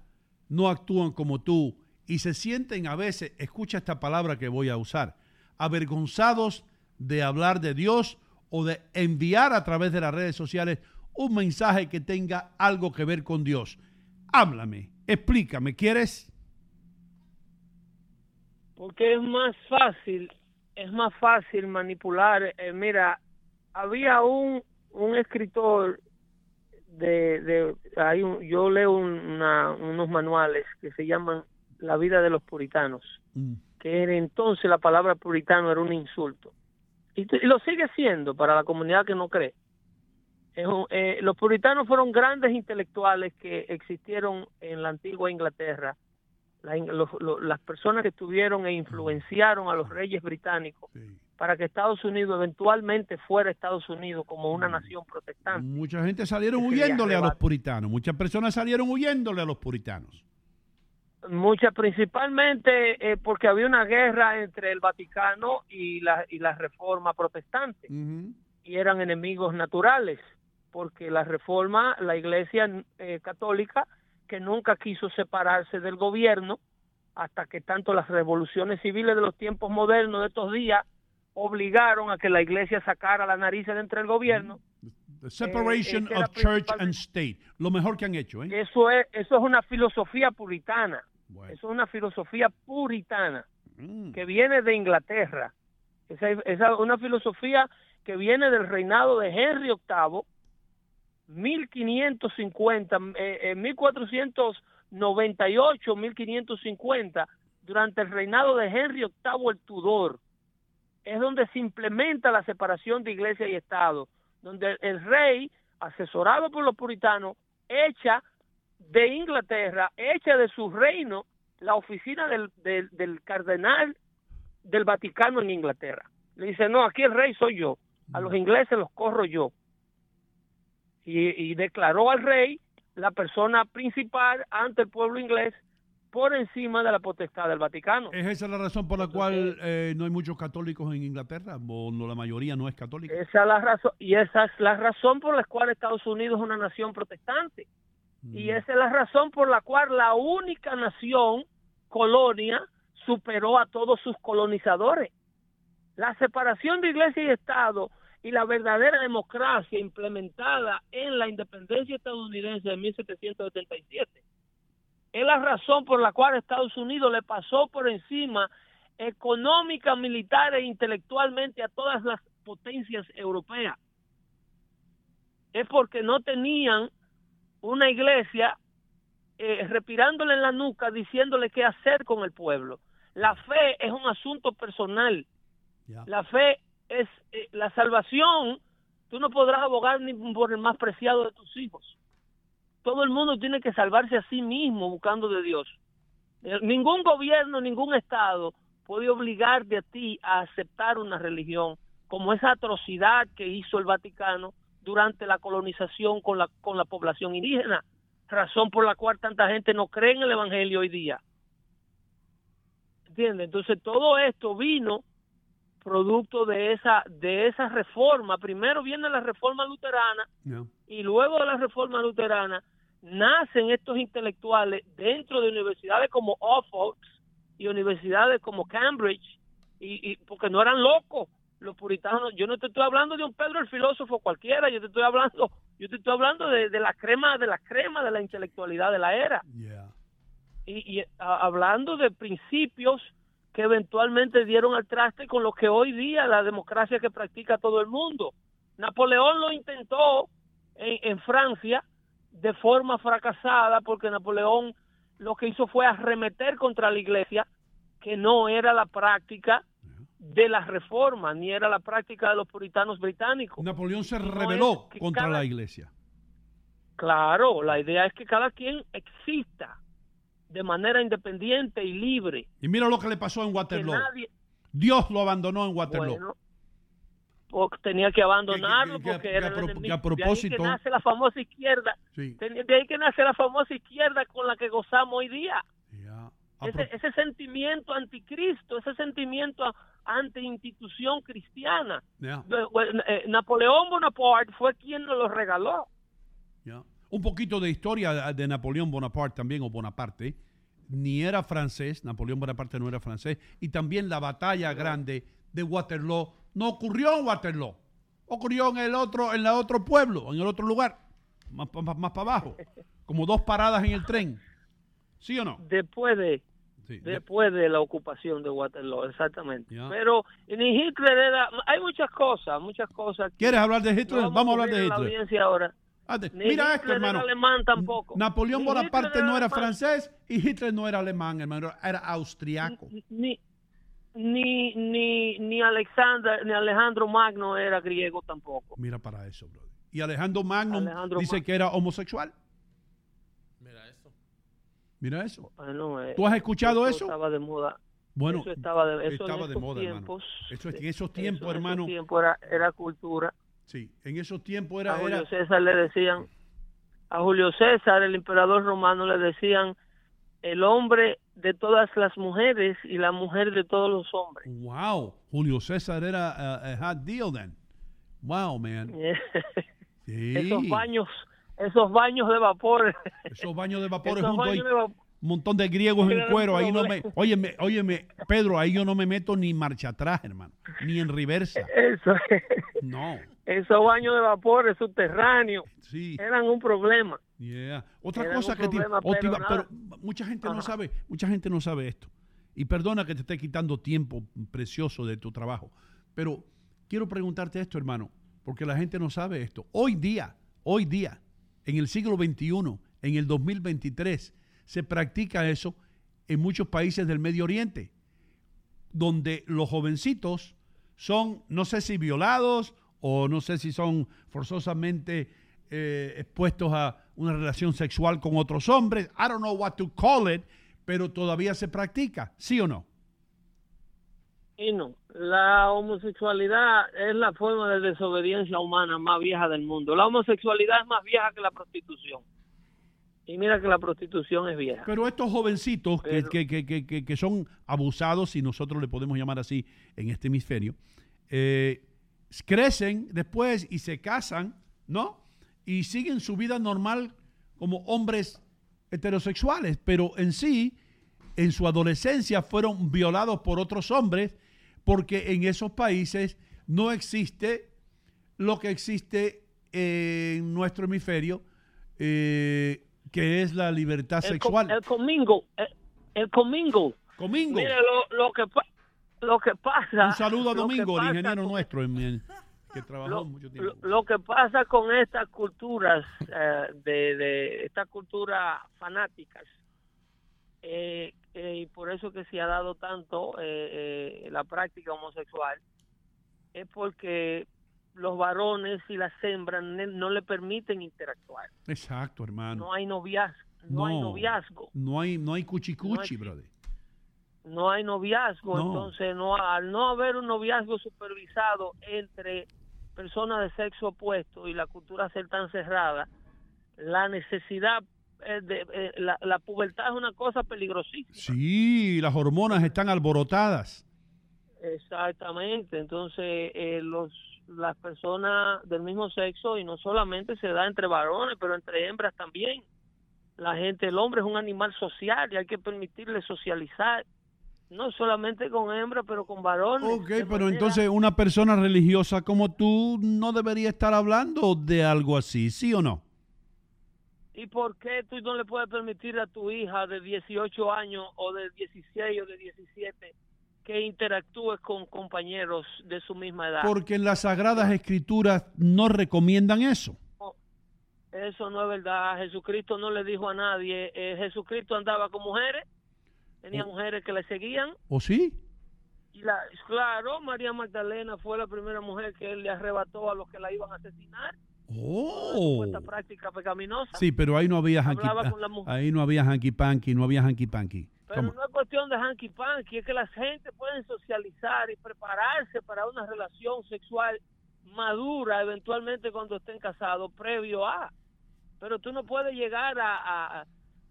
no actúan como tú y se sienten a veces, escucha esta palabra que voy a usar, avergonzados de hablar de Dios o de enviar a través de las redes sociales un mensaje que tenga algo que ver con Dios? Háblame, explícame, ¿quieres? Porque es más fácil, es más fácil manipular. Eh, mira, había un, un escritor de, de hay yo leo unos manuales que se llaman La vida de los puritanos, que en entonces la palabra puritano era un insulto. Y, lo sigue siendo para la comunidad que no cree. Es un- eh, los puritanos fueron grandes intelectuales que existieron en la antigua Inglaterra. La los- las personas que estuvieron e influenciaron a los reyes británicos para que Estados Unidos eventualmente fuera Estados Unidos como una nación protestante. Mucha gente salieron huyéndole a los puritanos, muchas personas salieron huyéndole a los puritanos. Muchas, principalmente eh, porque había una guerra entre el Vaticano y la, y la Reforma protestante. Y eran enemigos naturales, porque la Reforma, la Iglesia eh, católica, que nunca quiso separarse del gobierno, hasta que tanto las revoluciones civiles de los tiempos modernos de estos días obligaron a que la Iglesia sacara la nariz de entre el gobierno. The separation era of church and state. Lo mejor que han hecho, ¿eh? Eso es, eso es una filosofía puritana. Eso es una filosofía puritana que viene de Inglaterra. Esa es una filosofía que viene del reinado de Henry VIII, 1550, eh, eh, 1498, 1550, durante el reinado de Henry VIII el Tudor. Es donde se implementa la separación de iglesia y Estado, donde el rey, asesorado por los puritanos, echa de Inglaterra, echa de su reino la oficina del, del, del cardenal del Vaticano en Inglaterra. Le dice, no, aquí el rey soy yo, a los ingleses los corro yo. Y, y declaró al rey la persona principal ante el pueblo inglés por encima de la potestad del Vaticano. ¿Es esa la razón por la cual eh, no hay muchos católicos en Inglaterra? ¿O no, la mayoría no es católica? Esa es la razón, y esa es la razón por la cual Estados Unidos es una nación protestante. Y esa es la razón por la cual la única nación, colonia, superó a todos sus colonizadores. La separación de iglesia y Estado y la verdadera democracia implementada en la independencia estadounidense de 1777 es la razón por la cual Estados Unidos le pasó por encima económica, militar e intelectualmente a todas las potencias europeas. Es porque no tenían una iglesia eh, respirándole en la nuca, diciéndole qué hacer con el pueblo. La fe es un asunto personal. La fe es eh, la salvación. Tú no podrás abogar ni por el más preciado de tus hijos. Todo el mundo tiene que salvarse a sí mismo buscando de Dios. Eh, Ningún gobierno, ningún estado puede obligarte a ti a aceptar una religión como esa atrocidad que hizo el Vaticano durante la colonización con la, con la población indígena, razón por la cual tanta gente no cree en el Evangelio hoy día. ¿Entiendes? Entonces todo esto vino producto de esa de esa reforma. Primero viene la reforma luterana Yeah. y luego de la reforma luterana nacen estos intelectuales dentro de universidades como Oxford y universidades como Cambridge y, y porque no eran locos los puritanos yo no te estoy hablando de un Pedro el filósofo cualquiera yo te estoy hablando yo te estoy hablando de, de la crema de la crema de la intelectualidad de la era y, y, a- hablando de principios que eventualmente dieron al traste con lo que hoy día la democracia que practica todo el mundo. Napoleón lo intentó en, en Francia de forma fracasada porque Napoleón lo que hizo fue arremeter contra la iglesia, que no era la práctica de las reformas, ni era la práctica de los puritanos británicos. Napoleón se No rebeló contra cada- la iglesia. Claro, la idea es que cada quien exista de manera independiente y libre. Y mira lo que le pasó en Waterloo. nadie, Dios lo abandonó en Waterloo. Bueno, porque tenía que abandonarlo Que- que- que- porque que era a el pro- enemigo. que a De ahí propósito- que nace la famosa izquierda. Sí. De ahí que nace la famosa izquierda con la que gozamos hoy día. Ese, ese sentimiento anticristo, ese sentimiento anti-institución cristiana. Ya, Eh, Napoleón Bonaparte fue quien nos lo regaló. Un poquito de historia de- Napoleón Bonaparte también, o Bonaparte. Ni era francés, Napoleón Bonaparte no era francés. Y también la batalla grande de Waterloo no ocurrió en Waterloo. Ocurrió en el otro, en el otro pueblo, en el otro lugar, más, para abajo. Como dos paradas en el tren. ¿Sí o no? Después de Sí. después de la ocupación de Waterloo, exactamente. Pero ni Hitler era, hay muchas cosas, muchas cosas. ¿Quieres hablar de Hitler? No Vamos a hablar de cubrir la Hitler. audiencia ahora. Ni Mira Hitler esto, hermano. alemán tampoco. Napoleón Ni Bonaparte Hitler no era alemán. francés y Hitler no era alemán, hermano, era austriaco. Ni, ni, ni, ni Alexander, ni Alejandro Magno era griego tampoco. Mira para eso, brother. Y Alejandro Magno Alejandro dice que era homosexual. Mira eso. Eso. Bueno, eh, ¿Tú has escuchado eso? Estaba de moda. Bueno, eso estaba de, eso estaba de moda, hermano. tiempos, Eso es- en esos eso tiempos, en esos hermano. tiempos era, era cultura. Sí, en esos tiempos a era, Julio era César le decían, a Julio César, el emperador romano, le decían el hombre de todas las mujeres y la mujer de todos los hombres. wow, Julio César era a, a hot deal then. Wow, man. Sí. Esos baños, esos baños de vapor. Esos baños de vapor esos junto ahí. Un montón de griegos en cuero, ahí no me, óyeme, óyeme, Pedro, ahí yo no me meto ni marcha atrás, hermano, ni en reversa. Eso, No, esos baños de vapor subterráneos sí. eran un problema. Yeah. Otra cosa que problema, te pero mucha gente no sabe, mucha gente no sabe esto. Y perdona que te esté quitando tiempo precioso de tu trabajo, pero quiero preguntarte esto, hermano, porque la gente no sabe esto. Hoy día, hoy día, en el siglo XXI, en el 2023, se practica eso en muchos países del Medio Oriente, donde los jovencitos son, no sé si violados o no sé si son forzosamente eh, expuestos a una relación sexual con otros hombres. I don't know what to call it, pero todavía se practica, ¿sí o no? La homosexualidad es la forma de desobediencia humana más vieja del mundo. La homosexualidad es más vieja que la prostitución. Y mira que la prostitución es vieja. Pero estos jovencitos que, Pero- que- que- que- que- que son abusados, si nosotros le podemos llamar así en este hemisferio, eh, crecen después y se casan, ¿no? Y siguen su vida normal como hombres heterosexuales, pero en sí, en su adolescencia fueron violados por otros hombres porque en esos países no existe lo que existe en nuestro hemisferio, eh, que es la libertad El, sexual. el comingo, el, el comingo. Comingo. Mira lo, lo que lo que pasa. Un saludo a Domingo, el ingeniero con- nuestro, en- en- que trabajó lo, mucho tiempo. lo- lo que pasa con estas culturas eh, de, de estas culturas fanáticas eh, eh, y por eso que se ha dado tanto eh, eh, la práctica homosexual es porque los varones y las hembras no le permiten interactuar Exacto, hermano. no hay noviazgo no, hay noviazgo No hay, no hay cuchicuchi, No brother. no hay noviazgo, No. entonces no al no haber un noviazgo supervisado entre personas de sexo opuesto y la cultura ser tan cerrada, la necesidad eh, de- eh, la, la pubertad es una cosa peligrosísima. Sí, las hormonas están alborotadas. Exactamente, entonces eh, los las personas del mismo sexo y no solamente se da entre varones, pero entre hembras también. La gente, el hombre es un animal social y hay que permitirle socializar, no solamente con hembras, pero con varones. Ok, pero manera- entonces una persona religiosa como tú no debería estar hablando de algo así, ¿sí o no? ¿Y por qué tú no le puedes permitir a tu hija de 18 años o de 16 o de 17 que interactúe con compañeros de su misma edad? Porque las Sagradas Escrituras no recomiendan eso. Eso no es verdad. Jesucristo no le dijo a nadie. eh, Jesucristo andaba con mujeres. Tenía mujeres que le seguían. ¿O sí? Y la, claro, María Magdalena fue la primera mujer que él le arrebató a los que la iban a asesinar. Oh. Esta práctica pecaminosa. Sí, pero ahí no había hanky, ahí no había hanky panky, no había hanky panky. Pero ¿Cómo? no es cuestión de hanky panky, es que la gente puede socializar y prepararse para una relación sexual madura eventualmente cuando estén casados, previo a. Pero tú no puedes llegar a, a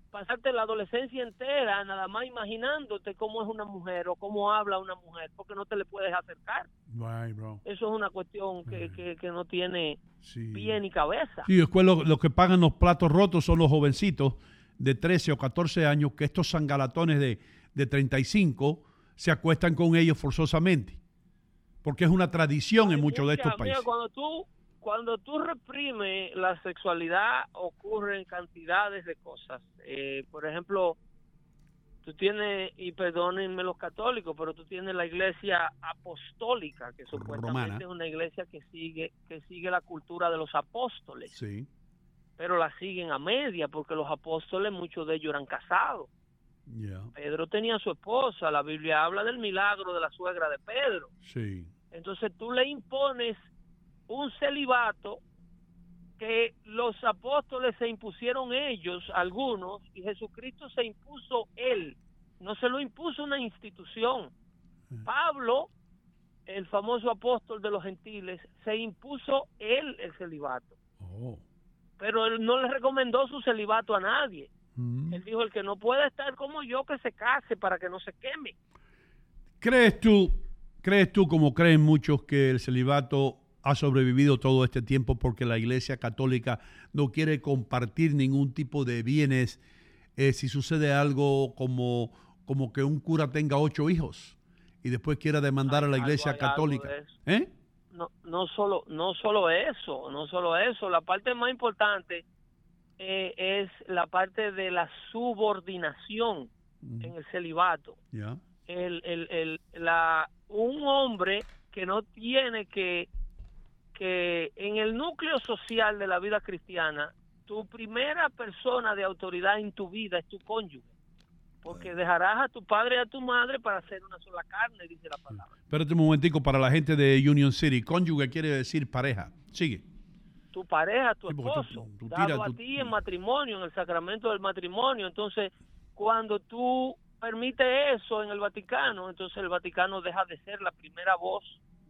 pasarte la adolescencia entera nada más imaginándote cómo es una mujer o cómo habla una mujer, porque no te le puedes acercar. Right, bro. Eso es una cuestión que, que, que no tiene pie ni cabeza. Sí, después lo, lo que pagan los platos rotos son los jovencitos de 13 o 14 años que estos sangalatones de, de 35 se acuestan con ellos forzosamente. Porque es una tradición en muchos de estos mira, países. cuando tú cuando tú reprimes la sexualidad ocurren cantidades de cosas. Eh, por ejemplo, tú tienes y perdónenme los católicos, pero tú tienes la iglesia apostólica que supuestamente Romana. es una iglesia que sigue que sigue la cultura de los apóstoles, Sí. pero la siguen a media porque los apóstoles muchos de ellos eran casados. Yeah. Pedro tenía su esposa, la Biblia habla del milagro de la suegra de Pedro. Sí. Entonces tú le impones un celibato que los apóstoles se impusieron ellos, algunos, y Jesucristo se impuso él. No se lo impuso una institución. Pablo, el famoso apóstol de los gentiles, se impuso él el celibato. Pero él no le recomendó su celibato a nadie. Él dijo, el que no puede estar como yo, que se case para que no se queme. ¿Crees tú, crees tú, como creen muchos, que el celibato ha sobrevivido todo este tiempo porque la Iglesia Católica no quiere compartir ningún tipo de bienes eh, si sucede algo como, como que un cura tenga ocho hijos y después quiera demandar a la Iglesia algo Católica? ¿Eh? no, no solo no solo eso, no solo eso, la parte más importante eh, es la parte de la subordinación en el celibato. El, el, el, la, un hombre que no tiene que, que en el núcleo social de la vida cristiana, tu primera persona de autoridad en tu vida es tu cónyuge. Porque dejarás a tu padre y a tu madre para hacer una sola carne, dice la palabra. Espérate un momentico para la gente de Union City. Cónyuge quiere decir pareja. Sigue. tu pareja, tu Sí, porque tú- esposo, tú dado a tú- ti en matrimonio, en el sacramento del matrimonio. Entonces, cuando tú permites eso en el Vaticano, entonces el Vaticano deja de ser la primera voz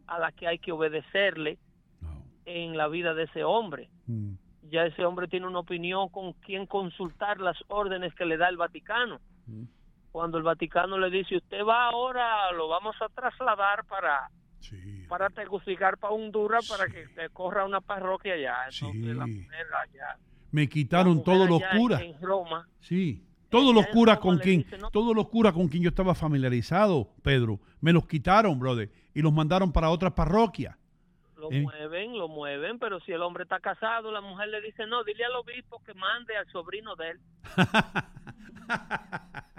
a la que hay que obedecerle en la vida de ese hombre. Mm. Ya ese hombre tiene una opinión con quien consultar las órdenes que le da el Vaticano. Cuando el Vaticano le dice, usted va ahora, lo vamos a trasladar para para Tegucigalpa, Honduras, para que te corra una parroquia allá. Entonces la mujer allá, Me quitaron todos los curas. En Roma, Sí. Todos los curas con quien, dice, "No". todos los curas con quien yo estaba familiarizado, Pedro, me los quitaron, brother, y los mandaron para otras parroquias. Lo Eh. mueven, lo mueven, pero si el hombre está casado, la mujer le dice, no, dile al obispo que mande al sobrino de él.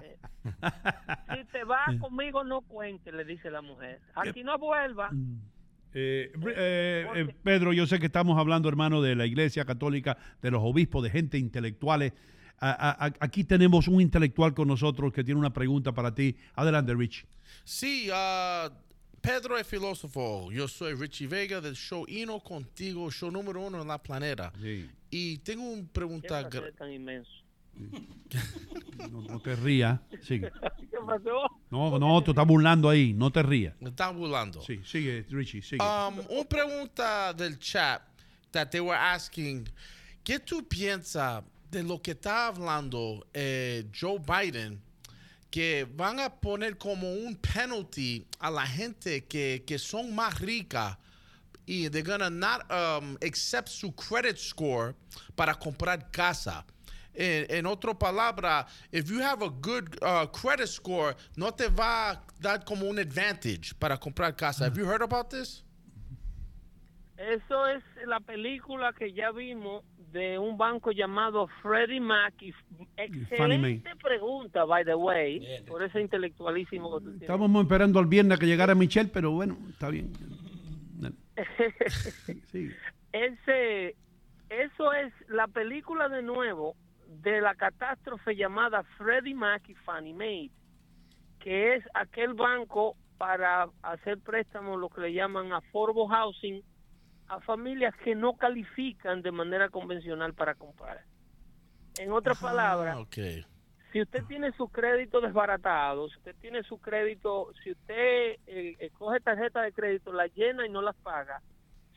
Eh, si te va conmigo, no cuente, le dice la mujer. Aquí no vuelva. Eh, br- eh, eh, Pedro, yo sé que estamos hablando, hermano, de la Iglesia Católica, de los obispos, de gente intelectuales. A- a- aquí tenemos un intelectual con nosotros que tiene una pregunta para ti. Adelante, Rich. Sí, ah, Pedro es filósofo. Yo soy Richie Vega del show Ino Contigo, show número uno en la planeta. Y tengo una ¿Qué pregunta. placer gra- tan inmenso? No, no te rías. Sigue. ¿Qué pasó? No, no, tú estás burlando ahí. No te rías. Me están burlando. Sí, sigue, Richie, sigue. Um, una pregunta del chat that they were asking. ¿Qué tú piensas de lo que está hablando eh, Joe Biden, que van a poner como un penalty a la gente que, que son más ricas y they're gonna not um, accept su credit score para comprar casa. En, en otra palabra, if you have a good uh, credit score, no te va a dar como un advantage para comprar casa. Have you heard about this? Eso es la película que ya vimos de un banco llamado Freddie Mac. Y excelente pregunta, by the way, por ese intelectualísimo que tú tienes. Estábamos esperando al viernes que llegara Michelle, pero bueno, está bien. Sí. Ese, eso es la película de nuevo de la catástrofe llamada Freddie Mac y Fannie Mae, que es aquel banco para hacer préstamos, lo que le llaman affordable housing, a familias que no califican de manera convencional para comprar. En otras palabras, Okay. si usted tiene su crédito desbaratado, si usted tiene su crédito, si usted eh, eh, coge tarjeta de crédito, la llena y no las paga,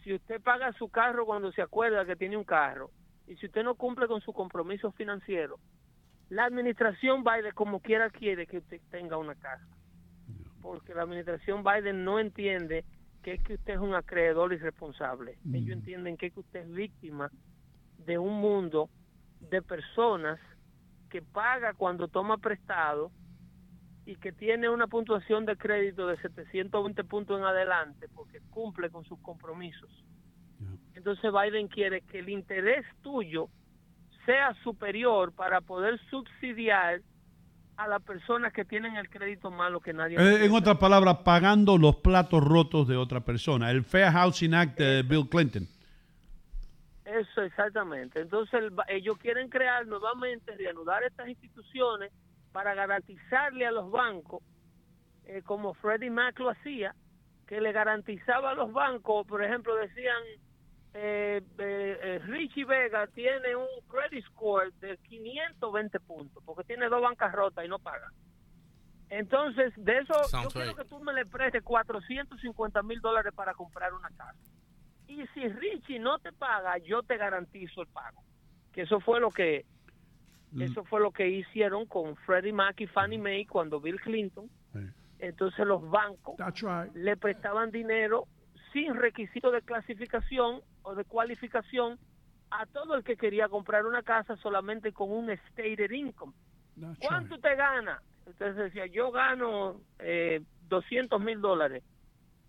si usted paga su carro cuando se acuerda que tiene un carro, y si usted no cumple con su compromiso financiero, la administración Biden como quiera quiere que usted tenga una casa. Porque la administración Biden no entiende que es que usted es un acreedor irresponsable. Ellos entienden que es que usted es víctima de un mundo de personas que paga cuando toma prestado y que tiene una puntuación de crédito de 720 puntos en adelante porque cumple con sus compromisos. Entonces Biden quiere que el interés tuyo sea superior para poder subsidiar a las personas que tienen el crédito malo que nadie Eh, en otras palabras, pagando los platos rotos de otra persona. El Fair Housing Act de Bill Clinton. Eso exactamente. Entonces el ellos quieren crear nuevamente, reanudar estas instituciones para garantizarle a los bancos, eh, como Freddie Mac lo hacía, que le garantizaba a los bancos, por ejemplo, decían, eh, eh, eh, Richie Vega tiene un credit score de 520 puntos, porque tiene dos bancarrotas y no paga. Entonces, de eso, yo quiero que tú me le prestes 450 mil dólares para comprar una casa. Y si Richie no te paga, yo te garantizo el pago. Que eso fue lo que eso fue lo que hicieron con Freddie Mac y Fannie Mae cuando Bill Clinton. Entonces los bancos le prestaban dinero sin requisito de clasificación o de cualificación a todo el que quería comprar una casa solamente con un stated income. ¿Cuánto te gana? Entonces decía, yo gano eh, 200 mil dólares.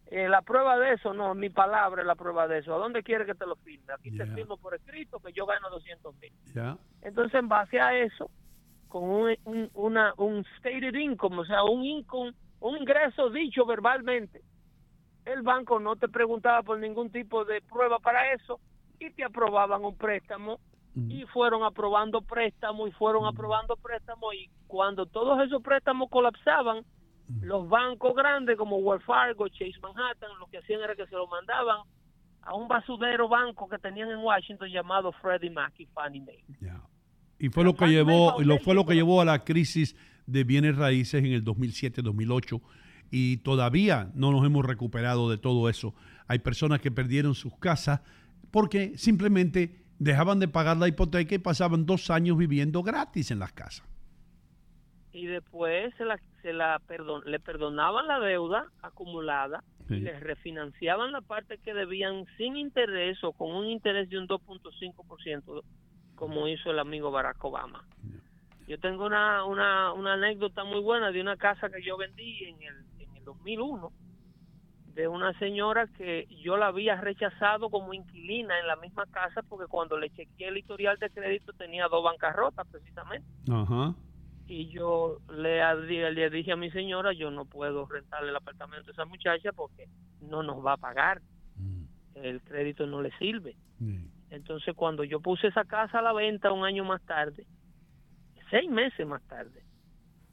Eh, la prueba de eso, no, mi palabra es la prueba de eso. ¿A dónde quiere que te lo firme? Aquí te firmo por escrito que yo gano 200 mil. Entonces, en base a eso, con un, un, una, un stated income, o sea, un income, un ingreso dicho verbalmente, el banco no te preguntaba por ningún tipo de prueba para eso y te aprobaban un préstamo. Y fueron aprobando préstamos y fueron aprobando préstamos y cuando todos esos préstamos colapsaban, los bancos grandes como Wells Fargo, Chase Manhattan, lo que hacían era que se lo mandaban a un basurero banco que tenían en Washington llamado Freddie Mac y Fannie Mae. Y fue lo que llevó, y lo fue lo que llevó a la crisis de bienes raíces en el 2007-2008 y todavía no nos hemos recuperado de todo eso. Hay personas que perdieron sus casas porque simplemente dejaban de pagar la hipoteca y pasaban dos años viviendo gratis en las casas. y después se la, se la perdon, le perdonaban la deuda acumulada y Sí. les refinanciaban la parte que debían sin interés o con un interés de un 2.5% como hizo el amigo Barack Obama. Yo tengo una, una, una anécdota muy buena de una casa que yo vendí en el 2001 de una señora que yo la había rechazado como inquilina en la misma casa porque cuando le chequeé el historial de crédito tenía dos bancarrotas precisamente Ajá. y yo le, le dije a mi señora, yo no puedo rentarle el apartamento a esa muchacha porque no nos va a pagar. El crédito no le sirve. Entonces, cuando yo puse esa casa a la venta un año más tarde, seis meses más tarde,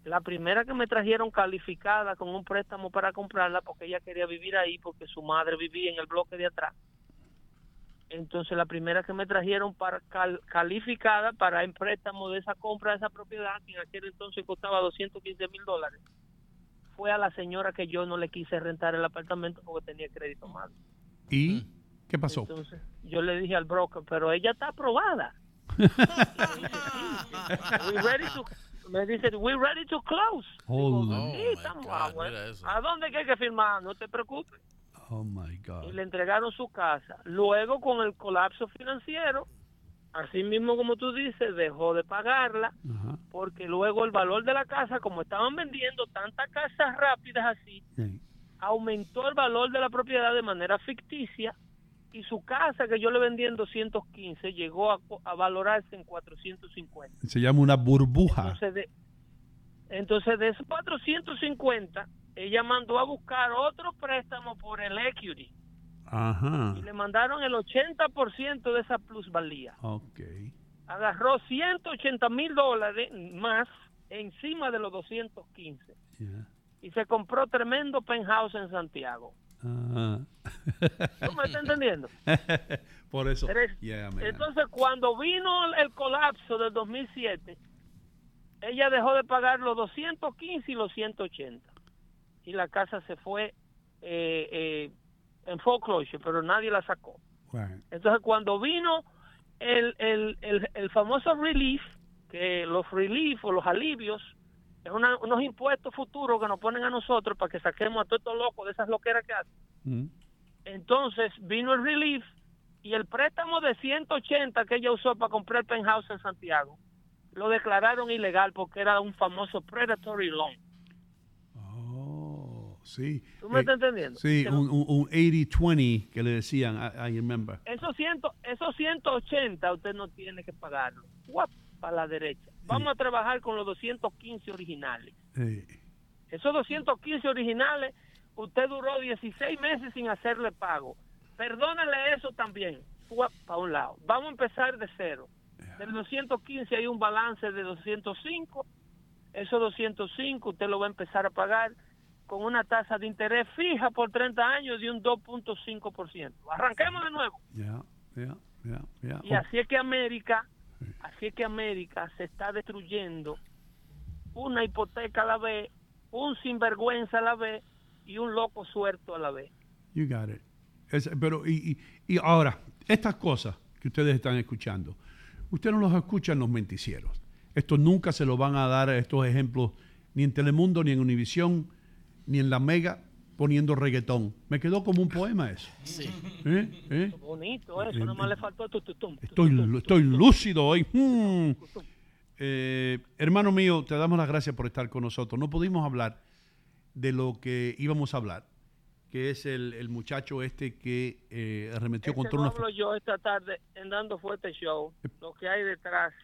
la primera que me trajeron calificada con un préstamo para comprarla porque ella quería vivir ahí porque su madre vivía en el bloque de atrás. Entonces la primera que me trajeron para cal- calificada para el préstamo de esa compra de esa propiedad, que en aquel entonces costaba 215 mil dólares, fue a la señora que yo no le quise rentar el apartamento porque tenía crédito malo. ¿Y qué pasó? Entonces yo le dije al broker, pero ella está aprobada. Me dice, we ready to close. Holy. Digo, Oh, sí, estamos, God, ah, bueno. ¿A dónde que hay que firmar? No te preocupes. Oh my God. Y le entregaron su casa. Luego, con el colapso financiero, así mismo como tú dices, dejó de pagarla, porque luego el valor de la casa, como estaban vendiendo tantas casas rápidas así, aumentó el valor de la propiedad de manera ficticia y su casa que yo le vendí en 215 llegó a, a valorarse en 450. Se llama una burbuja. Entonces de, entonces de esos 450, ella mandó a buscar otro préstamo por el equity Ajá. y le mandaron el 80% de esa plusvalía. Ok. Agarró 180 mil dólares más encima de los 215 y se compró tremendo penthouse en Santiago. Ajá. ¿Tú me estás entendiendo? Por eso. Yeah. Entonces, cuando vino el colapso del 2007, ella dejó de pagar los 215 y los 180. Y la casa se fue eh, eh, en foreclosure, pero nadie la sacó. Right. Entonces, cuando vino el, el, el, el famoso relief, que los relief o los alivios, es una- unos impuestos futuros que nos ponen a nosotros para que saquemos a todos estos locos de esas loqueras que hacen. Mm. Entonces vino el relief y el préstamo de 180 que ella usó para comprar el penthouse en Santiago lo declararon ilegal porque era un famoso predatory loan. Oh, sí. ¿Tú me estás entendiendo? Sí, un, un, un 80-20 que le decían, I, I remember. Esos, ciento, esos 180 usted no tiene que pagarlo. Guap, para la derecha. Vamos a trabajar con los 215 originales. Eh, Esos 215 originales, usted duró 16 meses sin hacerle pago. Perdónale eso también. Para un lado. Vamos a empezar de cero. Del 215 hay un balance de 205. Esos 205 usted lo va a empezar a pagar con una tasa de interés fija por 30 años de un 2.5%. Arranquemos de nuevo. yeah, yeah, yeah. Y así es que América, así que América se está destruyendo una hipoteca a la vez, un sinvergüenza a la vez y un loco suelto a la vez. You got it. Pero, y, y, y ahora, estas cosas que ustedes están escuchando, ustedes no los escuchan los menticieros. Esto nunca se lo van a dar estos ejemplos ni en Telemundo, ni en Univisión, ni en La Mega, poniendo reggaetón. Me quedó como un poema eso. ¿Eh? ¿Eh? Bonito eso, nada más le faltó tu, tu, tum. Estoy, estoy lúcido hoy. Mm. Eh, hermano mío, te damos las gracias por estar con nosotros. No pudimos hablar de lo que íbamos a hablar, que es el, el muchacho este que eh, arremetió Ese contra no una... hablo yo esta tarde en Dando Fuerte Show, lo que hay detrás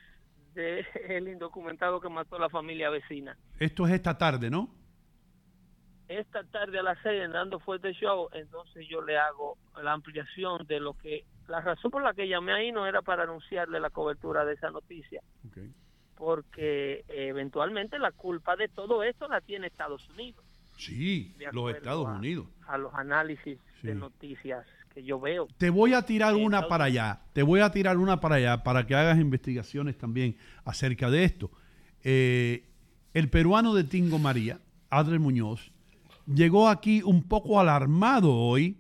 del indocumentado que mató a la familia vecina. Esto es esta tarde, ¿no? Esta tarde a las seis en Dando Fuerte Show, entonces yo le hago la ampliación de lo que, la razón por la que llamé ahí no era para anunciarle la cobertura de esa noticia, porque eventualmente la culpa de todo esto la tiene Estados Unidos, Sí, los Estados a- Unidos. a los análisis de noticias que yo veo. Te voy a tirar Eh, una Estados para allá. Te voy a tirar una para allá para que hagas investigaciones también acerca de esto. Eh, el peruano de Tingo María, Adre Muñoz, llegó aquí un poco alarmado hoy.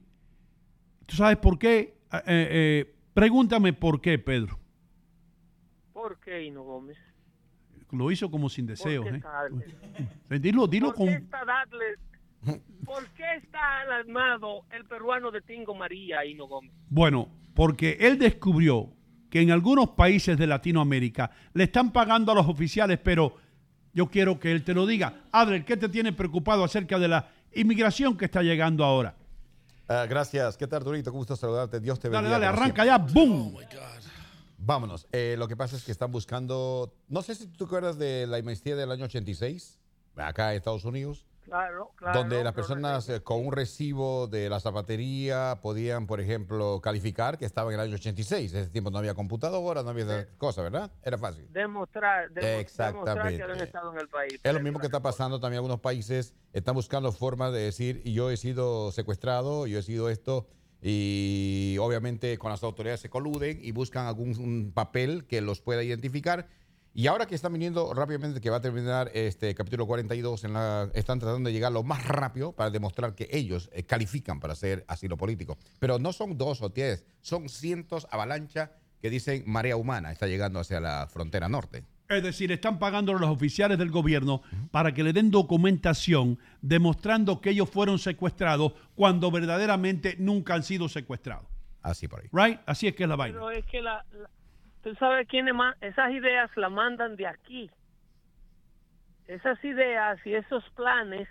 ¿Tú sabes por qué? Eh, eh, pregúntame por qué, Pedro. ¿Por qué, Hino Gómez? Lo hizo como sin ¿Por deseos. qué ¿eh? Dilo, dilo ¿Por con... qué está darle- ¿Por qué está alarmado el peruano de Tingo María, Hino Gómez? Bueno, porque él descubrió que en algunos países de Latinoamérica le están pagando a los oficiales, pero yo quiero que él te lo diga. Adler, ¿qué te tiene preocupado acerca de la inmigración que está llegando ahora? Ah, gracias. ¿Qué tal, Arturito? Gusto saludarte. Dios te Dale, bendiga. dale, como arranca siempre. ya, ¡boom! Vámonos. Eh, lo que pasa es que están buscando. No sé si tú te acuerdas de la amnistía del año 86, acá en Estados Unidos, Claro, claro. donde las personas eh, con un recibo de la zapatería podían, por ejemplo, calificar que estaban en el año 86. En ese tiempo no había computadora, no había esa cosa, ¿verdad? Era fácil. demostrar, demo- demostrar que Exactamente. habían estado en el país. Es lo mismo que está pasando también en algunos países. Están buscando formas de decir, yo he sido secuestrado, yo he sido esto, y obviamente con las autoridades se coluden y buscan algún papel que los pueda identificar. Y ahora que están viniendo rápidamente, que va a terminar este capítulo 42, en la, están tratando de llegar lo más rápido para demostrar que ellos eh, califican para hacer asilo político. Pero no son dos o diez, son cientos avalancha que dicen marea humana está llegando hacia la frontera norte. Es decir, están pagando a los oficiales del gobierno para que le den documentación demostrando que ellos fueron secuestrados cuando verdaderamente nunca han sido secuestrados. Así por ahí. Right? Así es que es la vaina. Pero es que la, la- tú sabes quiénes más, esas ideas la mandan de aquí. Esas ideas y esos planes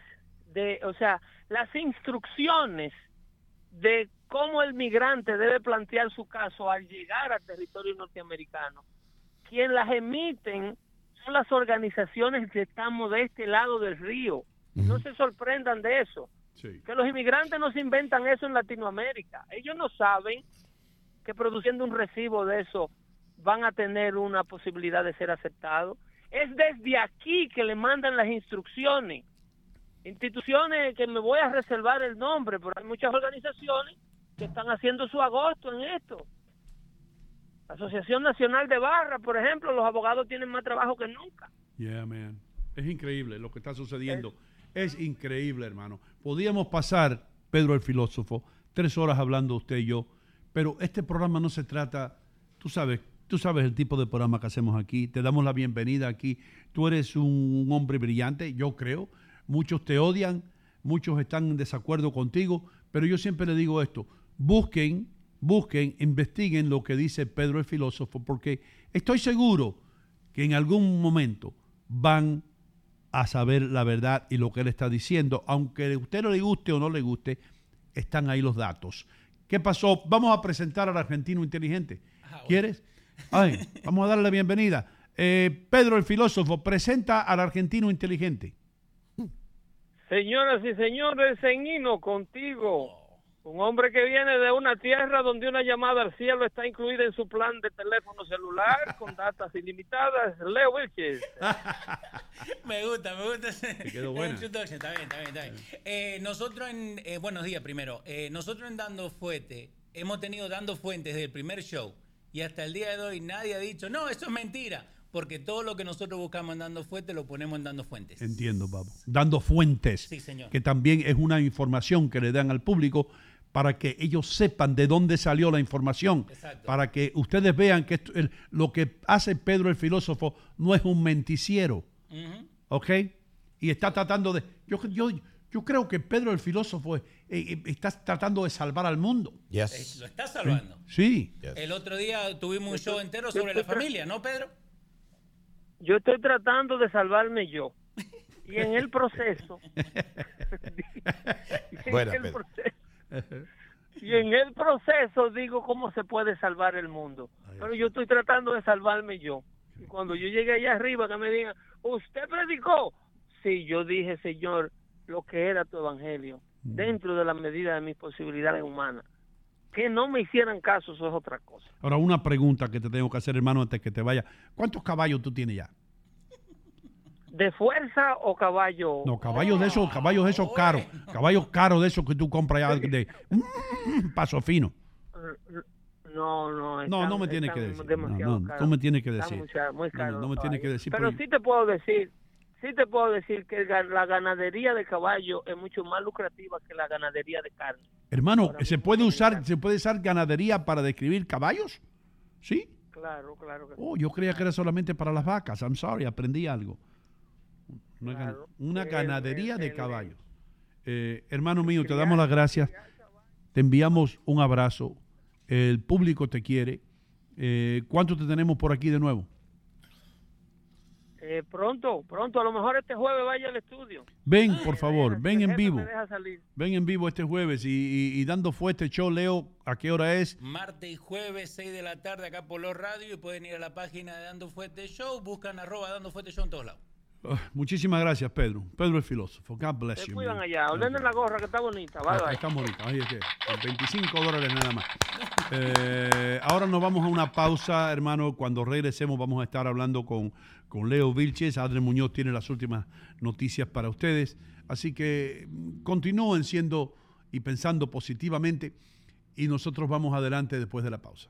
de, o sea, las instrucciones de cómo el migrante debe plantear su caso al llegar al territorio norteamericano. Quien las emiten son las organizaciones que estamos de este lado del río. No se sorprendan de eso. Que los inmigrantes no se inventan eso en Latinoamérica. Ellos no saben que produciendo un recibo de eso van a tener una posibilidad de ser aceptados. Es desde aquí que le mandan las instrucciones. Instituciones que me voy a reservar el nombre, pero hay muchas organizaciones que están haciendo su agosto en esto. La Asociación Nacional de Barra, por ejemplo, los abogados tienen más trabajo que nunca. Yeah, man. Es increíble lo que está sucediendo. Es increíble, hermano. Podíamos pasar, Pedro el filósofo, tres horas hablando usted y yo, pero este programa no se trata, tú sabes, tú sabes el tipo de programa que hacemos aquí, te damos la bienvenida aquí. Tú eres un hombre brillante, yo creo. Muchos te odian, muchos están en desacuerdo contigo, pero yo siempre le digo esto, busquen, busquen, investiguen lo que dice Pedro el filósofo, porque estoy seguro que en algún momento van a saber la verdad y lo que él está diciendo, aunque a usted no le guste o no le guste, están ahí los datos. ¿Qué pasó? Vamos a presentar al argentino inteligente. ¿Quieres? Ay, vamos a darle la bienvenida. Eh, Pedro el filósofo presenta al argentino inteligente. Señoras y señores, Senino contigo. Un hombre que viene de una tierra donde una llamada al cielo está incluida en su plan de teléfono celular con datas ilimitadas. Leo Wilches. Me gusta, me gusta. ese- quedó buena. Está bien, está bien, está bien. Eh, nosotros en. eh, buenos días primero. Eh, nosotros en Dando Fuete hemos tenido Dando Fuentes desde el primer show y hasta el día de hoy nadie ha dicho, no, eso es mentira. Porque todo lo que nosotros buscamos en Dando Fuente lo ponemos en Dando Fuentes. Entiendo, Pablo. Dando fuentes, Sí, señor. que también es una información que le dan al público para que ellos sepan de dónde salió la información, para que ustedes vean que esto- el- lo que hace Pedro el filósofo no es un menticiero, ¿ok? Y está tratando de... Yo, yo, yo creo que Pedro el filósofo eh, eh, está tratando de salvar al mundo. Eh, Lo está salvando. Sí. El otro día tuvimos un show entero sobre la familia, ¿no, Pedro? Yo estoy tratando de salvarme yo. Y en el proceso. y en el Pedro. proceso- y en el proceso digo cómo se puede salvar el mundo. Pero yo estoy tratando de salvarme yo. Y cuando yo llegue allá arriba, que me digan, ¿usted predicó? Sí, yo dije, Señor, lo que era tu evangelio, dentro de la medida de mis posibilidades humanas. Que no me hicieran caso, eso es otra cosa. Ahora, una pregunta que te tengo que hacer, hermano, antes que te vaya. ¿Cuántos caballos tú tienes ya? ¿De fuerza o caballo? No, caballos de esos, caballos de esos caros, caballos caros de esos que tú compras ya de mm, paso fino. No, no. No, están- no me tienes que decir. No, no, me tienes que decir. muy ca- muy No, no, no me tienes que decir. Pero porque- sí te puedo decir, sí te puedo decir que la ganadería de caballo es mucho más lucrativa que la ganadería de carne. Hermano, ¿se puede usar, se puede usar ganadería para describir caballos? ¿Sí? Claro, claro. Que. Oh, yo creía que era solamente para las vacas. I'm sorry, aprendí algo. Una, gan- Claro. una El- ganadería el- de caballos. Eh, hermano mío, te damos las gracias. Te enviamos un abrazo. El público te quiere. Eh, ¿Cuánto te tenemos por aquí de nuevo? Eh, pronto, pronto, a lo mejor este jueves vaya al estudio. Ven, por favor, ven en vivo. me deja salir. Ven en vivo este jueves y, y- y dando fuerte show, Leo, ¿a qué hora es? Martes y jueves, 6 de la tarde, acá por los radios. Y pueden ir a la página de Dando Fuerte Show. Buscan arroba Dando Fuerte Show en todos lados. Muchísimas gracias, Pedro. Pedro el filósofo. God bless Se you. cuidan man. allá. Ordenen la gorra que está bonita. Bye, Ah, bye. Está bonito. Ahí es que, por 25 dólares nada más. Eh, ahora nos vamos a una pausa, hermano. Cuando regresemos vamos a estar hablando con, con Leo Vilches. Adre Muñoz tiene las últimas noticias para ustedes. Así que mm, continúen siendo y pensando positivamente y nosotros vamos adelante después de la pausa.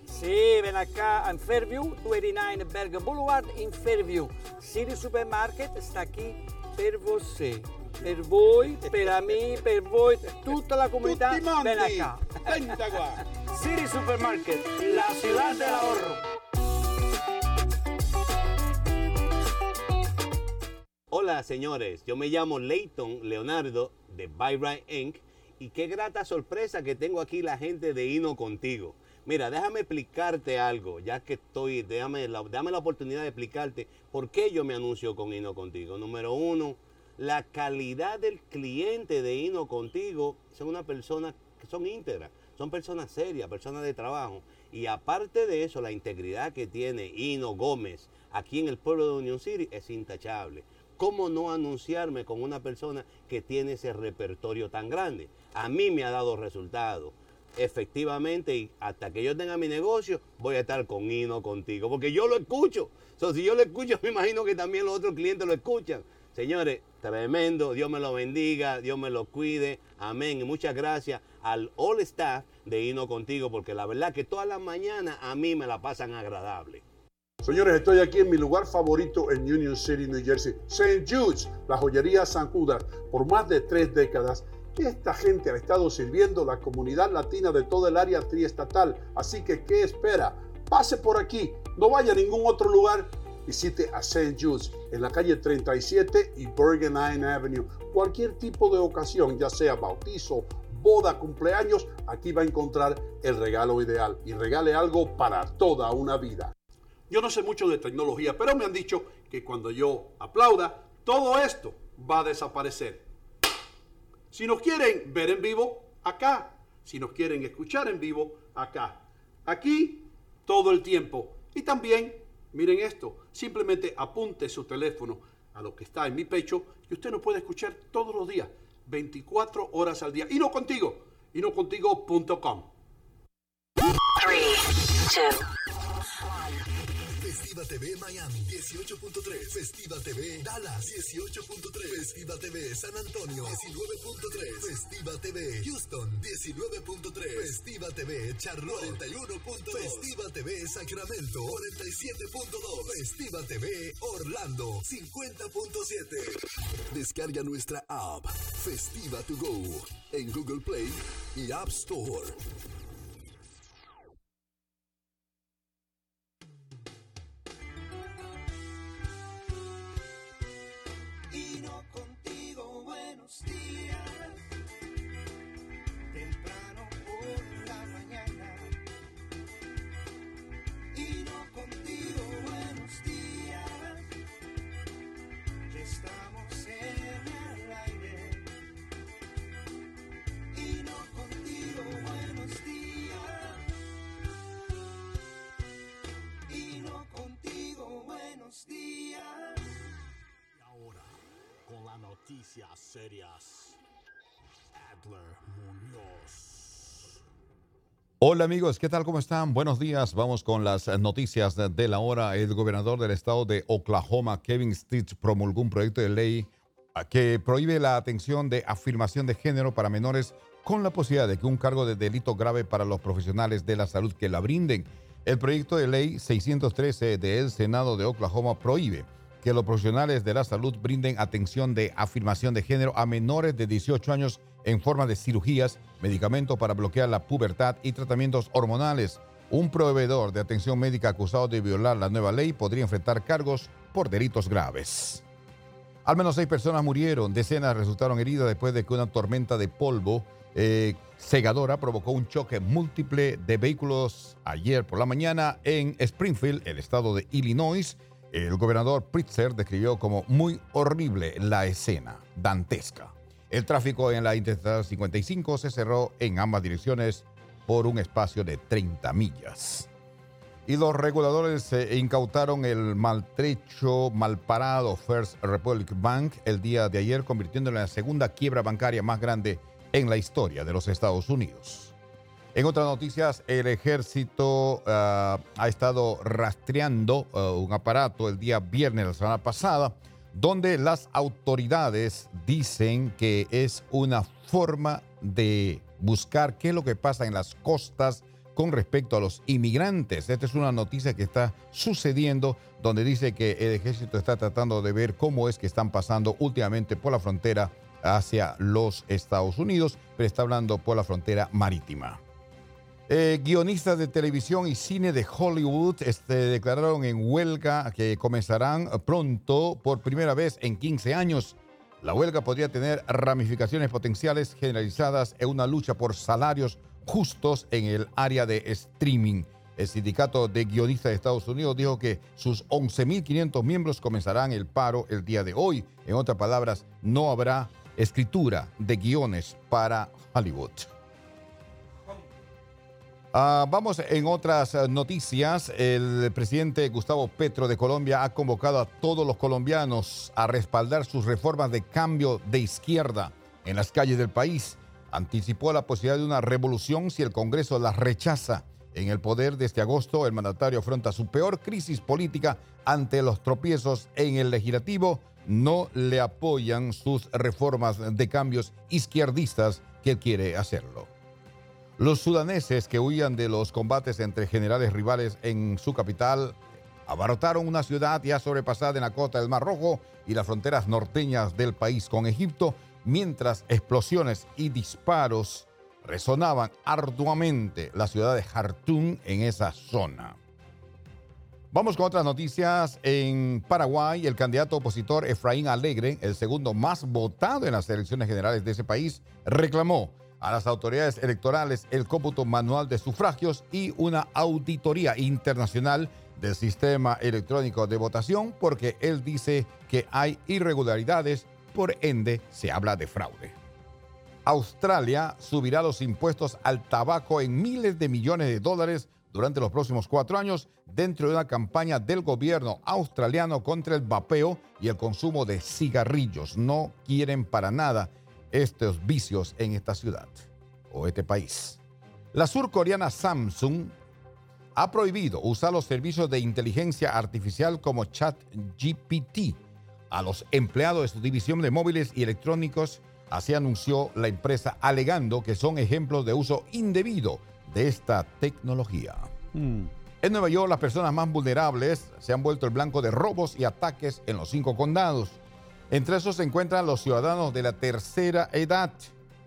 Sì, ven acá in Fairview, 289 Berg Boulevard in Fairview. City Supermarket sta qui per voi. Per voi, per me, per voi, tutta la comunità Tutti mondi. ven acá. Venta qua. City Supermarket, la ciudad del ahorro. Hola señores, yo me llamo Leighton Leonardo de Byright Inc. y qué grata sorpresa que tengo aquí la gente de Hino contigo. Mira, déjame explicarte algo, ya que estoy, déjame la, la oportunidad de explicarte por qué yo me anuncio con Hino contigo. Número uno, la calidad del cliente de Hino contigo son una persona que son íntegras, son personas serias, personas de trabajo. Y aparte de eso, la integridad que tiene Hino Gómez aquí en el pueblo de Union City es intachable. ¿Cómo no anunciarme con una persona que tiene ese repertorio tan grande? A mí me ha dado resultados. Efectivamente, y hasta que yo tenga mi negocio, voy a estar con Hino contigo, porque yo lo escucho. So, si yo lo escucho, me imagino que también los otros clientes lo escuchan. Señores, tremendo, Dios me lo bendiga, Dios me lo cuide, amén. Y muchas gracias al all staff de Hino contigo, porque la verdad que todas las mañanas a mí me la pasan agradable. Señores, estoy aquí en mi lugar favorito en Union City, New Jersey, St. Jude's, la joyería San Judas, por más de tres décadas. Esta gente ha estado sirviendo la comunidad latina de todo el área triestatal. Así que, ¿qué espera? Pase por aquí, no vaya a ningún otro lugar. Visite a St. Jude's en la calle 37 y Bergen Line Avenue. Cualquier tipo de ocasión, ya sea bautizo, boda, cumpleaños, aquí va a encontrar el regalo ideal y regale algo para toda una vida. Yo no sé mucho de tecnología, pero me han dicho que cuando yo aplauda, todo esto va a desaparecer. Si nos quieren ver en vivo, acá. Si nos quieren escuchar en vivo, acá. Aquí, todo el tiempo. Y también, miren esto, simplemente apunte su teléfono a lo que está en mi pecho y usted nos puede escuchar todos los días, 24 horas al día. Y no contigo, y no contigo.com. Festiva TV Miami 18.3, Festiva TV Dallas 18.3, Festiva TV San Antonio 19.3, Festiva TV Houston 19.3, Festiva TV Charlotte 41.2, Festiva TV Sacramento 47.2, Festiva TV Orlando 50.7. Descarga nuestra app Festiva to Go en Google Play y App Store. Buenos días. Y ahora, con las noticias serias, Adler Muñoz. Hola amigos, ¿qué tal? ¿Cómo están? Buenos días. Vamos con las noticias de de la hora. El gobernador del estado de Oklahoma, Kevin Stitch, promulgó un proyecto de ley ah, que prohíbe la atención de afirmación de género para menores con la posibilidad de que un cargo de delito grave para los profesionales de la salud que la brinden. El proyecto de ley 613 del Senado de Oklahoma prohíbe que los profesionales de la salud brinden atención de afirmación de género a menores de 18 años en forma de cirugías, medicamentos para bloquear la pubertad y tratamientos hormonales. Un proveedor de atención médica acusado de violar la nueva ley podría enfrentar cargos por delitos graves. Al menos seis personas murieron, decenas resultaron heridas después de que una tormenta de polvo eh, cegadora provocó un choque múltiple de vehículos ayer por la mañana en Springfield, el estado de Illinois. El gobernador Pritzker describió como muy horrible la escena, dantesca. El tráfico en la Interstate 55 se cerró en ambas direcciones por un espacio de 30 millas. Y los reguladores eh, incautaron el maltrecho, malparado First Republic Bank el día de ayer, convirtiéndolo en la segunda quiebra bancaria más grande en la historia de los Estados Unidos. En otras noticias, el ejército ah, ha estado rastreando ah, un aparato el día viernes, la semana pasada, donde las autoridades dicen que es una forma de buscar qué es lo que pasa en las costas con respecto a los inmigrantes. Esta es una noticia que está sucediendo donde dice que el ejército está tratando de ver cómo es que están pasando últimamente por la frontera hacia los Estados Unidos, pero está hablando por la frontera marítima. Eh, guionistas de televisión y cine de Hollywood este, declararon en huelga que comenzarán pronto por primera vez en 15 años. La huelga podría tener ramificaciones potenciales generalizadas en una lucha por salarios justos en el área de streaming. El sindicato de guionistas de Estados Unidos dijo que sus 11.500 miembros comenzarán el paro el día de hoy. En otras palabras, no habrá escritura de guiones para Hollywood. Ah, vamos en otras noticias. El presidente Gustavo Petro de Colombia ha convocado a todos los colombianos a respaldar sus reformas de cambio de izquierda en las calles del país. Anticipó la posibilidad de una revolución si el Congreso las rechaza. En el poder de este agosto, el mandatario afronta su peor crisis política ante los tropiezos en el legislativo. No le apoyan sus reformas de cambios izquierdistas que quiere hacerlo. Los sudaneses que huían de los combates entre generales rivales en su capital abarrotaron una ciudad ya sobrepasada en la costa del Mar Rojo y las fronteras norteñas del país con Egipto, mientras explosiones y disparos resonaban arduamente la ciudad de Jartum en esa zona. Vamos con otras noticias. En Paraguay, el candidato opositor Efraín Alegre, el segundo más votado en las elecciones generales de ese país, reclamó a las autoridades electorales el cómputo manual de sufragios y una auditoría internacional del sistema electrónico de votación porque él dice que hay irregularidades, por ende se habla de fraude. Australia subirá los impuestos al tabaco en miles de millones de dólares durante los próximos cuatro años dentro de una campaña del gobierno australiano contra el vapeo y el consumo de cigarrillos. No quieren para nada estos vicios en esta ciudad o este país. La surcoreana Samsung ha prohibido usar los servicios de inteligencia artificial como ChatGPT a los empleados de su división de móviles y electrónicos. Así anunció la empresa alegando que son ejemplos de uso indebido de esta tecnología. Mm. En Nueva York, las personas más vulnerables se han vuelto el blanco de robos y ataques en los cinco condados. Entre esos se encuentran los ciudadanos de la tercera edad,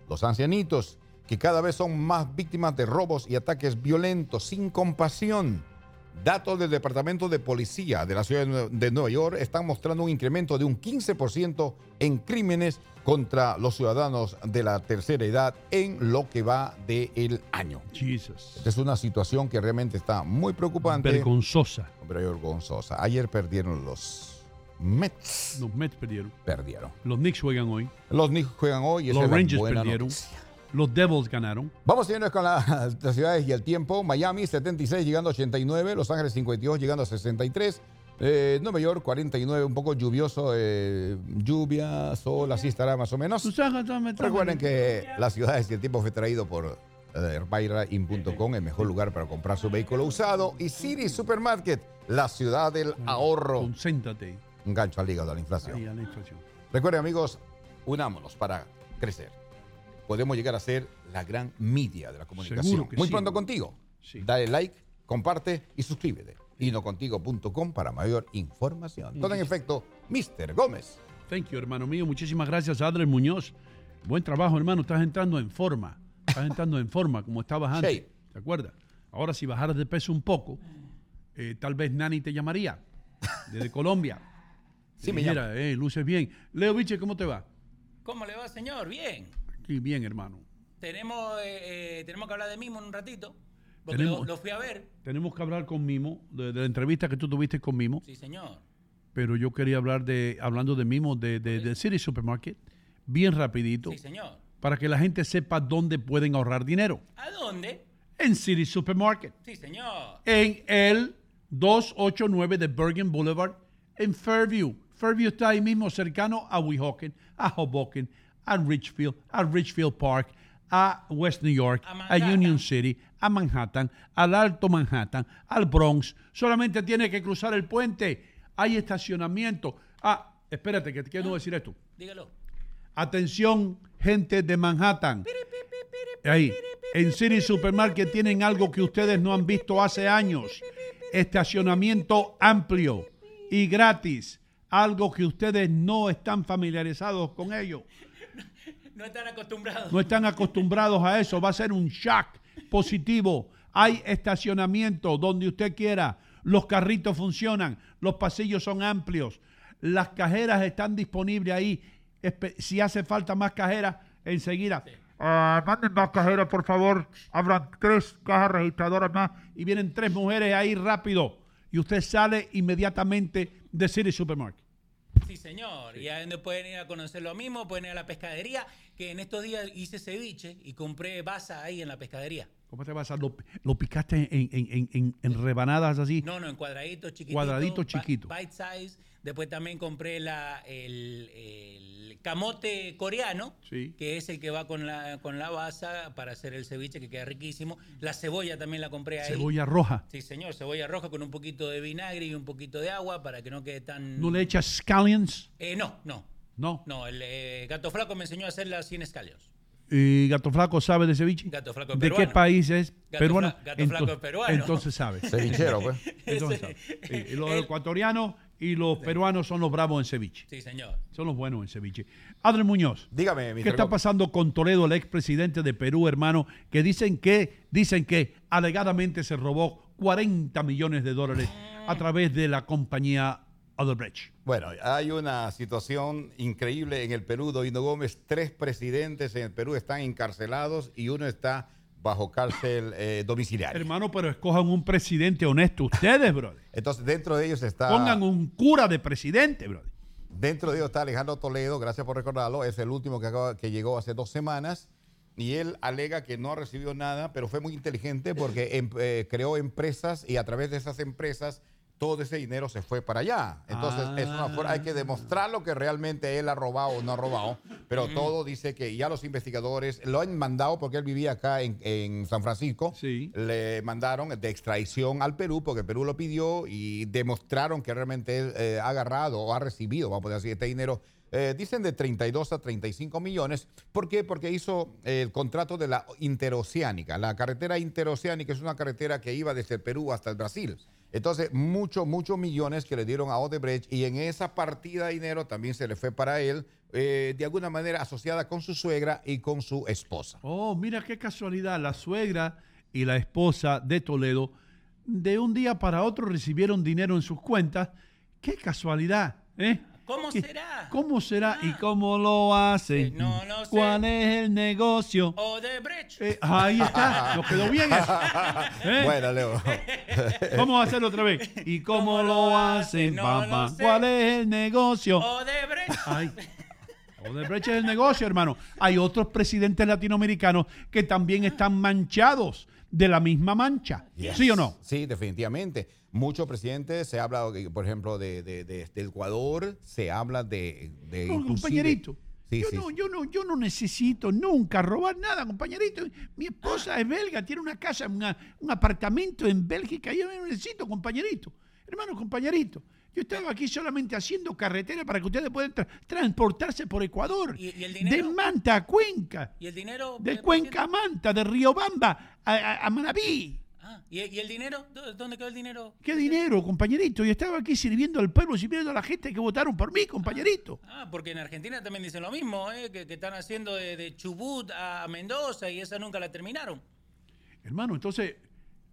los ancianitos, que cada vez son más víctimas de robos y ataques violentos, sin compasión. Datos del Departamento de Policía de la Ciudad de Nue- de Nueva York están mostrando un incremento de un 15% en crímenes contra los ciudadanos de la tercera edad en lo que va del año. Esta es una situación que realmente está muy preocupante. Vergonzosa. Vergonzosa. Ayer perdieron los Mets. Los Mets perdieron. Perdieron. Los Knicks juegan hoy. Los Knicks juegan hoy y Los Rangers perdieron. noticia. Los Devils ganaron. Vamos siguiendo con la- las ciudades y el tiempo. Miami 76 llegando a 89, Los Ángeles 52 llegando a 63, eh, Nueva York 49, un poco lluvioso, eh, lluvia, sol, así estará más o menos. Recuerden que las ciudades y el tiempo fue traído por eh, Buyrain.com, el mejor lugar para comprar su vehículo usado, y City Supermarket, la ciudad del ahorro. Concéntrate. Un gancho al hígado a la inflación. Ahí, a la inflación. Recuerden, amigos, unámonos para crecer. Podemos llegar a ser la gran media de la comunicación. Muy sí, pronto bro. contigo. Dale like, comparte y suscríbete. Inocontigo.com para mayor información. Todo en efecto, Mr. Gómez. Thank you, hermano mío. Muchísimas gracias, Adler Muñoz. Buen trabajo, hermano. Estás entrando en forma. Estás entrando en forma como estabas antes. Shape. ¿Te acuerdas? Ahora, si bajaras de peso un poco, eh, tal vez Nani te llamaría desde Colombia. Sí, Y me Mira, eh, luces bien. Leo Viche, ¿cómo te va? ¿Cómo le va, señor? Bien. Aquí bien, hermano. Tenemos, eh, eh, tenemos que hablar de Mimo en un ratito. Porque Tenemos- lo, lo fui a ver. Tenemos que hablar con Mimo, de, de la entrevista que tú tuviste con Mimo, Sí, señor. pero yo quería hablar de, hablando de Mimo, de, de, de City Supermarket, bien rapidito, Sí, señor. para que la gente sepa dónde pueden ahorrar dinero. ¿A dónde? En City Supermarket. Sí, señor. en el 289 de Bergen Boulevard en Fairview. Fairview está ahí mismo cercano a Weehawken, a Hoboken, a Richfield, a Richfield Park, a West New York, a, Union City, a Manhattan, al Alto Manhattan, al Bronx. Solamente tiene que cruzar el puente. Hay estacionamiento. Ah, espérate, que te quiero decir esto. Dígalo. Atención, gente de Manhattan. Ahí, en City Supermarket tienen algo que ustedes no han visto hace años. Estacionamiento amplio y gratis. Algo que ustedes no están familiarizados con ello. No están acostumbrados. No están acostumbrados a eso. Va a ser un shock positivo. Hay estacionamiento donde usted quiera. Los carritos funcionan. Los pasillos son amplios. Las cajeras están disponibles ahí. Si hace falta más cajeras, enseguida. Ah, manden más cajeras, por favor. Habrán tres cajas registradoras más y vienen tres mujeres ahí rápido. Y usted sale inmediatamente de City Supermarket. Sí, señor. Y a donde pueden ir a conocer lo mismo, pueden ir a la pescadería, que en estos días hice ceviche y compré basa ahí en la pescadería. ¿Cómo te vas a lo, lo picaste en, en- en- en- en rebanadas así? No, no, en cuadraditos chiquititos. Cuadraditos chiquitos. Bite size. Después también compré la, el, el camote coreano, Sí. que es el que va con la, con la basa para hacer el ceviche, que queda riquísimo. La cebolla también la compré ahí. Cebolla roja. Sí, señor, cebolla roja con un poquito de vinagre y un poquito de agua para que no quede tan... ¿No le echas scallions? Eh, no, no. No. No, el eh, gato flaco me enseñó a hacerla sin escallos. ¿Y Gato Flaco sabe de ceviche? Gato Flaco es ¿De qué peruano. país es? Gato peruano. Fla- Gato Flaco es peruano. Entonces sabe. Cevichero, pues. Entonces sabe. Y- y los ecuatorianos y los peruanos son los bravos en ceviche. Sí, señor. Son los buenos en ceviche. Adel Muñoz. Dígame, ¿Qué Mr. está pasando con Toledo, el expresidente de Perú, hermano? Que dicen que, dicen que alegadamente se robó 40 millones de dólares a través de la compañía Odebrecht. Bueno, hay una situación increíble en el Perú, Doino Gómez. Tres presidentes en el Perú están encarcelados y uno está bajo cárcel eh, domiciliaria. Hermano, pero escojan un presidente honesto ustedes, brother. Entonces, dentro de ellos está... Pongan un cura de presidente, brother. Dentro de ellos está Alejandro Toledo, gracias por recordarlo, es el último que, acaba- que llegó hace dos semanas y él alega que no ha recibido nada, pero fue muy inteligente porque em- eh, creó empresas y a través de esas empresas todo ese dinero se fue para allá. Entonces, es una forma, hay que demostrar lo que realmente él ha robado o no ha robado, pero todo dice que ya los investigadores lo han mandado porque él vivía acá en, en San Francisco, le mandaron de extradición al Perú porque Perú lo pidió y demostraron que realmente él eh, ha agarrado o ha recibido, vamos a decir, este dinero eh, dicen de 32 a 35 millones. ¿Por qué? Porque hizo eh, el contrato de la interoceánica. La carretera interoceánica es una carretera que iba desde el Perú hasta el Brasil. Entonces, muchos, muchos millones que le dieron a Odebrecht y en esa partida de dinero también se le fue para él, eh, de alguna manera asociada con su suegra y con su esposa. Oh, mira qué casualidad. La suegra y la esposa de Toledo de un día para otro recibieron dinero en sus cuentas. Qué casualidad, ¿eh? ¿Cómo ¿Qué- será? ¿Cómo será y cómo lo hacen? no, no sé. ¿Cuál es el negocio? Odebrecht. Eh, ahí está, nos quedó bien eso. ¿Eh? Bueno, Leo. Vamos a hacerlo otra vez. ¿Y cómo lo hacen, No papá? lo sé. ¿Cuál es el negocio? Odebrecht. Ay. Odebrecht es el negocio, hermano. Hay otros presidentes latinoamericanos que también están manchados de la misma mancha. Yes. ¿Sí o no? Sí, definitivamente. Muchos presidentes, se habla, eh, por ejemplo, de, de- de- de Ecuador, se habla de... de No, compañerito. Sí, yo, sí, no, yo, no, yo no necesito nunca robar nada, compañerito. Mi esposa es belga, tiene una casa, una- un apartamento en Bélgica. Yo no necesito, compañerito. Hermano, compañerito. Yo estaba aquí solamente haciendo carretera para que ustedes puedan tra- transportarse por Ecuador. ¿Y- y el de? Manta a Cuenca. ¿Y el dinero? De Cuenca a Manta, de Riobamba a, a, a Manabí. Ah, ¿y, y el dinero? ¿Dó- ¿Dónde quedó el dinero? ¿Qué dinero, compañerito? Yo estaba aquí sirviendo al pueblo, sirviendo a la gente que votaron por mí, compañerito. Ah, porque en Argentina también dicen lo mismo, ¿eh? que, que están haciendo de, de Chubut a Mendoza y esa nunca la terminaron. Hermano, entonces,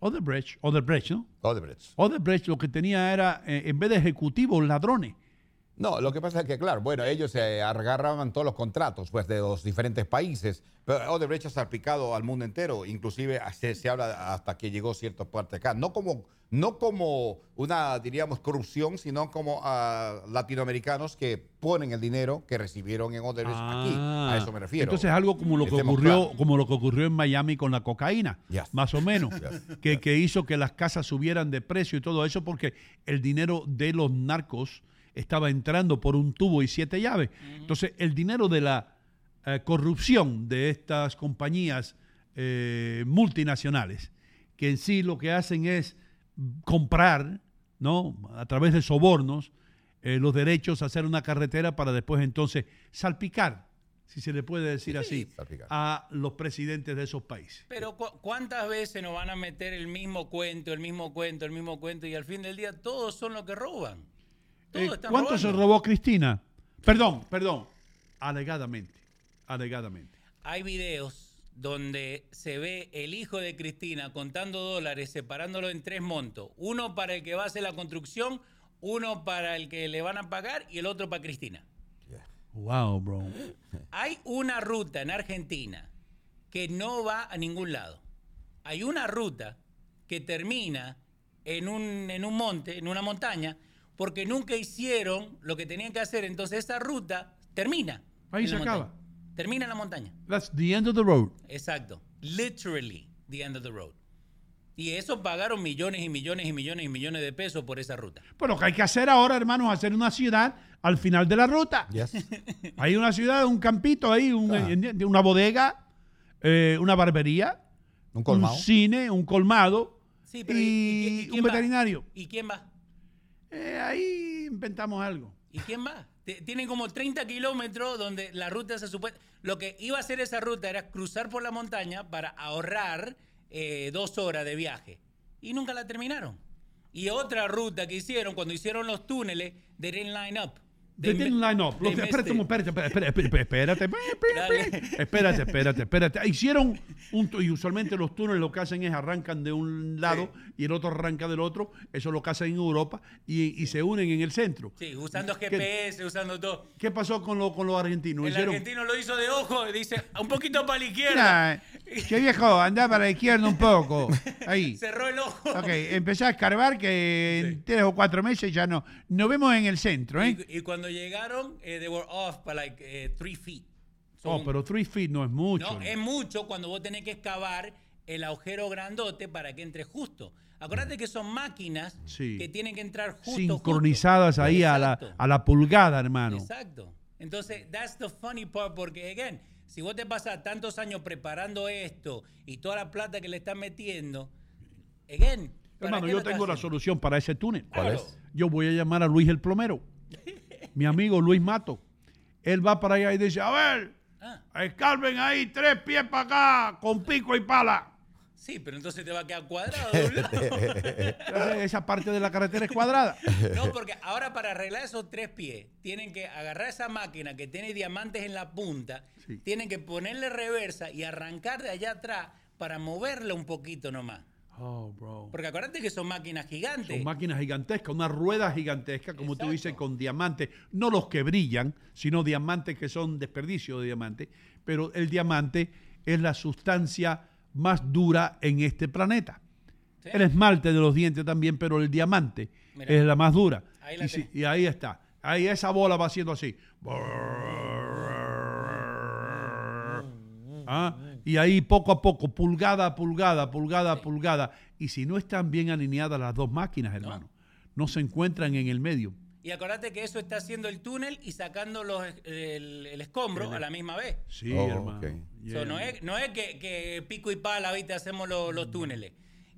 Odebrecht, Odebrecht, ¿no? Odebrecht. Odebrecht lo que tenía era, eh, en vez de ejecutivos, ladrones. No, lo que pasa es que, claro, bueno, ellos se agarraban todos los contratos pues, de los diferentes países, pero Odebrecht ha salpicado al mundo entero, inclusive se, se habla hasta que llegó cierta parte acá, no como, no como una, diríamos, corrupción, sino como ah, latinoamericanos que ponen el dinero que recibieron en Odebrecht aquí, a eso me refiero. Ah, Entonces algo como lo que Estemos ocurrió, claros. como lo que ocurrió en Miami con la cocaína, Yes. más o menos, que, que hizo que las casas subieran de precio y todo eso porque el dinero de los narcos estaba entrando por un tubo y siete llaves. Entonces el dinero de la eh, corrupción de estas compañías eh, multinacionales, que en sí lo que hacen es comprar, ¿no? A través de sobornos, eh, los derechos a hacer una carretera para después entonces salpicar, si se le puede decir así, a los presidentes de esos países. Pero cu- ¿cuántas veces nos van a meter el mismo cuento, el mismo cuento, el mismo cuento y al fin del día todos son los que roban? Eh, ¿Cuánto se robó Cristina? Perdón, perdón, alegadamente, alegadamente. Hay videos donde se ve el hijo de Cristina contando dólares, separándolo en tres montos. Uno para el que va a hacer la construcción, uno para el que le van a pagar y el otro para Cristina. Wow, bro. Hay una ruta en Argentina que no va a ningún lado. Hay una ruta que termina en un, en un monte, en una montaña, porque nunca hicieron lo que tenían que hacer. Entonces esa ruta termina. Ahí se acaba. montaña. Termina en la montaña. That's the end of the road. Exacto. Literally the end of the road. Y eso pagaron millones y millones y millones y millones de pesos por esa ruta. Pero lo que hay que hacer ahora, hermanos, es hacer una ciudad al final de la ruta. Hay una ciudad, un campito ahí, un- ¿entiendes? una bodega, eh, una barbería, un, colmado. cine, un colmado Sí, pero y, ¿y- y- y quién un va? veterinario. ¿Y quién va? Eh, ahí inventamos algo. ¿Y quién va? Tienen como 30 kilómetros donde la ruta se supone... Lo que iba a hacer esa ruta era cruzar por la montaña para ahorrar eh, dos horas de viaje. Y nunca la terminaron. Y otra ruta que hicieron, cuando hicieron los túneles, they didn't line up. They didn't line up. they Lo que- missed espérate, espérate, espérate, espérate, espérate, espérate. Hicieron un y usualmente los túneles lo que hacen es arrancan de un lado y el otro arranca del otro. Eso es lo que hacen en Europa y, y se unen en el centro. Sí, usando ¿Qué- GPS, usando todo. ¿Qué pasó con, lo- con los argentinos? El argentino lo hizo de ojo dice, un poquito para la izquierda. Che viejo, anda para la izquierda un poco. Ahí. Cerró el ojo. Ok, empezá a escarbar que en tres o cuatro meses ya no. Nos vemos en el centro, ¿eh? Y, y cuando llegaron, eh, they were off by like eh, three feet. Oh, pero three feet no es mucho. No, es mucho cuando vos tenés que excavar el agujero grandote para que entre justo. Acuérdate que son máquinas Sí. que tienen que entrar justo. Sincronizadas justo. ahí a la, a la pulgada, hermano. Exacto. Entonces, that's the funny part, porque, again, si vos te pasas tantos años preparando esto y toda la plata que le estás metiendo, again. ¿para Hermano, yo tengo la solución para ese túnel. ¿Cuál es? Yo voy a llamar a Luis el plomero. Mi amigo Luis Mato. Él va para allá y dice, a ver, Ah. escarben ahí tres pies para acá con pico y pala. Sí, pero entonces te va a quedar cuadrado. Entonces, esa parte de la carretera es cuadrada. No, porque ahora para arreglar esos tres pies, tienen que agarrar esa máquina que tiene diamantes en la punta, tienen que ponerle reversa y arrancar de allá atrás para moverla un poquito nomás. Oh, bro. Porque acuérdate que son máquinas gigantes. Son máquinas gigantescas, una rueda gigantesca, como tú dices, con diamantes, no los que brillan, sino diamantes que son desperdicio de diamante, pero el diamante es la sustancia más dura en este planeta. El esmalte de los dientes también, pero el diamante Mira. es la más dura. Ahí la y, y ahí está. Ahí esa bola va haciendo así. Ah, Y ahí poco a poco, pulgada a pulgada, pulgada a pulgada. Y si no están bien alineadas las dos máquinas, hermano, no, se encuentran en el medio. Y acuérdate que eso está haciendo el túnel y sacando los, el, el escombro a la misma vez. Sí, Oh, hermano. ok. So, no es, no es que, que pico y pala, ¿viste? Hacemos los, los túneles.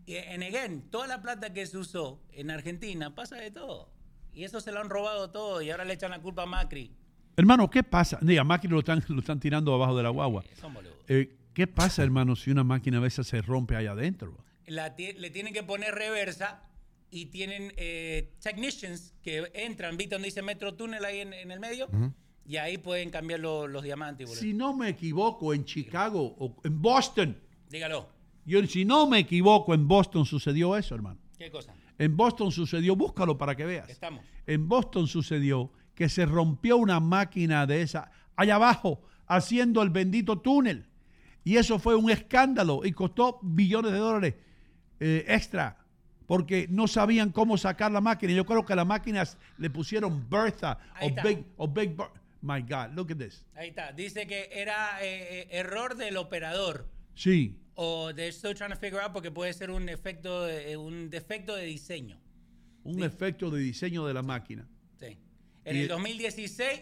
Y en again, toda la plata que se usó en Argentina pasa de todo. Y eso se lo han robado todo y ahora le echan la culpa a Macri. Hermano, ¿qué pasa? Ni a máquina lo están, lo están tirando abajo de la guagua. Son boludos. Eh, ¿Qué pasa, hermano, si una máquina a veces se rompe allá adentro? La le tienen que poner reversa y tienen eh, technicians que entran, ¿viste? Donde dice Metro Túnel ahí en, en el medio. Y ahí pueden cambiar lo- los diamantes. boludo. Si no me equivoco, en Chicago o en Boston, Dígalo. Yo, si no me equivoco, en Boston sucedió eso, hermano. ¿Qué cosa? En Boston sucedió, búscalo para que veas. Estamos. En Boston sucedió que se rompió una máquina de esa allá abajo, haciendo el bendito túnel. Y eso fue un escándalo y costó billones de dólares eh, extra porque no sabían cómo sacar la máquina. Yo creo que las máquinas le pusieron Bertha Ahí o está. Big, o Big Ber- My God, look at this. Ahí está. Dice que era eh, eh, error del operador. Sí. O they're still trying to figure out porque puede ser un efecto, eh, un defecto de diseño. Un efecto de diseño de la máquina. En Y- el 2016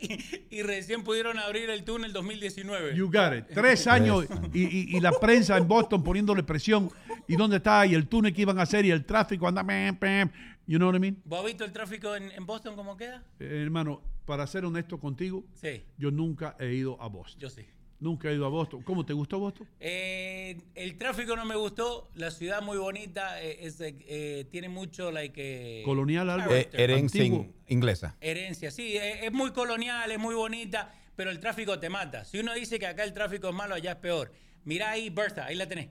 y, y recién pudieron abrir el túnel 2019. You got it. Tres años y, y- y la prensa en Boston poniéndole presión. ¿Y dónde está? Y el túnel que iban a hacer y el tráfico anda. pam, pam. You know what I mean? ¿Vos has visto el tráfico en, en Boston cómo queda? Eh, hermano, para ser honesto contigo, Sí. yo nunca he ido a Boston. Yo sí. Nunca he ido a Boston. ¿Cómo te gustó Boston? Eh, el tráfico no me gustó, la ciudad muy bonita, eh, es, eh, tiene mucho like eh, Colonial algo. Eh, herencia in- inglesa. herencia, sí, eh, es muy colonial, es muy bonita, pero el tráfico te mata. Si uno dice que acá el tráfico es malo, allá es peor. Mira ahí, Bertha, ahí la tenés.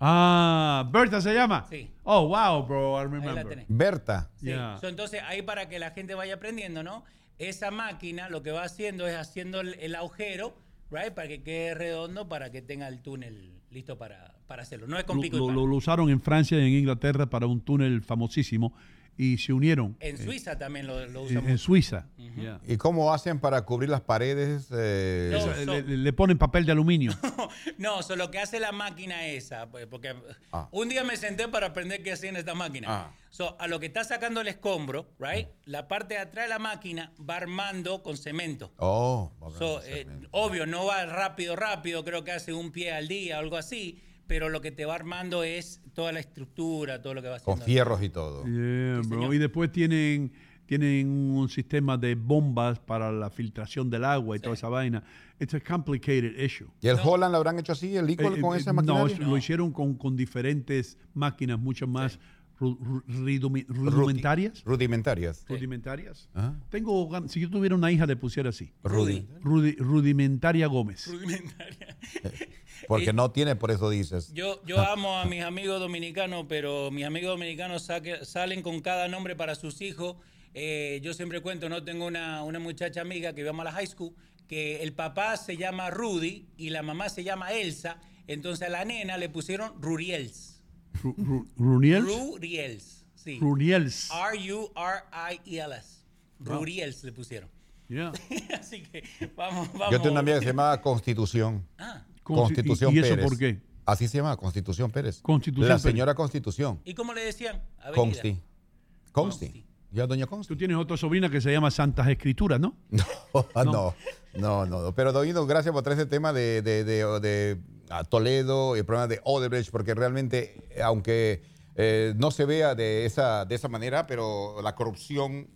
Ah, Berta se llama. Sí. Oh, wow, bro, I Ahí la remember. tenés. Berta. Sí. Yeah. So, entonces, ahí para que la gente vaya aprendiendo, ¿no? Esa máquina lo que va haciendo es haciendo el, el agujero, right? Para que quede redondo, para que tenga el túnel listo para, para hacerlo. No es con Lo, pico y lo- lo- lo usaron en Francia y en Inglaterra para un túnel famosísimo y se unieron. En eh, Suiza también lo, lo en, usan en mucho. Suiza. Yeah. ¿Y cómo hacen para cubrir las paredes? eh, No, so- le, ponen papel de aluminio. No, so, lo que hace la máquina esa, pues, porque Ah. un día me senté para aprender qué hacía en esta máquina. Ah. So, a lo que está sacando el escombro, right? La parte de atrás de la máquina va armando con cemento. Oh, So, eh, obvio, no va rápido, rápido, creo que hace un pie al día, algo así, pero lo que te va armando es toda la estructura, todo lo que va haciendo. con fierros y todo. Yeah, bro. Y después tienen, tienen un sistema de bombas para la filtración del agua y toda esa vaina. It's a complicated issue. ¿Y el Holland lo habrán hecho así, el Equal Eh, con eh, esa no, maquinaria? eso lo hicieron con, con diferentes máquinas mucho más rudimentarias. Rudimentarias. Rudimentarias. Ah. Tengo, si yo tuviera una hija, le pusiera así. Rudy. Rudi- rudimentaria Gómez. Porque no tiene, por eso dices. Yo, yo amo a mis amigos dominicanos, pero mis amigos dominicanos saque- salen con cada nombre para sus hijos. Eh, yo siempre cuento, no tengo una, una muchacha amiga que íbamos a la high school, que el papá se llama Rudy y la mamá se llama Elsa. Entonces a la nena le pusieron Ruriels. Ru- ru- ¿Runiels? Ruriels. Sí. R-U-R-I-E-L-S. Wow. Ruriels le pusieron. Yeah. Así que vamos, vamos. Yo tengo una amiga que se llama Constitución. Ah. Constitución ¿Y- y eso Pérez. por qué? Así se llama, Constitución Pérez. Constitución La Pérez. señora Constitución. ¿Y cómo le decían? Avenida. Consti. Consti. Ya, doña Consti. Tú tienes otra sobrina que se llama Santas Escrituras, ¿no? Ah, no, no, no, no. Pero Doino, gracias por traer ese tema de, de, de- de, ah, Toledo, el problema de Odebrecht, porque realmente, eh, aunque eh, no se vea de esa, de esa manera, pero la corrupción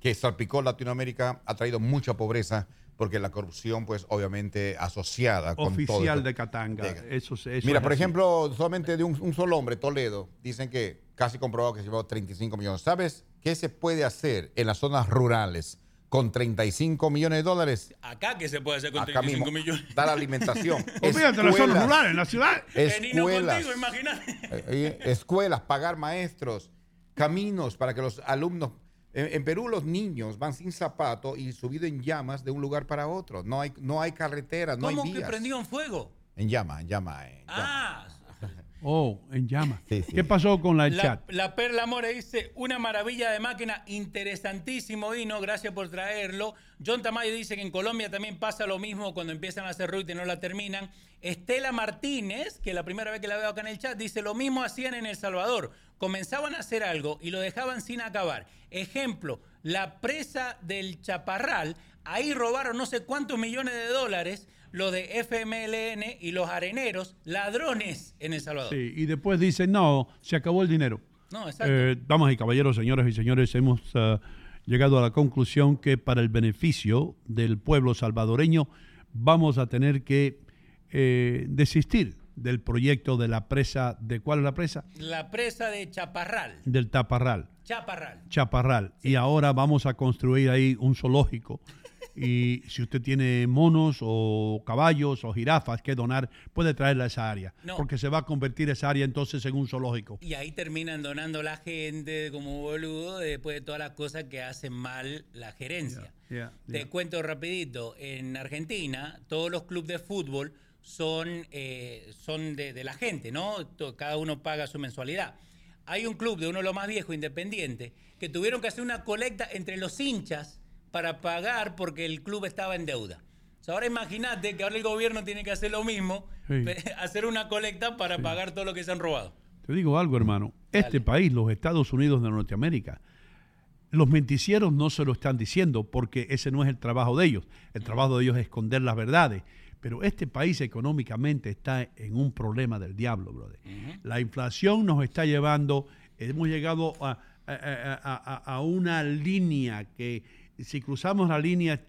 que salpicó Latinoamérica ha traído mucha pobreza, porque la corrupción, pues obviamente asociada con todo Oficial esto. de Katanga. Eso, se- eso Mira, es por así. ejemplo, solamente de un, un solo hombre, Toledo, dicen que casi comprobado que se llevó 35 millones. ¿Sabes qué se puede hacer en las zonas rurales con 35 millones de dólares? Acá que se puede hacer con Acá 35 mismo, millones. dar alimentación. Olvídate, las zonas Escuelas. rurales, en la ciudad. En Escuelas. contigo, imagínate. Eh, eh, escuelas, pagar maestros, caminos para que los alumnos. En, en Perú los niños van sin zapato y subido en llamas de un lugar para otro. No hay, no hay carreteras, no hay ¿Cómo que vías. prendió en fuego? En llama, en llama. Ah, Oh, en llamas. Sí, sí. ¿Qué pasó con la la, chat? la Perla More dice, una maravilla de máquina, interesantísimo, Hino, gracias por traerlo. John Tamayo dice que en Colombia también pasa lo mismo cuando empiezan a hacer ruta y no la terminan. Estela Martínez, que la primera vez que la veo acá en el chat, dice, lo mismo hacían en El Salvador. Comenzaban a hacer algo y lo dejaban sin acabar. Ejemplo, la presa del Chaparral, ahí robaron no sé cuántos millones de dólares los de FMLN y los areneros, ladrones en El Salvador. Sí, y después dicen, no, se acabó el dinero. No, exacto. Eh, damas y caballeros, señoras y señores, hemos eh, llegado a la conclusión que para el beneficio del pueblo salvadoreño vamos a tener que eh, desistir del proyecto de la presa, ¿de cuál es la presa? La presa de Chaparral. Del Taparral. Chaparral. Chaparral. Y ahora vamos a construir ahí un zoológico Y si usted tiene monos o caballos o jirafas que donar, puede traerla a esa área. No. Porque se va a convertir esa área entonces en un zoológico. Y ahí terminan donando la gente como boludo después de todas las cosas que hacen mal la gerencia. Yeah, Te yeah. cuento rapidito, en Argentina todos los clubes de fútbol son, eh, son de, de la gente, ¿no? Cada uno paga su mensualidad. Hay un club de uno de los más viejos, independiente, que tuvieron que hacer una colecta entre los hinchas para pagar porque el club estaba en deuda. O sea, ahora imagínate que ahora el gobierno tiene que hacer lo mismo, Sí. hacer una colecta para pagar todo lo que se han robado. Te digo algo, hermano. Este país, los Estados Unidos de Norteamérica, los menticieros no se lo están diciendo porque ese no es el trabajo de ellos. El trabajo de ellos es esconder las verdades. Pero este país económicamente está en un problema del diablo, brother. La inflación nos está llevando, hemos llegado a, a- a- a- a una línea que si cruzamos la línea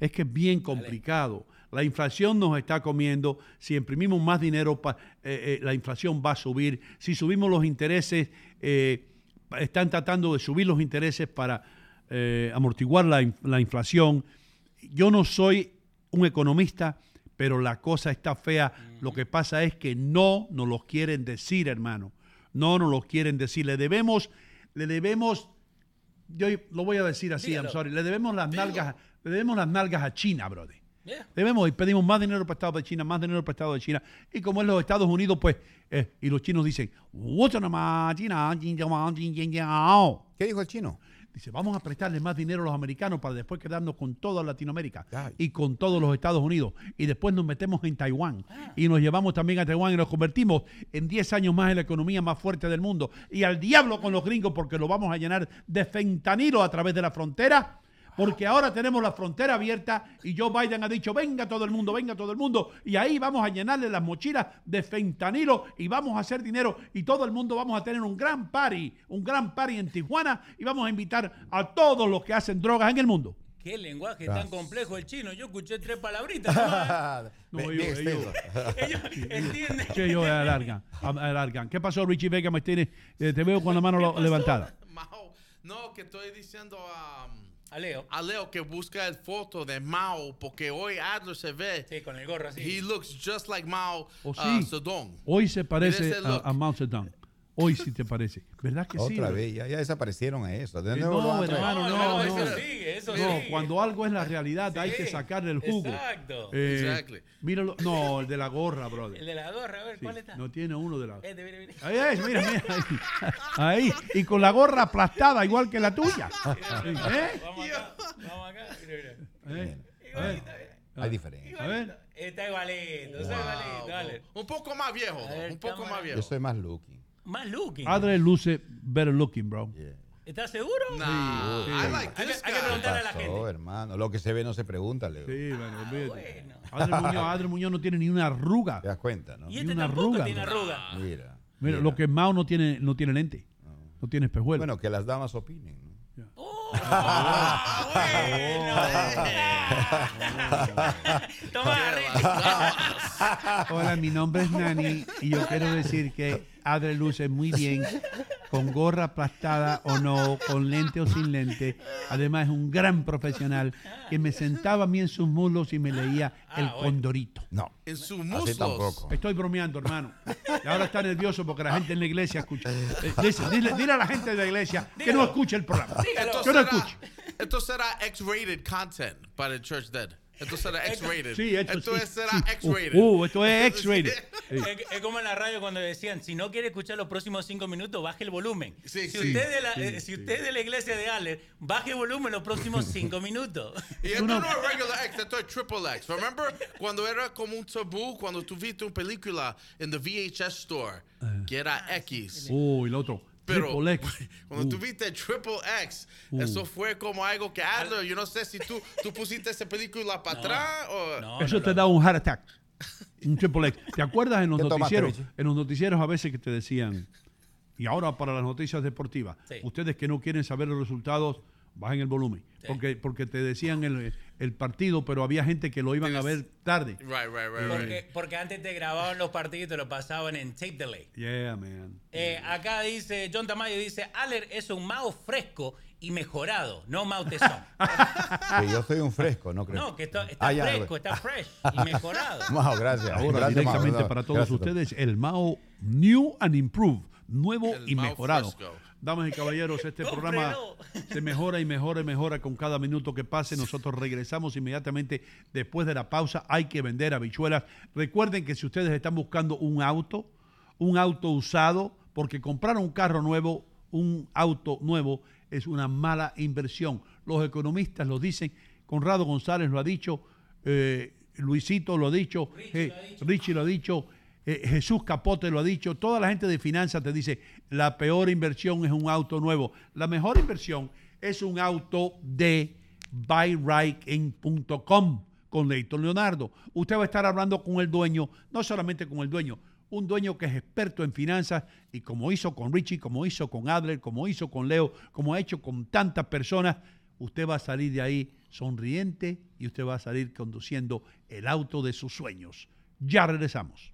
es que es bien complicado. La inflación nos está comiendo. Si imprimimos más dinero, pa- eh, eh, la inflación va a subir. Si subimos los intereses, eh, están tratando de subir los intereses para amortiguar la, la inflación. Yo no soy un economista, pero la cosa está fea. Lo que pasa es que no nos lo quieren decir, hermano. No nos lo quieren decir. Le debemos, le debemos yo lo voy a decir así, Dígalo. I'm sorry, le debemos las nalgas, le debemos las nalgas a China, brother. Yeah. Debemos y pedimos más dinero prestado de China, más dinero prestado de China. Y como es los Estados Unidos, pues, eh, y los chinos dicen, ¿Qué dijo el chino? Dice, vamos a prestarle más dinero a los americanos para después quedarnos con toda Latinoamérica y con todos los Estados Unidos. Y después nos metemos en Taiwán. Y nos llevamos también a Taiwán y nos convertimos en 10 años más en la economía más fuerte del mundo. Y al diablo con los gringos porque lo vamos a llenar de fentanilo a través de la frontera. Porque ahora tenemos la frontera abierta y Joe Biden ha dicho, venga todo el mundo, venga todo el mundo. Y ahí vamos a llenarle las mochilas de fentanilo y vamos a hacer dinero y todo el mundo vamos a tener un gran party, un gran party en Tijuana y vamos a invitar a todos los que hacen drogas en el mundo. Qué lenguaje tan complejo el chino. Yo escuché tres palabritas. No, ellos- bien ellos- Ellos entienden. que ellos alargan, alargan. ¿Qué pasó, Richie Vega Martínez? Eh, te veo con la mano levantada. No, que estoy diciendo a, a Leo. A Leo que busca el foto de Mao porque hoy Adler se ve. Sí, con el gorro así. He looks just like Mao ¿O uh, sí? Zedong. Hoy se parece a, a Mao Zedong. Hoy sí te parece. ¿Verdad que sí? Otra vez, ya, ya desaparecieron a eso. ¿De Eh, No, hermano, no, no, no. eso sigue, eso No, sigue. cuando algo es la realidad hay que sacarle el jugo. exacto. Eh, Exactly. Míralo, no, el de la gorra, brother. El de la gorra, a ver, ¿cuál está? No tiene uno de la. Este, mire, mire. Ahí es, mira, mira. Ahí. Ahí. Y con la gorra aplastada, igual que la tuya. ¿Eh? Vamos acá, vamos acá. Mira, mira. ¿Eh? Ver. Hay diferencia. A ver. Está igualito, está igualito, dale. Un poco más viejo, ver, un poco más viejo. Yo soy más looking. Más looking. Adre luce better looking, bro. ¿Estás seguro? Nah, Sí. I like Hay que, this hay que preguntarle a la Pasó, gente. hermano. Lo que se ve no se pregunta, Leo. Sí, bueno, Ah, olvídate. Adre, Muñoz, Adre Muñoz no tiene ni una arruga. Te das cuenta, ¿no? Y Ni este una tampoco arruga, tiene arruga. Mira. Mira, lo que Mao no tiene, no tiene lente. No tiene espejuelo. Bueno, que las damas opinen. ¿no? Hola, mi nombre es Nani y yo quiero decir que Adre luce muy bien, con gorra aplastada o no, con lente o sin lente. Además es un gran profesional que me sentaba a mí en sus muslos y me leía El Condorito. No. En sus Así muslos. tampoco. Estoy bromeando, hermano. Y ahora está nervioso porque la gente en la iglesia escucha. Eh, dice, dile, dile a la gente de la iglesia que no escuche el programa. No esto será X-rated content para el Church Dead. Esto será X-rated. Sí, esto, esto sí, es- será sí. X-rated. Uh, uh, esto es X-rated. Sí. Es, es como en la radio cuando decían, si no quiere escuchar los próximos cinco minutos, baje el volumen. Sí, si, sí. usted de la, Sí, eh, si usted es de la iglesia de Aller, baje el volumen los próximos cinco minutos. Y esto no es regular X, esto es triple X. Remember cuando era como un tabú cuando tuviste una película en the VHS store que era X. Uh, y el otro. Pero Triple X. cuando Uh. tuviste Triple X, Uh. eso fue como algo que Adler, yo no sé si tú, tú pusiste esa película para atrás o... Eso te da un heart attack. Un triple X. ¿Te acuerdas en los ¿Qué tomaste, noticieros? En los noticieros a veces que te decían, y ahora para las noticias deportivas, Sí. ustedes que no quieren saber los resultados, bajen el volumen. Porque, porque te decían el, el partido, pero había gente que lo iban a ver tarde. Right, right, right, right. Porque, porque antes te grababan los partidos y te lo pasaban en tape delay. Yeah, man. Eh, acá dice, John Tamayo dice, Aller es un mago fresco y mejorado, no mautezón. Que yo soy un fresco, ¿no creo? No, que está, está Ah, fresco, está fresh y mejorado. Mao, gracias. Ahora Gracias, directamente Mao. para todos Gracias, ustedes el Mao New and Improved, nuevo El y Mao mejorado. Fresco. Damas y caballeros, este programa se mejora y mejora y mejora con cada minuto que pase. Nosotros regresamos inmediatamente después de la pausa. Hay que vender habichuelas. Recuerden que si ustedes están buscando un auto, un auto usado, porque comprar un carro nuevo, un auto nuevo, es una mala inversión. Los economistas lo dicen. Conrado González lo ha dicho. eh, Luisito lo ha dicho. eh, Richie lo ha dicho. Eh, Jesús Capote lo ha dicho. Toda la gente de finanzas te dice, la peor inversión es un auto nuevo. La mejor inversión es un auto de buyrightIn.com con Leighton Leonardo. Usted va a estar hablando con el dueño, no solamente con el dueño, un dueño que es experto en finanzas y como hizo con Richie, como hizo con Adler, como hizo con Leo, como ha hecho con tantas personas, usted va a salir de ahí sonriente y usted va a salir conduciendo el auto de sus sueños. Ya regresamos.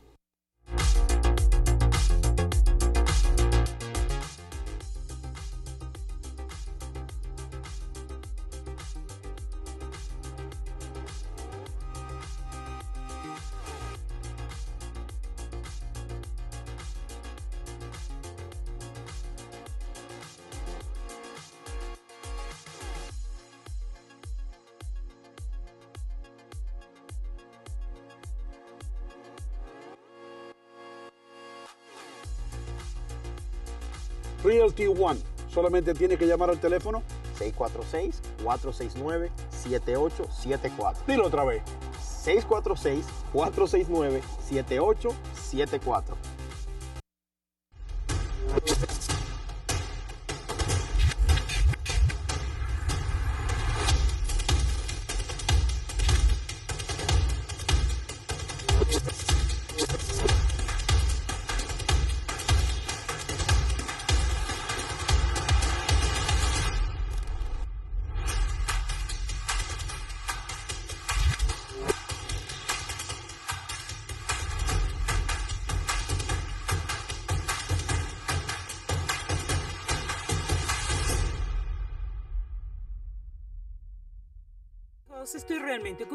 Realty One. Solamente tiene que llamar al teléfono. 646-469-7874. Dilo otra vez. 646-469-7874.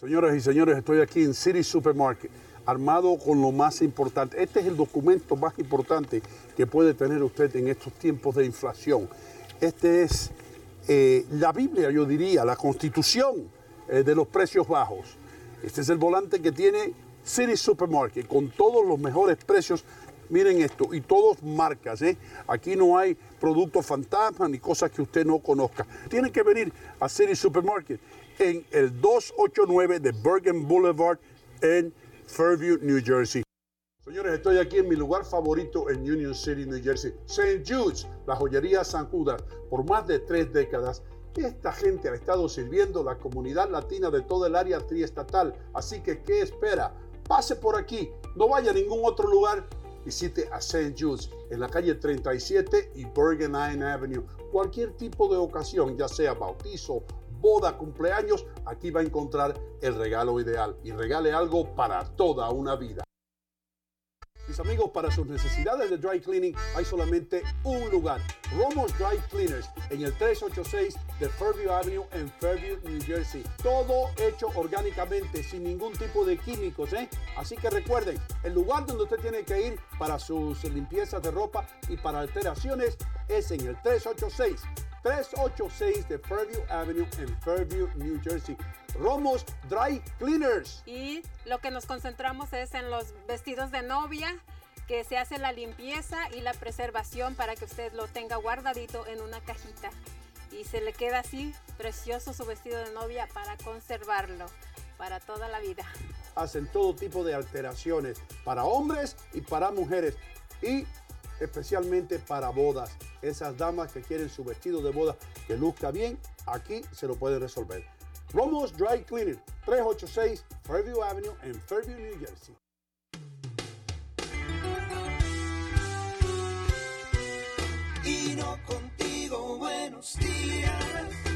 Señoras y señores, estoy aquí en City Supermarket, armado con lo más importante. Este es el documento más importante que puede tener usted en estos tiempos de inflación. Este es eh, la Biblia, yo diría, la constitución eh, de los precios bajos. Este es el volante que tiene City Supermarket con todos los mejores precios. Miren esto, y todos marcas, ¿eh? Aquí no hay productos fantasmas ni cosas que usted no conozca. Tienen que venir a City Supermarket en el 289 de Bergen Boulevard en Fairview, New Jersey. Señores, estoy aquí en mi lugar favorito en Union City, New Jersey, St. Jude's, la joyería San Judas, por más de tres décadas. Esta gente ha estado sirviendo la comunidad latina de todo el área triestatal, así que ¿qué espera? Pase por aquí, no vaya a ningún otro lugar, visite a St. Jude's en la calle 37 y Bergen Avenue. Cualquier tipo de ocasión, ya sea bautizo, boda, cumpleaños, aquí va a encontrar el regalo ideal y regale algo para toda una vida. Mis amigos, para sus necesidades de dry cleaning hay solamente un lugar, Romo's Dry Cleaners, en el 386 de Fairview Avenue en Fairview, New Jersey. Todo hecho orgánicamente, sin ningún tipo de químicos, ¿eh? Así que recuerden, el lugar donde usted tiene que ir para sus limpiezas de ropa y para alteraciones es en el 386 386 de Fairview Avenue en Fairview, New Jersey. Romos Dry Cleaners. Y lo que nos concentramos es en los vestidos de novia, que se hace la limpieza y la preservación para que usted lo tenga guardadito en una cajita. Y se le queda así precioso su vestido de novia para conservarlo para toda la vida. Hacen todo tipo de alteraciones para hombres y para mujeres. Y especialmente para bodas. Esas damas que quieren su vestido de boda que luzca bien, aquí se lo pueden resolver. Romos Dry Cleaning, 386 Fairview Avenue en Fairview, New Jersey. Y contigo, buenos días.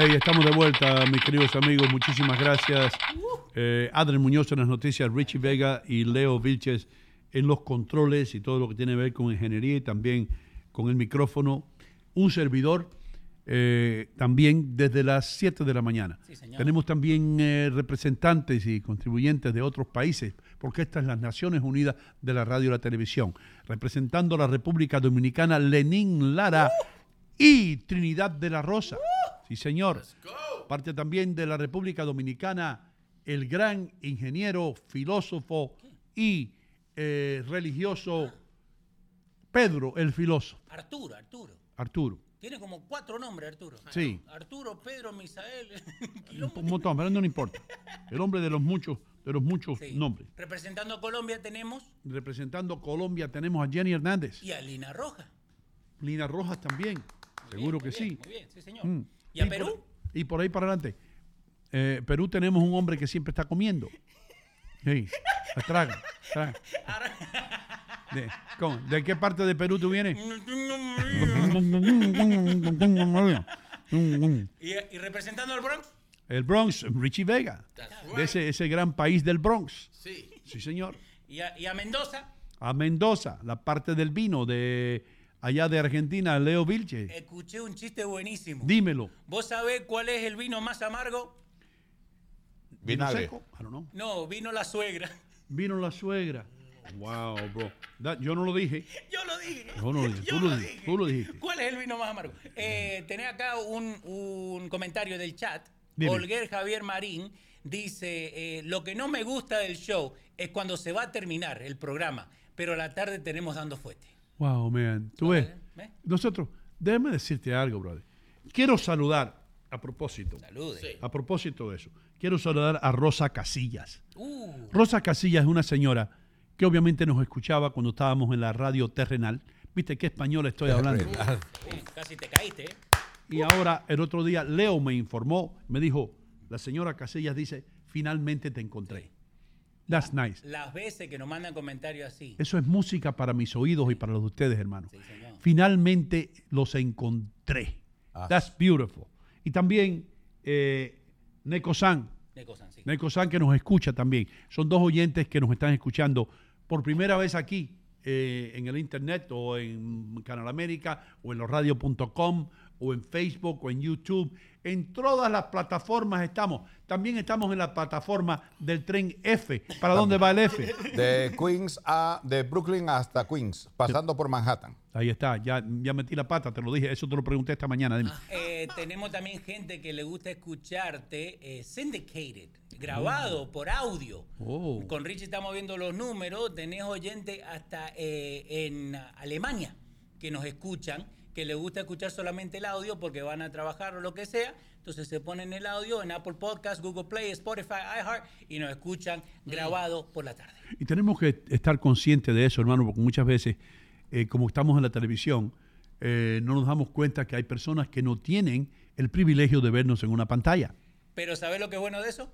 Hey, estamos de vuelta, mis queridos amigos. Muchísimas gracias. Eh, Adrián Muñoz en las noticias, Richie Vega y Leo Vilches en los controles y todo lo que tiene que ver con ingeniería y también con el micrófono. Un servidor eh, también desde las 7 de la mañana. Tenemos también eh, representantes y contribuyentes de otros países, porque esta es las Naciones Unidas de la Radio y la Televisión. Representando a la República Dominicana, Lenín Lara y Trinidad de la Rosa. Sí, señor. Parte también de la República Dominicana, el gran ingeniero, filósofo y eh, religioso Pedro el filósofo. Arturo, Arturo. Arturo. Tiene como cuatro nombres, Arturo. Sí. Arturo, Pedro, Misael. Un montón, pero no importa. El hombre de los muchos, de los muchos Sí. nombres. Representando a Colombia tenemos Representando Colombia tenemos a Jenny Hernández. y a Lina Roja. Lina Rojas también. Seguro que sí. Muy bien, sí, señor. Mm. ¿Y a por- Perú? y por ahí para adelante. Eh, Perú tenemos un hombre que siempre está comiendo. Sí, la traga, traga. ¿De, cómo? ¿De qué parte de Perú tú vienes? ¿Y, y representando al Bronx? El Bronx, Richie Vega. De ese, ese gran país del Bronx. Sí. Sí, señor. ¿Y a, y a Mendoza? A Mendoza, la parte del vino de allá de Argentina, Leo Vilche. Escuché un chiste buenísimo. Dímelo. ¿Vos sabés cuál es el vino más amargo? ¿Vino Vinagre. seco? I don't know. No, vino la suegra. Vino la suegra. Wow, bro. That- yo no lo dije. Yo lo dije. Yo no lo dije. Tú lo, dijiste. Tú lo dijiste. ¿Cuál es el vino más amargo? Eh, tenés acá un, un comentario del chat. Dime. Olguer Javier Marín dice, eh, lo que no me gusta del show es cuando se va a terminar el programa, pero a la tarde tenemos dando fuerte. Wow, man. Tú ves. Nosotros, déjame decirte algo, brother. Quiero saludar, a propósito. Salude. A propósito de eso, quiero saludar a Rosa Casillas. Uh, Rosa Casillas es una señora que obviamente nos escuchaba cuando estábamos en la radio terrenal. ¿Viste qué español estoy hablando? casi te caíste, ¿eh? Y ahora, el otro día, Leo me informó, me dijo, la señora Casillas dice, finalmente te encontré. That's nice. Las veces que nos mandan comentarios así. Eso es música para mis oídos y para los de ustedes, hermano. Finalmente los encontré. That's beautiful. Y también eh, Neko-san. Neko-san, sí. Neko-san que nos escucha también. Son dos oyentes que nos están escuchando por primera vez aquí eh, en el internet o en Canal América o en losradio.com o en Facebook o en YouTube. En todas las plataformas estamos. También estamos en la plataforma del tren F. ¿Para dónde va el F? De Queens a, de Brooklyn hasta Queens, pasando por Manhattan. Ahí está, ya, ya metí la pata, te lo dije, eso te lo pregunté esta mañana. dime. Eh, tenemos también gente que le gusta escucharte eh, syndicated, grabado por audio. Oh. Con Richie estamos viendo los números, tenés oyentes hasta eh, en Alemania que nos escuchan, que les gusta escuchar solamente el audio porque van a trabajar o lo que sea. Entonces se ponen el audio en Apple Podcast, Google Play, Spotify, iHeart y nos escuchan grabado por la tarde. Y tenemos que estar conscientes de eso, hermano, porque muchas veces, eh, como estamos en la televisión, eh, no nos damos cuenta que hay personas que no tienen el privilegio de vernos en una pantalla. Pero ¿sabes lo que es bueno de eso?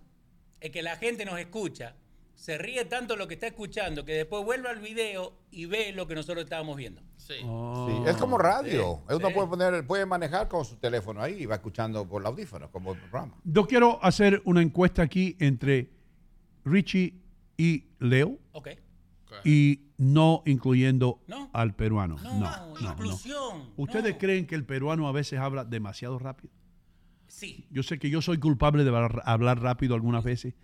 Es que la gente nos escucha, se ríe tanto lo que está escuchando que después vuelve al video y ve lo que nosotros estábamos viendo. Sí. Oh. Sí, es como radio. Sí, Uno sí. puede, poner, puede manejar con su teléfono ahí y va escuchando por el audífono, como el programa. Yo quiero hacer una encuesta aquí entre Richie y Leo Ok. y no incluyendo No. al peruano. No, No, no, no. inclusión. ¿Ustedes creen que el peruano a veces habla demasiado rápido? Sí. Yo sé que yo soy culpable de hablar- hablar rápido algunas veces,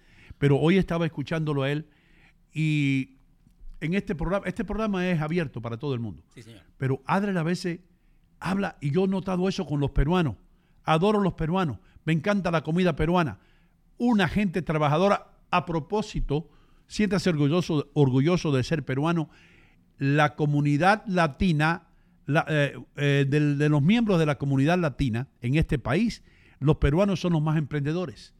pero hoy estaba escuchándolo a él y en este programa, este programa es abierto para todo el mundo. Sí, señor. Pero Adriel a veces habla, y yo he notado eso con los peruanos. Adoro los peruanos. Me encanta la comida peruana. Una gente trabajadora. A propósito, siéntase orgulloso, orgulloso de ser peruano. La comunidad latina, la- eh, eh, de los miembros de la comunidad latina en este país, los peruanos son los más emprendedores.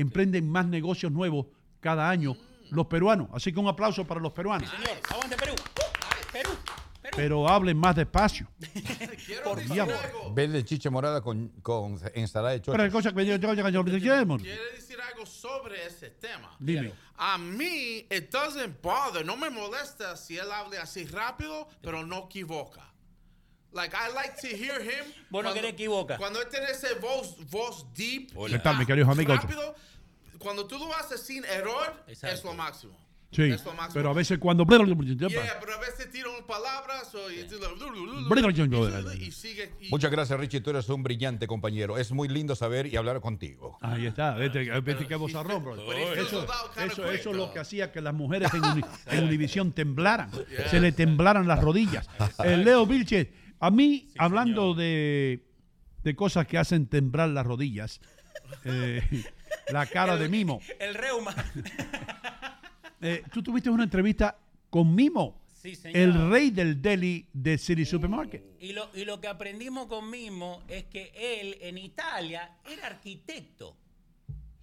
Emprenden más negocios nuevos cada año los peruanos. Así que un aplauso para los peruanos. Señor, aguante Perú. Uh, Perú. Pero hablen más despacio. Por Diablo. Verde chiche morada con, con ensalada de Pero chocho. hay cosas que yo, yo, yo, yo- yo- yo- Quiere decir algo sobre ese tema. Dime. A mí, it doesn't bother. No me molesta si él hable así rápido, pero no equivoca. Like, I like to hear him. Vos no querés equivoca. Cuando él tiene ese voz, voz deep. ¿Qué tal, mis queridos amigos? Rápido. Cuando tú lo haces sin error, es lo máximo. Sí, Es lo máximo. pero a veces cuando... Yeah, pero a veces tiran palabras o y, tú lo- y sigue. y- Muchas gracias, Richie. Tú eres un brillante compañero. Es muy lindo saber y hablar contigo. Ahí está, vete, vete que bozarrón, bro. Eso, eso, eso es lo que hacía que las mujeres en, Uni- en Univisión temblaran, se le temblaran las rodillas. Eh, Leo Vilches, a mí, hablando de, de cosas que hacen temblar las rodillas, eh, la cara de Mimo. El reuma. Eh, Tú tuviste una entrevista con Mimo, Sí, señor. el rey del deli de City Supermarket. Y lo, y lo que aprendimos con Mimo es que él en Italia era arquitecto.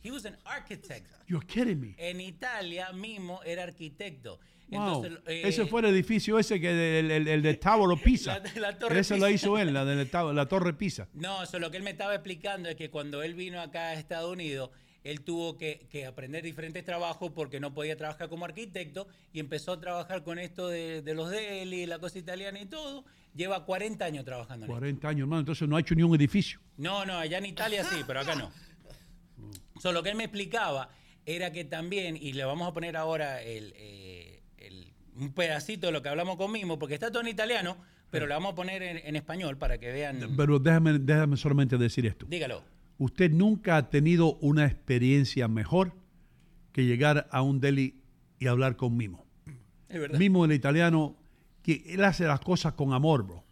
He was an architect. You're kidding me. En Italia Mimo era arquitecto. Wow. Entonces, eh, ese fue el edificio ese que el, el- el de of Pisa. La- la Torre Pisa. lo hizo él, la de la, Torre Pisa. No, eso lo que él me estaba explicando es que cuando él vino acá a Estados Unidos, él tuvo que, que aprender diferentes trabajos porque no podía trabajar como arquitecto y empezó a trabajar con esto de, de los deli, la cosa italiana y todo. Lleva 40 años trabajando en esto. 40 años, hermano. Entonces no ha hecho ni un edificio. No, no, allá en Italia sí, pero acá no. So, lo que él me explicaba era que también, y le vamos a poner ahora el, eh, el- un pedacito de lo que hablamos con Mimo, porque está todo en italiano, pero le vamos a poner en, en español para que vean. Pero déjame, déjame solamente decir esto. Dígalo. Usted nunca ha tenido una experiencia mejor que llegar a un deli y hablar con Mimo. Es verdad. Mimo, el italiano, que él hace las cosas con amor, bro.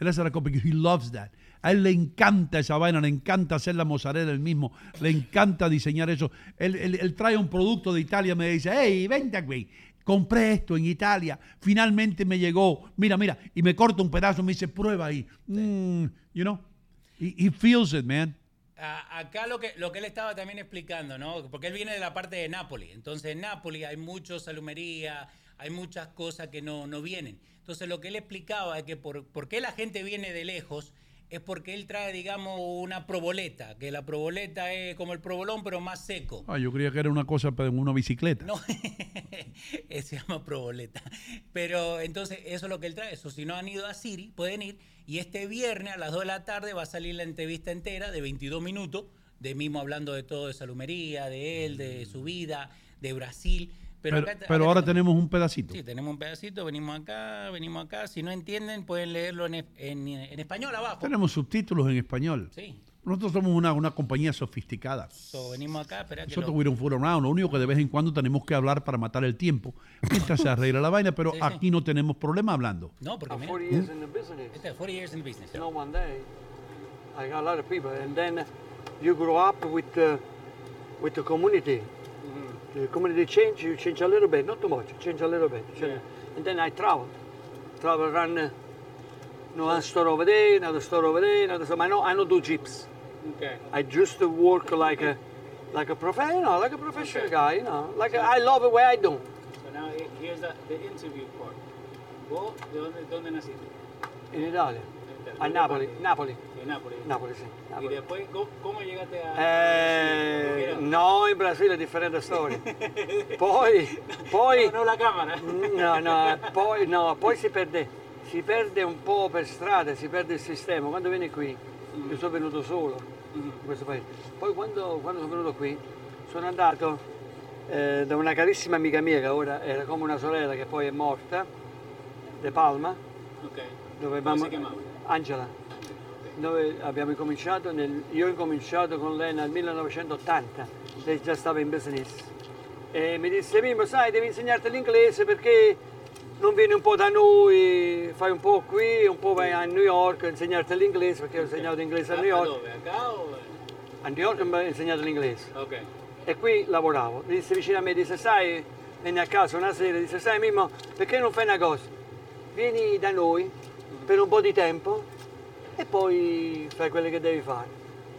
Él hace las cosas porque he loves that. A él le encanta esa vaina, le encanta hacer la mozzarella él mismo, le encanta diseñar eso. Él, él- él trae un producto de Italia, me dice, hey, vente güey, compré esto en Italia, finalmente me llegó, mira, mira, y me corta un pedazo, me dice, prueba ahí. Mm, you know, he, he feels it, man. A- acá lo que, lo que él estaba también explicando, ¿no? Porque él viene de la parte de Nápoles. Entonces, en Nápoles hay mucho salumería, hay muchas cosas que no, no vienen. Entonces, lo que él explicaba es que por, por qué la gente viene de lejos es porque él trae, digamos, una proboleta, que la proboleta es como el provolón, pero más seco. Ah, yo creía que era una cosa para una bicicleta. No, se llama proboleta. Pero entonces eso es lo que él trae. Eso, si no han ido a Siri, pueden ir. Y este viernes a las 2 de la tarde va a salir la entrevista entera de 22 minutos, de mismo hablando de todo, de salumería, de él, de su vida, de Brasil. Pero, Pero, acá- pero acá ahora tenemos- tenemos un pedacito. Sí, tenemos un pedacito, venimos acá, venimos acá. Si no entienden, pueden leerlo en, en- en español abajo. Tenemos subtítulos en español. Sí. Nosotros somos una, una compañía sofisticada. So, venimos acá, espera que Nosotros lo- we don't fool around. Lo único que de vez en cuando tenemos que hablar para matar el tiempo mientras se arregla la vaina, pero Sí, sí. aquí no tenemos problema hablando. No, porque mira. 40 years in the business. Este es 40 years in business. You know, one day, I got a lot of people, and then you grow up with the, with the community. The community change, you change a little bit, not too much, change a little bit. change- And then I travel, travel around uh, non ha sto roba lì, non ha sto roba lì, non ha sto- ma no, hanno due jeeps. Okay. I just work like a like a prof- you know, like a professional guy, you know. Like a, I love it what I do. So now here's the, the interview part. ¿Vos de dónde, dónde naciste? In Italia. A Napoli, Napoli. De. Napoli, sì. Y Napoli. después, ¿cómo, llegaste a... Eh, no, in Brasile è differente storia. Poi, poi... No, la camera. No, no, poi, no, poi si perde, si perde un po' per strada, si perde il sistema. Quando vieni qui, io sono venuto solo in questo paese. Poi quando, quando sono venuto qui, sono andato eh, da una carissima amica mia che ora era come una sorella che poi è morta, De Palma, Ok. dove ¿Cómo abbiamo- se chiamava? Angela, dove abbiamo incominciato, nel- io ho incominciato con lei nel 1980, lei già stava in business e mi disse Mimmo sai devi insegnarti l'inglese perché non vieni un po' da noi, fai un po' qui, un po' vai a New York a insegnarti l'inglese perché ho insegnato l'inglese a New ¿A York, o...? a New York mi ho insegnato l'inglese Ok. e qui lavoravo. Mi disse vicino a me, disse sai, venne a casa una sera, disse sai Mimmo, perché non fai una cosa? Vieni da noi per un po' di tempo e poi fai quello che devi fare.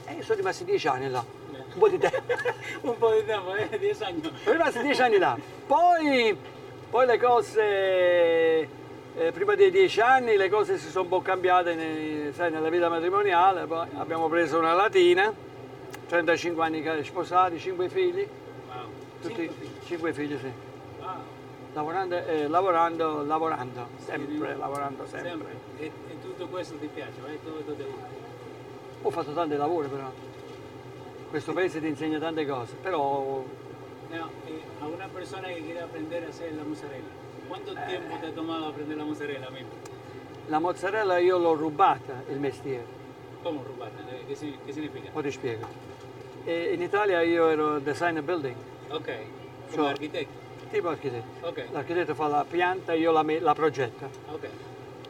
E sono rimasti dieci anni là, un po' di tempo. un po' di tempo, eh? 10 años. Sono rimasti dieci anni là. Poi, poi le cose, eh, prima dei dieci anni, le cose si sono un po' cambiate nei- sai, nella vita matrimoniale. Poi abbiamo preso una latina, 35 anni sposati, 5 figli. Tutti, 5 figli, sì. Lavorando, eh, lavorando, lavorando, sempre, lavorando sempre. Sempre. E, e tutto questo ti piace, eh? Questo ti gusta. Ho fatto tanti lavori però. Questo paese ti insegna tante cose, però Now, eh, a una persona que quiere aprender a hacer la mozzarella, ¿cuánto tiempo te ha tomado aprender la mozzarella mismo? la mozzarella io l'ho rubata il mestiere, ¿Cómo rubata? Eh, ¿Qué, si- qué significa? poi ti spiego. E in Italia io ero designer building, Ok, como Cioè- arquitecto. tipo architetto. Ok, L'architetto fa la pianta, io la, la progetta. ok.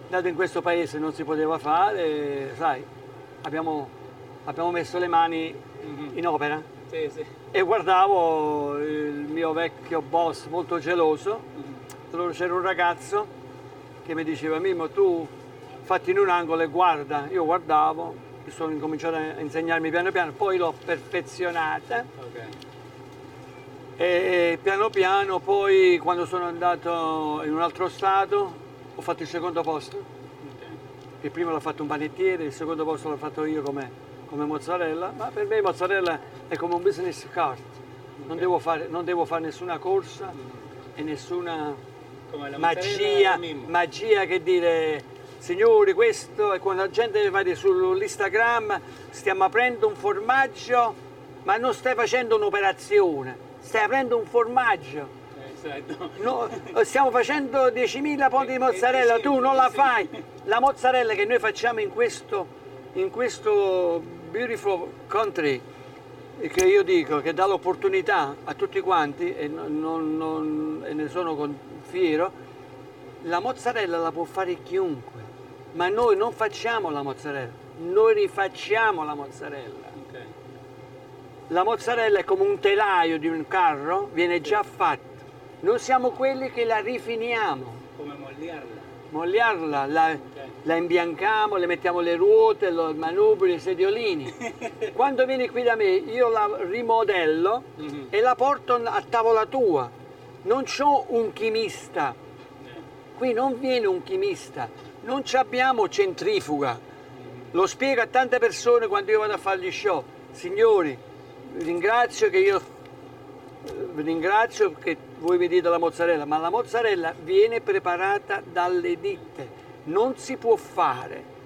Dato in questo paese non si poteva fare, sai, abbiamo, abbiamo messo le mani in opera Sí, sí. e guardavo il mio vecchio boss molto geloso. Allora c'era un ragazzo che mi diceva Mimmo tu fatti in un angolo e guarda. Io guardavo, sono incominciato a insegnarmi piano piano, poi l'ho perfezionata Ok. e piano piano poi quando sono andato in un altro stato ho fatto il secondo posto. Il primo l'ha fatto un panettiere, il secondo posto l'ho fatto io come, come mozzarella, ma per me mozzarella è come un business card. Non devo fare, non devo fare nessuna corsa e nessuna magia, magia che dire signori questo e quando la gente va sull'Instagram stiamo aprendo un formaggio ma non stai facendo un'operazione stai aprendo un formaggio Exacto. No, stiamo facendo 10.000 ponti di mozzarella, tu non la fai. La mozzarella che noi facciamo in questo, in questo beautiful country, che io dico che dà l'opportunità a tutti quanti, e, non- non- e ne sono con- fiero, la mozzarella la può fare chiunque, ma noi non facciamo la mozzarella, noi rifacciamo la mozzarella. La mozzarella è come un telaio di un carro, viene già fatta. Noi siamo quelli che la rifiniamo. Come moldearla. Molliarla, la, la imbiancamo, le mettiamo le ruote, il manubrio, i sediolini. Quando vieni qui da me io la rimodello e la porto a tavola tua. Non c'ho un chimista. Qui non viene un chimista. Non ci abbiamo centrifuga. Lo spiego a tante persone quando io vado a fare gli show. Signori, ringrazio che io vi ringrazio che voi mi dite la mozzarella, ma la mozzarella viene preparata dalle ditte, non si può fare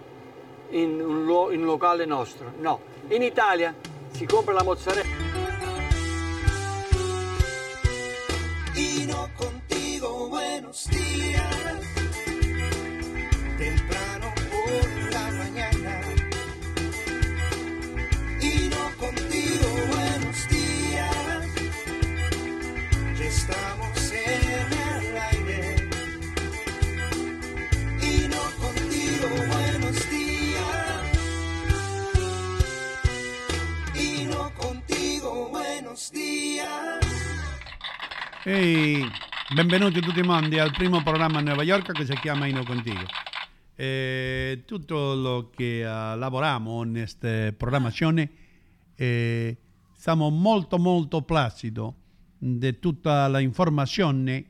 in un, lo- in locale nostro, no. In Italia si compra la mozzarella. Contigo, buenos días. Ehi, benvenuti tutti quanti al primo programma a Nuova York che si chiama Ino Contigo. eh, tutto lo che eh, lavoriamo in queste programmazioni eh, siamo molto molto placido di tutta la informazione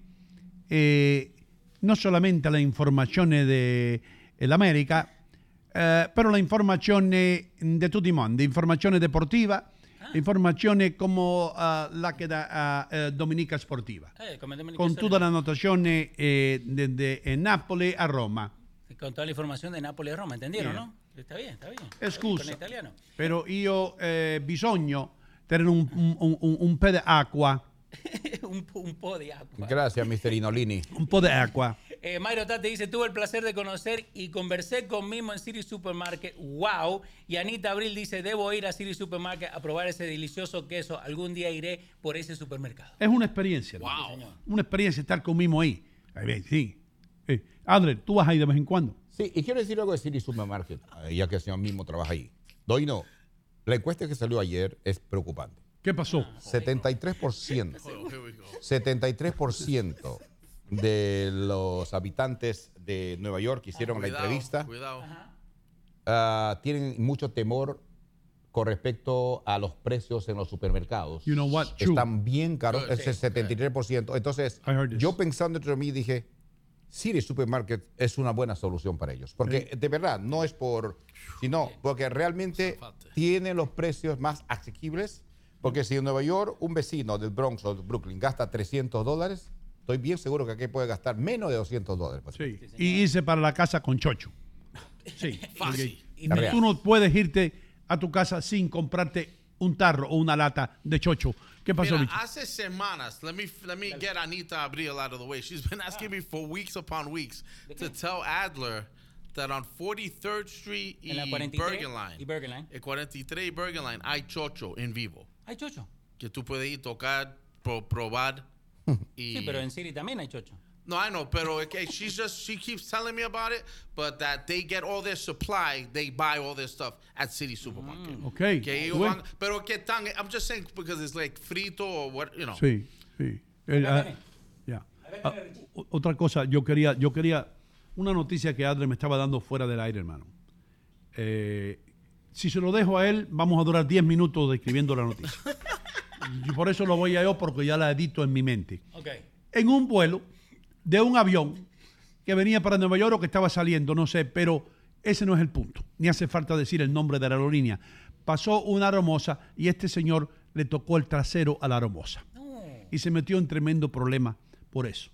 e non solamente la informazione dell'America eh, però la informazione di tutti i mondi informazione deportiva informazione come eh, la che da eh, eh, Domenica Sportiva Eh, Domenica con Sportiva. tutta la notazione eh, de Napoli a Roma Con toda la información de Nápoles a Roma, ¿entendieron, Bien. no? Está bien, está bien. Eh, scusa, Con italiano. però io eh, bisogno tenere un, un, un, un un, po- un po' de agua. Gracias, Mr. Inolini. un po' di acqua. Eh, Mayro Tate dice, tuve el placer de conocer y conversé con Mimo en City Supermarket. ¡Wow! Y Anita Abril dice, debo ir a City Supermarket a probar ese delicioso queso. Algún día iré por ese supermercado. Es una experiencia. hermano. Una experiencia estar con Mimo ahí. Ahí ven, sí. Eh, André, tú vas ahí de vez en cuando. Sí, y quiero decir algo de City Supermarket, eh, ya que el señor mismo trabaja ahí. Doino, la encuesta que salió ayer es preocupante. ¿Qué pasó? 73%. 73% de los habitantes de Nueva York que hicieron la Cuidado, entrevista Cuidado. ah, tienen mucho temor con respecto a los precios en los supermercados. You know what? Están bien caros, es el 73%. Entonces, I heard this. yo pensando entre mí dije, City Supermarket es una buena solución para ellos. Porque de verdad, no es por, sino porque realmente tienen los precios más asequibles. Porque si en Nueva York un vecino del Bronx o de Brooklyn gasta 300 dólares, estoy bien seguro que aquí puede gastar menos de 200 dólares. pues. Sí. Y irse para la casa con chocho. Sí. Fácil. porque Tú no puedes irte a tu casa sin comprarte un tarro o una lata de chocho. ¿Qué pasó, Mira, hace semanas, let me let me get Anita Abril out of the way. She's been asking me for weeks upon weeks to tell Adler that on 43rd Street En la y 43 Bergen Line, y Bergen Line. el 43 y Bergen Line, hay chocho en vivo. Hay chocho. Que tú puedes ir tocar, pro- probar. y, Sí, pero en City también hay chocho. No, I know, pero okay, she's just she keeps telling me about it, but that they get all their supply, they buy all their stuff at City Supermarket. Ok. Que ellos van- pero que tan, I'm just saying because it's like frito or what, you know. Sí, sí. El, ah, ya. Ah, o- otra cosa, yo quería, yo quería una noticia que Adre me estaba dando fuera del aire, hermano. Eh, si se lo dejo a él, vamos a durar 10 minutos describiendo la noticia. y por eso lo voy a yo, porque ya la edito en mi mente. Ok. En un vuelo de un avión que venía para Nueva York o que estaba saliendo, no sé, pero ese no es el punto. Ni hace falta decir el nombre de la aerolínea. Pasó una aromosa y este señor le tocó el trasero a la aromosa y se metió en tremendo problema por eso.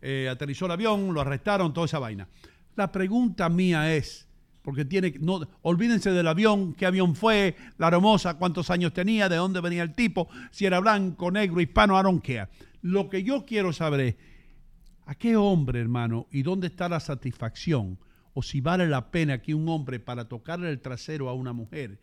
Eh, aterrizó el avión, lo arrestaron, toda esa vaina. La pregunta mía es, porque tiene, olvídense del avión, qué avión fue, la hermosa, cuántos años tenía, de dónde venía el tipo, si era blanco, negro, hispano, I don't care. Lo que yo quiero saber es, ¿a qué hombre, hermano, y dónde está la satisfacción? O si vale la pena que un hombre para tocarle el trasero a una mujer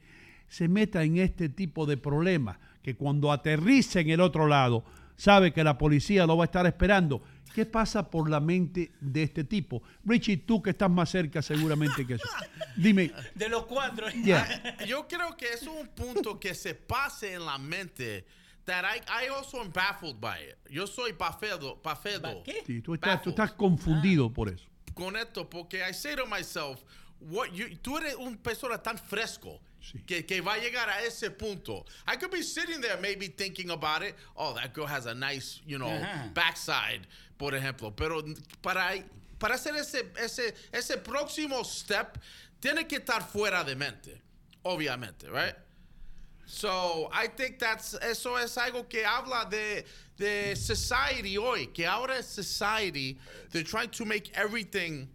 se meta en este tipo de problemas, que cuando aterrice en el otro lado, sabe que la policía lo va a estar esperando. ¿Qué pasa por la mente de este tipo? Richie, tú que estás más cerca seguramente que eso. Dime, De los cuatro. Yeah. Yo creo que es un punto que se pase en la mente that I, I also am baffled by it. Yo soy bafedo, bafedo sí, tú, estás, tú estás confundido por eso. con esto porque I say to myself, what you, tú eres un persona tan fresco que, que va a llegar a ese punto. I could be sitting there maybe thinking about it. Oh, that girl has a nice, you know, backside, por ejemplo. Pero para, para hacer ese, ese, ese próximo step, tiene que estar fuera de mente, obviamente, right? So, I think that's, eso es algo que habla de, de society hoy, que ahora es society, they're trying to make everything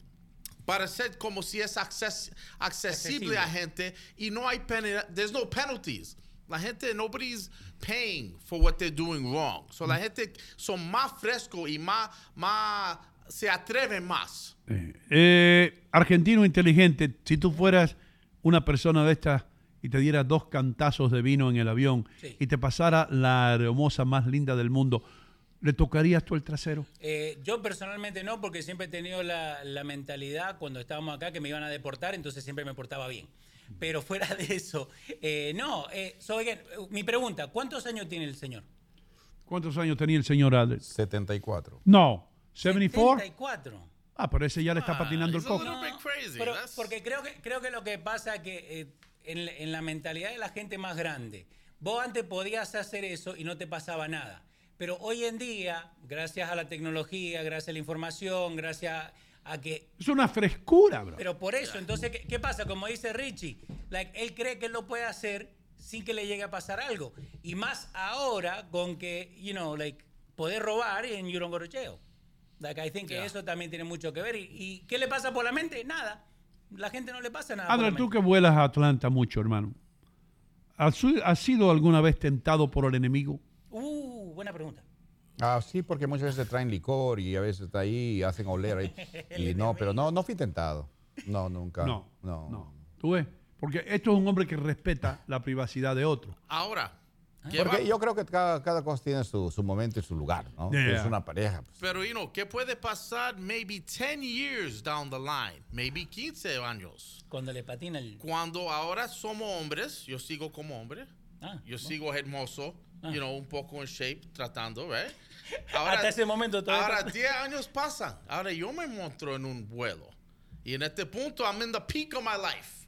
para ser como si es acces- accesible a gente y no hay pena, there's no penalties. La gente, nobody's paying for what they're doing wrong. So la gente son más fresco y más, más, se atreven más. Eh, argentino inteligente, si tú fueras una persona de estas y te diera dos cantazos de vino en el avión y te pasara la hermosa más linda del mundo, ¿le tocarías tú el trasero? Eh, yo personalmente no, porque siempre he tenido la, la mentalidad cuando estábamos acá que me iban a deportar, entonces siempre me portaba bien. Pero fuera de eso, eh, no. Eh, so again, mi pregunta, ¿cuántos años tiene el señor? ¿Cuántos años tenía el señor Adler? 74. No, 74. 74. Ah, pero ese ya le está patinando el coco. Pero- porque creo que, creo que lo que pasa es que eh, en, en la mentalidad de la gente más grande, vos antes podías hacer eso y no te pasaba nada. Pero hoy en día, gracias a la tecnología, gracias a la información, gracias a que... Es una frescura, bro. Pero por eso, entonces, ¿qué, qué pasa? Como dice Richie, like, él cree que él lo puede hacer sin que le llegue a pasar algo. Y más ahora con que, you know, like, poder robar y you don't go to jail. Like, I think que Yeah. eso también tiene mucho que ver. ¿Y, y qué le pasa por la mente? Nada. La gente no le pasa nada. la tú que vuelas a Atlanta mucho, hermano. ¿Has, has sido alguna vez tentado por el enemigo? Uh, buena pregunta. Ah, sí, porque muchas veces traen licor y a veces está ahí y hacen oler ahí. Y no, pero no, no fui tentado. No, nunca. No, no. no. ¿Tú ves? Porque esto es un hombre que respeta la privacidad de otro. Ahora, ¿qué Porque va- yo creo que cada, cada cosa tiene su, su momento y su lugar, ¿no? Yeah. Es una pareja. pues. pero, you know, ¿qué puede pasar maybe 10 years down the line? Maybe 15 años. Cuando le patina el... Cuando ahora somos hombres, yo sigo como hombre. yo sigo hermoso, you know, un poco en shape, tratando, right? Hasta ese momento todo Ahora está- 10 años pasan. Ahora yo me monto en un vuelo. Y en este punto, I'm in the peak of my life.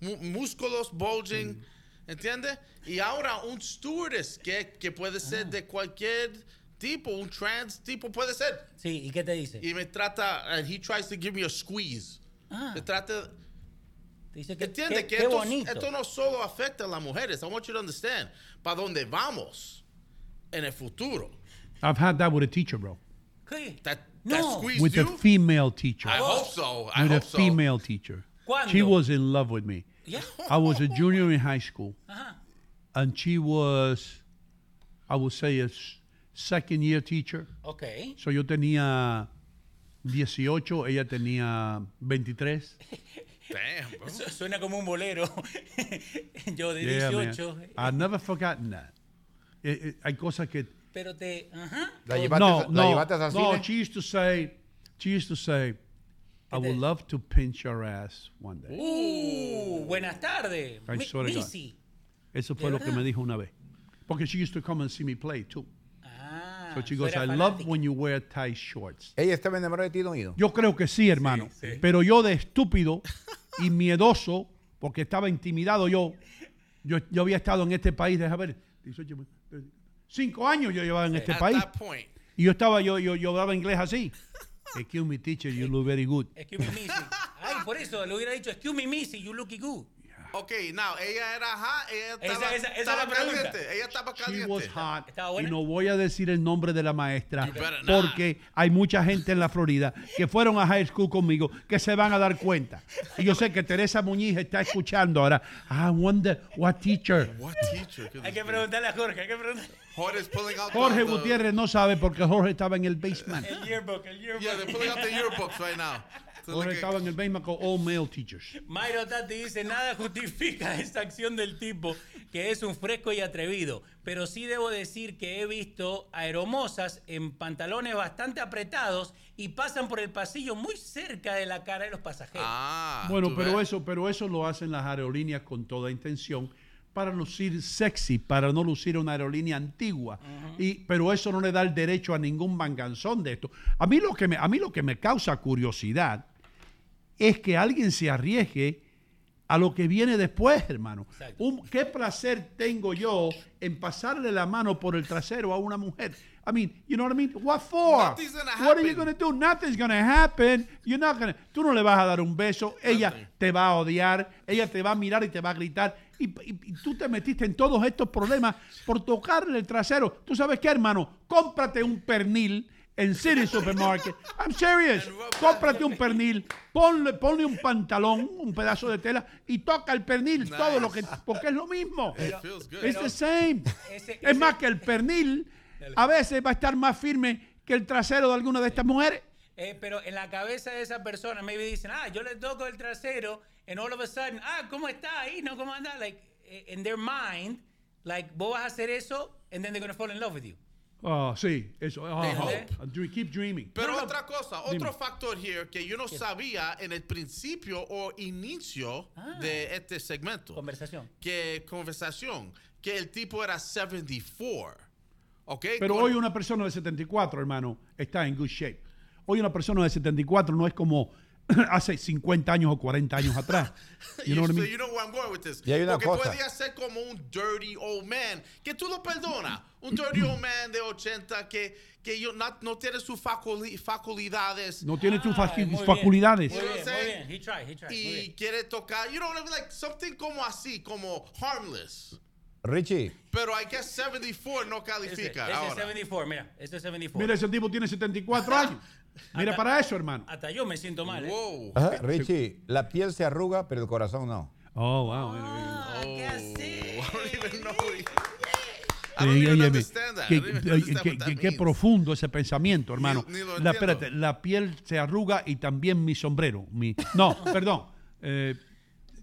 Mu- músculos bulging, ¿entiendes? Y ahora un stewardess que, que puede ser de cualquier tipo, un trans tipo puede ser. Sí, ¿y qué te dice? Y me trata, and he tries to give me a squeeze. Ah. Me trata... Dice que, ¿Entiendes? qué- Que qué esto, bonito. esto no solo afecta a las mujeres. I want you to understand. Para dónde vamos en el futuro. I've had that with a teacher, bro. ¿Qué? That, No. that squeezed With you? a female teacher. I hope so. I with hope a so. female teacher. ¿Cuándo? She was in love with me. Yeah. I was a junior in high school. Ajá. And she was, I would say, a s- second year teacher. Ok. So yo tenía 18, ella tenía 23. Damn, bro. Su- Suena como un bolero. Yo de Yeah, man. 18. I've never forgotten that. Eh, eh, hay cosas que Pero te. Ajá. ¿La llevaste, no, la no, llevaste no. She used to say, she used to say, I would love to pinch your ass one day. Uh, buenas tardes. I Mi- swear to God. Missy. Eso fue ¿De lo que me dijo una vez. Porque she used to come and see me play too. Ah, So she goes, I love when you wear tight shorts. ¿Ella estaba enamorada de ti, don Ido? Yo creo que sí, hermano. Pero yo de estúpido y miedoso, porque estaba intimidado yo, yo, yo había estado en este país, deja ver, 18, eh, cinco años yo llevaba en este At país. Y yo estaba, yo, yo, yo hablaba inglés así. Excuse me, teacher, you look very good. Excuse me, Missy. Ay, por eso le hubiera dicho, excuse me, Missy, you looky good. Ok, now, ella era hot, ella Esa- estaba, esa- esa estaba la pregunta. caliente. Ella estaba She caliente. was hot. ¿Estaba Y no voy a decir el nombre de la maestra You better not. porque hay mucha gente en la Florida que fueron a high school conmigo que se van a dar cuenta. Y yo sé que Teresa Muñiz está escuchando ahora. I wonder what teacher. What teacher? could Hay que preguntarle a Jorge, hay que preguntarle. Jorge's pulling out Jorge the- Gutiérrez no sabe porque Jorge estaba en el basement. El yearbook, el yearbook. Yeah, they're pulling out the yearbooks right now. At- estaba en el con all male teachers. Mayro Tati dice, nada justifica esta acción del tipo, que es un fresco y atrevido. Pero sí debo decir que he visto aeromosas en pantalones bastante apretados y pasan por el pasillo muy cerca de la cara de los pasajeros. Ah, Bueno, pero ves. eso, pero eso lo hacen las aerolíneas con toda intención para lucir sexy, para no lucir una aerolínea antigua. y, pero eso no le da el derecho a ningún manganzón de esto. A mí lo que me, a mí lo que me causa curiosidad es que alguien se arriesgue a lo que viene después, hermano. Un- ¿Qué placer tengo yo en pasarle la mano por el trasero a una mujer? I mean, you know what I mean? What for? Nothing's gonna What are you happen. gonna do? Nothing's gonna happen. You're not gonna. Tú no le vas a dar un beso. Ella te va a odiar. Ella te va a mirar y te va a gritar. Y, y- y tú te metiste en todos estos problemas por tocarle el trasero. ¿Tú sabes qué, hermano? Cómprate un pernil en City Supermarket. I'm serious. Cómprate un pernil. Ponle, ponle un pantalón, un pedazo de tela y toca el pernil. Todo lo que. Porque es lo mismo. It feels good. It's the same. Ese- Es más que el pernil a veces va a estar más firme que el trasero de alguna de estas mujeres. Eh, pero en la cabeza de esa persona, maybe dicen, ah, yo le toco el trasero, and all of a sudden, ah, ¿cómo está ahí? No, ¿cómo anda? Like, eh, in their mind, like, vos vas a hacer eso, and then they're going to fall in love with you. Oh, sí, eso. They oh, hope. oh, dream- keep dreaming. Pero No, otra cosa, dime. otro factor here que yo no sabía en el principio o inicio Ah. de este segmento. Conversación. Que conversación, que el tipo era 74. ¿Ok? Pero Con- hoy una persona de 74, hermano, está en good shape. Hoy una persona de 74 no es como hace 50 años o 40 años atrás. You know what I so mean? you know where I'm going with this. Y hay una Porque cosa. podría ser como un dirty old man, que tú lo perdonas. Un dirty old man de 80 que, que yo, no, no tiene sus faculi- faculidades. No tiene tus Ay, facu- muy bien, faculidades. Muy bien, muy bien. He tried, he tried. y quiere tocar, you know what I mean? Like something como así, como harmless. Richie, Pero I guess 74 no califica. ese es ahora. 74, mira, este es 74. Mira, ese tipo tiene 74 años. Mira Hasta- para eso, hermano. Hasta yo me siento mal. ¿eh? Wow. ajá, Richie, la piel se arruga, pero el corazón no. Oh, wow. Ah, ¿qué I así? don't even know. what he- I Sí, don't even oye, me- understand that. que- I don't even que- understand que- what that que- Qué profundo ese pensamiento, hermano. Ni- ni lo la, espérate, la piel se arruga y también mi sombrero. Mi, no, perdón. Eh,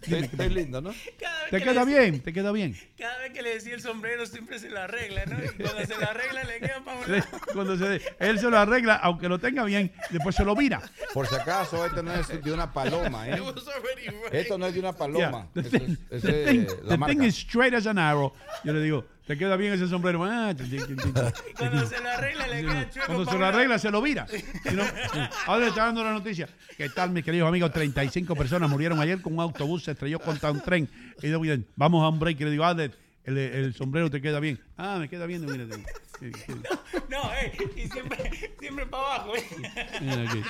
Estoy lindo, ¿no? Cada vez te que queda le- bien, te queda bien. Cada vez que le decía el sombrero siempre se lo arregla, ¿no? Y cuando se lo arregla le queda para un lado. Cuando se, él se lo arregla, aunque lo tenga bien, después se lo vira. Por si acaso, este no es de una paloma, ¿eh? It was already right. Esto no es de una paloma. Yeah. The Eso thing, es- the ese thing- es la the marca. thing is straight as an arrow. Yo le digo, te queda bien ese sombrero. Ah, cuando se lo arregla le queda chueco Cuando se lo arregla, se lo vira. Si no- ahora le está dando la noticia. ¿Qué tal, mis queridos amigos? 35 personas murieron ayer con un autobús, se estrelló contra un tren. Y bien, vamos a un break. Y le digo, Adler, el, el sombrero te queda bien. Ah, me queda bien. Mira, te- que- que- No, eh, y siempre, siempre para abajo. ¿eh?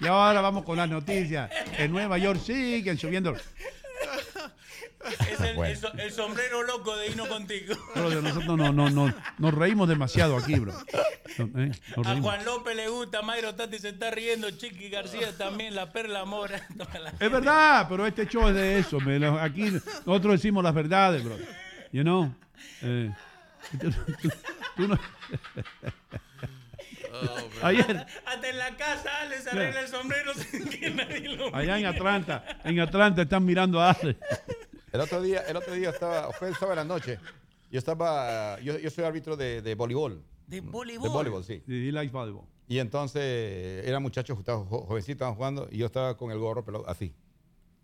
Y ahora vamos con las noticias. En Nueva York siguen subiendo. Es el, Bueno. el el sombrero loco de Hino contigo. Brother, nosotros no, no, no, nos reímos demasiado aquí, bro. No, eh, A. Juan López le gusta, Mayro Tati se está riendo, Chiqui García también, la Perla Mora. la- Es verdad, pero este show es de eso. me aquí nosotros decimos las verdades, bro. You know? Eh, tú- tú- tú no- Ayer, Hasta en la casa Ale se arregla el sombrero sin que nadie lo allá en. Atlanta, en Atlanta están mirando a Ale. El otro día, el otro día estaba, fue el sábado de la noche. Yo estaba, yo, yo soy árbitro de, de voleibol. De De voleibol. voleibol, sí. He likes volleyball. Y entonces eran muchachos estaban jo- jovencitos estaban jugando y yo estaba con el gorro pero así.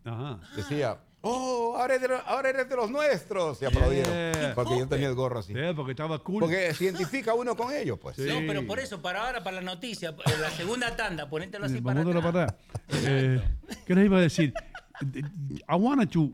Ajá. Decía, oh, ahora eres de, lo- ahora eres de los nuestros. Y aplaudieron. Yeah. Porque yo tenía el gorro así. Sí, porque estaba cool. Porque se identifica uno con ellos, pues. Sí. No, pero por eso, para ahora, para la noticia, en la segunda tanda, ponételo así atrás. para atrás. Eh, ¿Qué les iba a decir? I wanted to.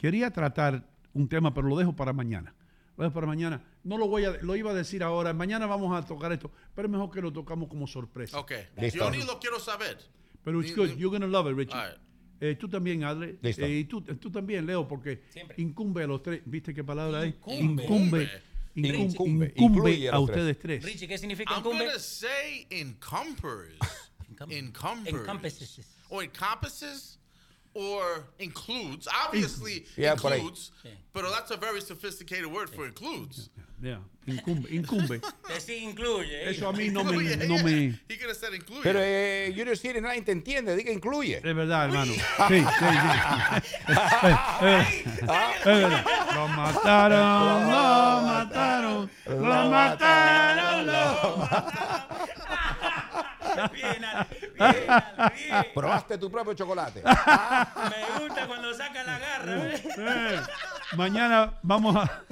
Quería tratar un tema, pero lo dejo para mañana. Lo dejo para mañana. No lo voy a, lo iba a decir ahora. Mañana vamos a tocar esto, pero es mejor que lo tocamos como sorpresa. Ok. Listo. Yo ni lo quiero saber. Pero it's good. You're gonna love it, Richie. All right. Eh, tú también, Adle. Listo. Eh, y tú, tú también, Leo, porque incumbe a los tres. ¿Viste qué palabra hay? Incumbe. Incumbe. Incumbe. Incumbe, Incluye a a ustedes tres. Richie, ¿qué significa I'm incumbe? gonna say encumbers. encumbers. Encompasses. Or encompasses. Or includes. Obviously Yeah, por ahí. includes. But that's a very sophisticated word for includes. Yeah, Incumbe. incumbe. Que sí incluye. ¿eh? Eso a mí no me. Yeah, No yeah. me He could have said include. Pero eh, Junior City nadie te entiende, diga incluye. es verdad, hermano. Sí, sí, sí. Eh, eh, es verdad. Lo mataron, lo mataron, lo mataron, lo Bien, Ale, bien, Ale, bien. Probaste tu propio chocolate. Me gusta cuando saca la garra. ¿eh? Eh, Mañana vamos a,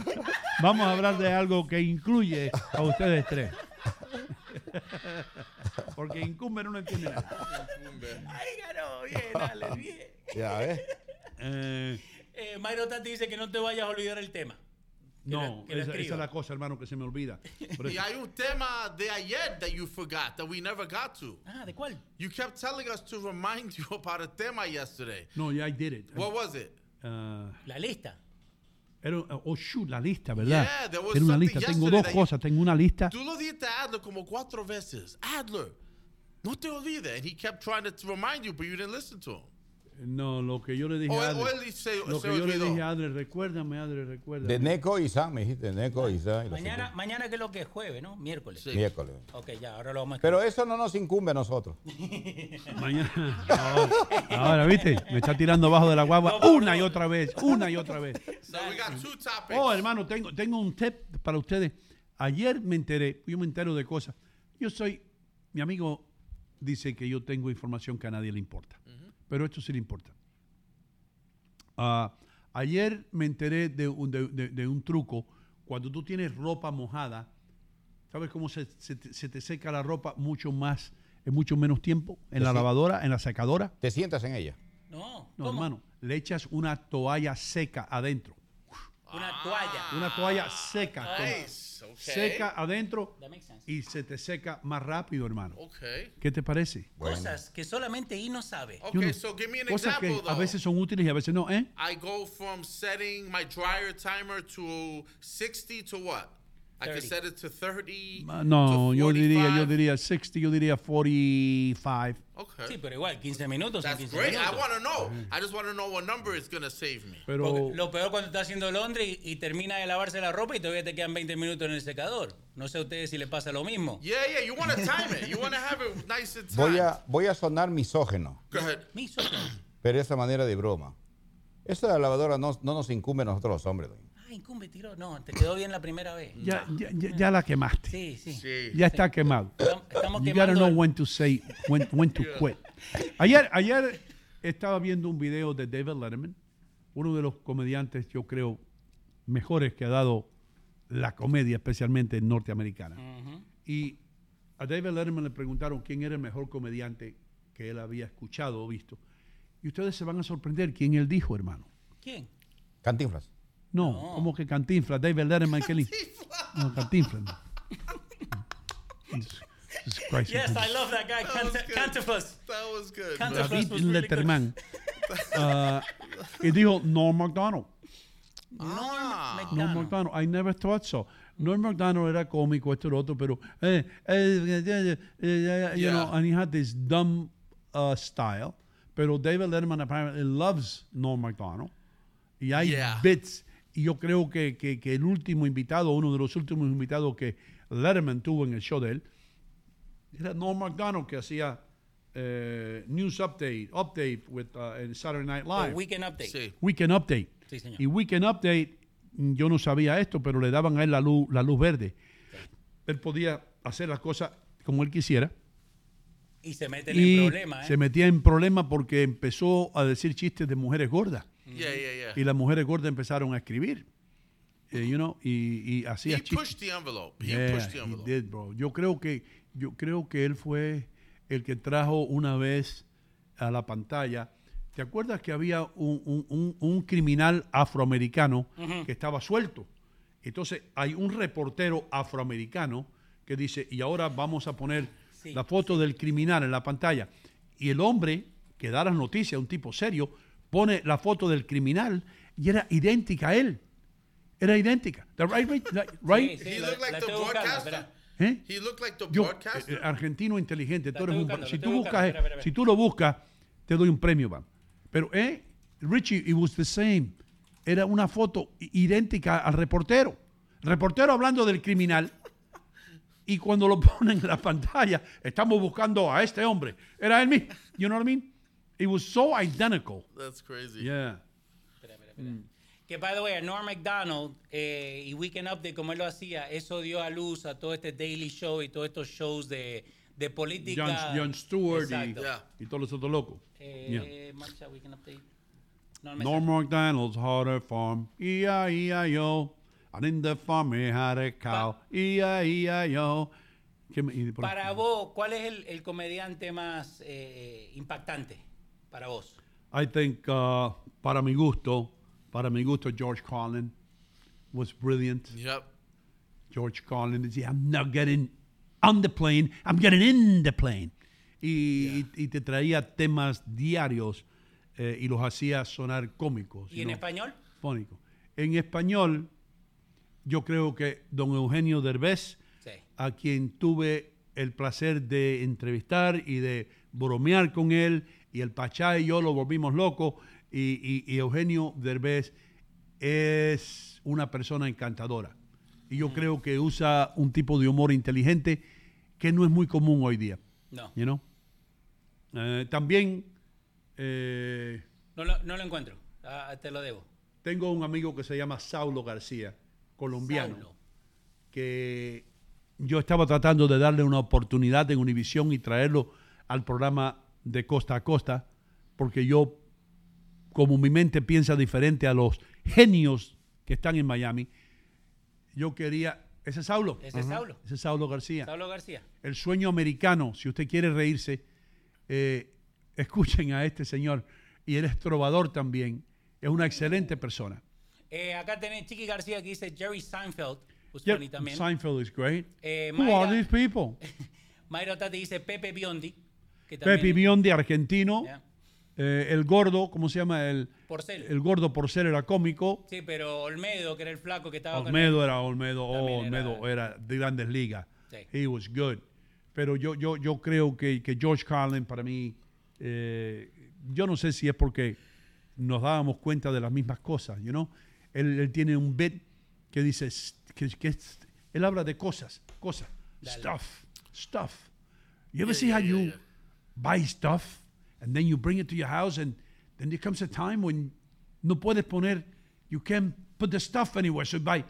vamos a hablar de algo que incluye a ustedes tres. Porque incumbe no entiende nada. Ay, ganó, bien, Ale, bien. Ya ves. Eh, Eh, Mayro Tati dice que no te vayas a olvidar el tema. Que no, que lo esa, esa escriba. es la cosa, hermano, que se me olvida. Y hay un tema de ayer that you forgot that we never got to. Ah, ¿de cuál? You kept telling us to remind you about a tema yesterday. no, ya I did it. What was it? Ah, La lista. era, oh, shoot, la lista, ¿verdad? Yeah, there was Era una lista. Tengo dos cosas. Tengo una lista. Tú lo dijiste a Adler como cuatro veces. Adler, no te olvides. And he kept trying to remind you, but you didn't listen to him. No, lo que yo le dije O a él- o Adler. él se- Lo se que yo le dije a Adler, recuérdame, Adler, recuérdame. De Neco y Sam, me dijiste, Neco y Sam. Mañana, mañana que es lo que es jueves, ¿no? Miércoles. otros. Miércoles. Ok, ya, ahora lo vamos a Pero eso no nos incumbe a nosotros. Mañana. Ahora, ahora, ¿viste? Me está tirando abajo de la guagua una y otra vez, una y otra vez. So we got two topics. Oh, hermano, tengo, tengo un tip para ustedes. Ayer me enteré, yo me entero de cosas. Yo soy, mi amigo dice que yo tengo información que a nadie le importa, pero esto sí le importa. Ah, ayer me enteré de un, de- de- de un truco. Cuando tú tienes ropa mojada, ¿sabes cómo se, se te, se te seca la ropa mucho más es mucho menos tiempo en la lavadora, en la secadora. ¿Te sientas en ella? No, No, hermano, le echas una toalla seca adentro. Una toalla. Una toalla seca. con- Nice, okay. Seca adentro y se te seca más rápido, hermano. Okay. ¿Qué te parece? Cosas que solamente Ino sabe. Yo Okay, no- so give me an Cosas que example a though. veces son útiles y a veces no, ¿eh? I go from setting my dryer timer to 60 to what? I 30. set it to 30. Ah, No, to yo diría, yo 45. diría 60, yo diría 45. Okay. Sí, pero igual, 15 minutos That's 15 great. I minutos. want to know. I just want to know what number is going to save me. Pero Porque lo peor cuando está haciendo Londres y, y termina de lavarse la ropa y todavía te quedan 20 minutos en el secador. No sé a ustedes si les pasa lo mismo. Yeah, yeah. You want to time it. You want to have it nice and Voy timed. a, voy a sonar misógeno, Go ahead. pero esa manera de broma. Esta lavadora no, no nos incumbe a nosotros los hombres. doña. Ah, incumbe, tiró. No, te quedó bien la primera vez. ya, ya, ya- ya la quemaste. Sí, sí. Ya está quemado. Estamos You gotta quemando know when to say, when, when to quit. Ayer, ayer estaba viendo un video de David Letterman, uno de los comediantes, yo creo, mejores que ha dado la comedia, especialmente norteamericana. Y a David Letterman le preguntaron quién era el mejor comediante que él había escuchado o visto. Y ustedes se van a sorprender quién él dijo, hermano. ¿Quién? Cantinflas. No, como que Cantinflas, David Letterman, li- No, Cantinflas. no. Jesus- Christ. Yes, I love that guy, That was Cant- good. Cantifus. That was good. Cantifus David was really. Letterman. Ah, y dijo Norm MacDonald. Norm. MacDonald. I never thought so. Norm MacDonald era cómico, esto y lo otro, pero, eh, eh, eh, eh, eh, you Yeah. know, and he had this dumb uh, style. Pero David Letterman apparently loves Norm MacDonald. Y hay Yeah. bits. Y yo creo que, que, que el último invitado, uno de los últimos invitados que Letterman tuvo en el show de él, era Norm MacDonald que hacía eh, News Update, Update with, uh, en Saturday Night Live. O Weekend Update. Sí. Weekend Update. Sí, señor. Y Weekend Update, yo no sabía esto, pero le daban a él la luz, la luz verde. Él podía hacer las cosas como él quisiera. Y se meten Y en problemas, ¿eh? se metía en problemas porque empezó a decir chistes de mujeres gordas. Yeah, yeah, yeah. Y las mujeres gordas empezaron a escribir. eh, you know, y, y hacía He chistes. pushed the envelope. He Yeah, pushed the he envelope. did, bro. Yo creo que yo creo que él fue el que trajo una vez a la pantalla. ¿Te acuerdas que había un, un- un- un criminal afroamericano que estaba suelto? Entonces hay un reportero afroamericano que dice, y ahora vamos a poner Sí, la foto del criminal en la pantalla. Y el hombre que da las noticias, un tipo serio, pone la foto del criminal y era idéntica a él. Era idéntica. The right, right, right, right? Sí, sí, He la- looked like la the broadcaster. espera. ¿Eh? He looked like the Yo, broadcaster. eh, argentino inteligente, tú eres un- si tú buscas, buscando, eh, espera, espera, si tú lo buscas, te doy un premio, va. Pero eh, Richie, it was the same. Era una foto idéntica al reportero. Reportero hablando del criminal. Y cuando lo ponen en la pantalla, estamos buscando a este hombre. Era él mismo. You know what I mean? It was so identical. That's crazy. Yeah. Que, by the way, Norm MacDonald eh, y Weekend Update, como él lo hacía, eso dio a luz a todo este Daily Show y todos estos shows de, de política. John, John Stewart y, Exacto. y todos los otros locos. Eh, Marcha, Weekend Update. No, Norm McDonald's had a farm, E-I-E-I-O. And in the farm he had a cow, E E-I-E-I-O. ¿Qué me- y por- Para vos, ¿cuál es el, el comediante más eh, impactante para vos? I think, uh, para mi gusto, para mi gusto, George Carlin was brilliant. Yep. George Carlin decía, I'm not getting on the plane, I'm getting in the plane. Y, y- y te traía temas diarios eh, y los hacía sonar cómicos. ¿Y en español? fónicos. En español, yo creo que don Eugenio Derbez, Sí. a quien tuve el placer de entrevistar y de bromear con él, y el Pachá y yo lo volvimos locos, y, y- y Eugenio Derbez es una persona encantadora. Y yo creo que usa un tipo de humor inteligente que no es muy común hoy día. No. You know? Eh, también eh, No lo, no lo encuentro. Ah, te lo debo. tengo un amigo que se llama Saulo García, colombiano, Saulo. que yo estaba tratando de darle una oportunidad en Univisión y traerlo al programa de costa a costa, porque yo, como mi mente piensa diferente a los genios que están en Miami, yo quería Ese es Saulo. Ese es. Saulo. Ese es Saulo García. Saulo García. El sueño americano, si usted quiere reírse, eh, escuchen a este señor. Y él es trovador también. Es una excelente persona. Eh, acá tenés Chiqui García que dice Jerry Seinfeld. Pues Yep, también. Seinfeld is great. Eh, Who are Mayra- these people? Mayra Tati dice Pepe Biondi. Pepe Biondi, argentino. Yeah. Eh, el gordo, ¿cómo se llama? El, Porcel. el gordo por ser era cómico. Sí, pero Olmedo, que era el flaco que estaba Olmedo con era Olmedo. Oh, Olmedo era de grandes ligas. Sí. He was good. Pero yo, yo, yo creo que, que George Carlin, para mí, eh, yo no sé si es porque nos dábamos cuenta de las mismas cosas, you know? Él, él tiene un bit que dice, que, que él habla de cosas, cosas, stuff, stuff. You ever see how you buy stuff and then you bring it to your house and then there comes a time when no puedes poner, you can't put the stuff anywhere. So buy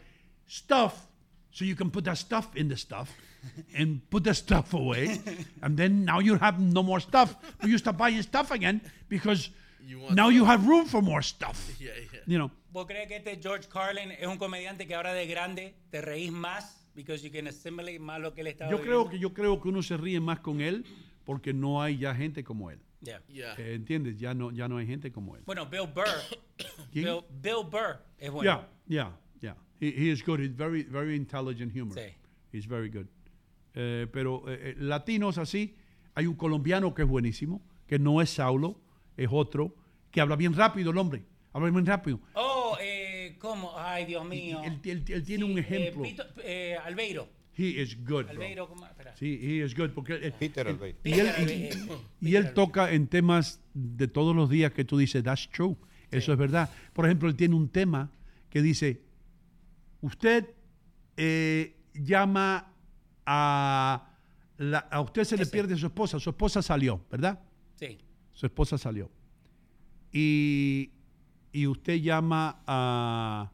stuff so you can put that stuff in the stuff and put the stuff away. and then now you have no more stuff. But you start buying stuff again because now you have room for more stuff. Yeah, yeah. You know. ¿Vos crees que este George Carlin es un comediante que ahora de grande te reís más because you can assimilate más lo que él estaba Yo creo viviendo? que yo creo que uno se ríe más con él porque no hay ya gente como él. Yeah. Eh, ¿Entiendes? Ya no ya no hay gente como él. Bueno, Bill Burr. ¿Quién? Bill, Bill Burr es bueno. Yeah, yeah, yeah. He, he is good. He's very, very intelligent humor. Sí. He's very good. Eh, pero eh, eh, latinos así, hay un colombiano que es buenísimo, que no es Saulo, es otro, que habla bien rápido el hombre. Habla bien rápido. Oh, eh, ¿cómo? Ay, Dios mío. Él, él- él tiene un Eh, ejemplo. Pito- eh, Albeiro. He is good. bro. Albeiro, ¿cómo? Espera. Sí, he is good. Porque, eh, Peter Albeiro. Y él, y- Albeiro. y él toca en temas de todos los días que tú dices, that's true. Eso es verdad. Por ejemplo, él tiene un tema que dice, usted eh, llama a... la- a usted se le pierde su esposa. Su esposa salió, ¿verdad? Sí. Su esposa salió. Y, y usted llama a,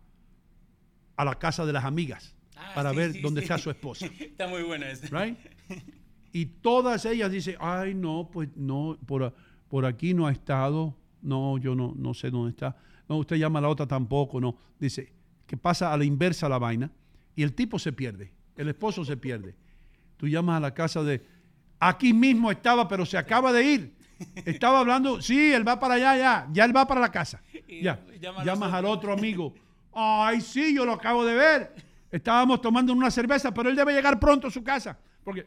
a la casa de las amigas Ah, para sí, ver sí, dónde sí. está su esposa. Está muy bueno ese. Right? Y todas ellas dicen, ay, no, pues no, por, por aquí no ha estado, no, yo no, no sé dónde está. No, usted llama a la otra tampoco, no. Dice, que pasa a la inversa la vaina y el tipo se pierde, el esposo se pierde. Tú llamas a la casa de, aquí mismo estaba, pero se acaba de ir. Estaba hablando, sí, él va para allá, ya, ya él va para la casa. Ya, llamas al otro amigo, ay, sí, yo lo acabo de ver. Estábamos tomando una cerveza, pero él debe llegar pronto a su casa. Porque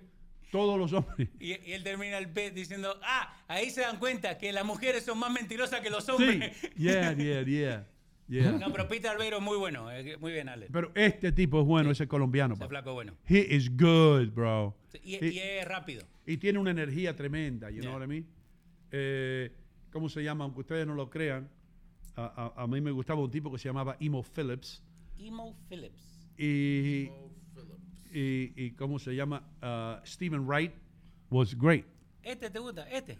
todos los hombres. Y, y él termina el bit diciendo, ah, ahí se dan cuenta que las mujeres son más mentirosas que los Sí, hombres. yeah, yeah, yeah. yeah. No, pero Peter Albeiro es muy bueno. eh, Muy bien, Ale. Pero este tipo es bueno, ese colombiano. Ese flaco bueno. He is good, bro. Y, He- y es rápido. y tiene una energía tremenda, you know what I mean? Eh, ¿Cómo se llama? Aunque ustedes no lo crean, a, a- a mí me gustaba un tipo que se llamaba Emo Phillips. Emo Phillips. Y, y, y ¿cómo se llama? Uh, Stephen Wright was great. ¿Este te gusta? ¿Este?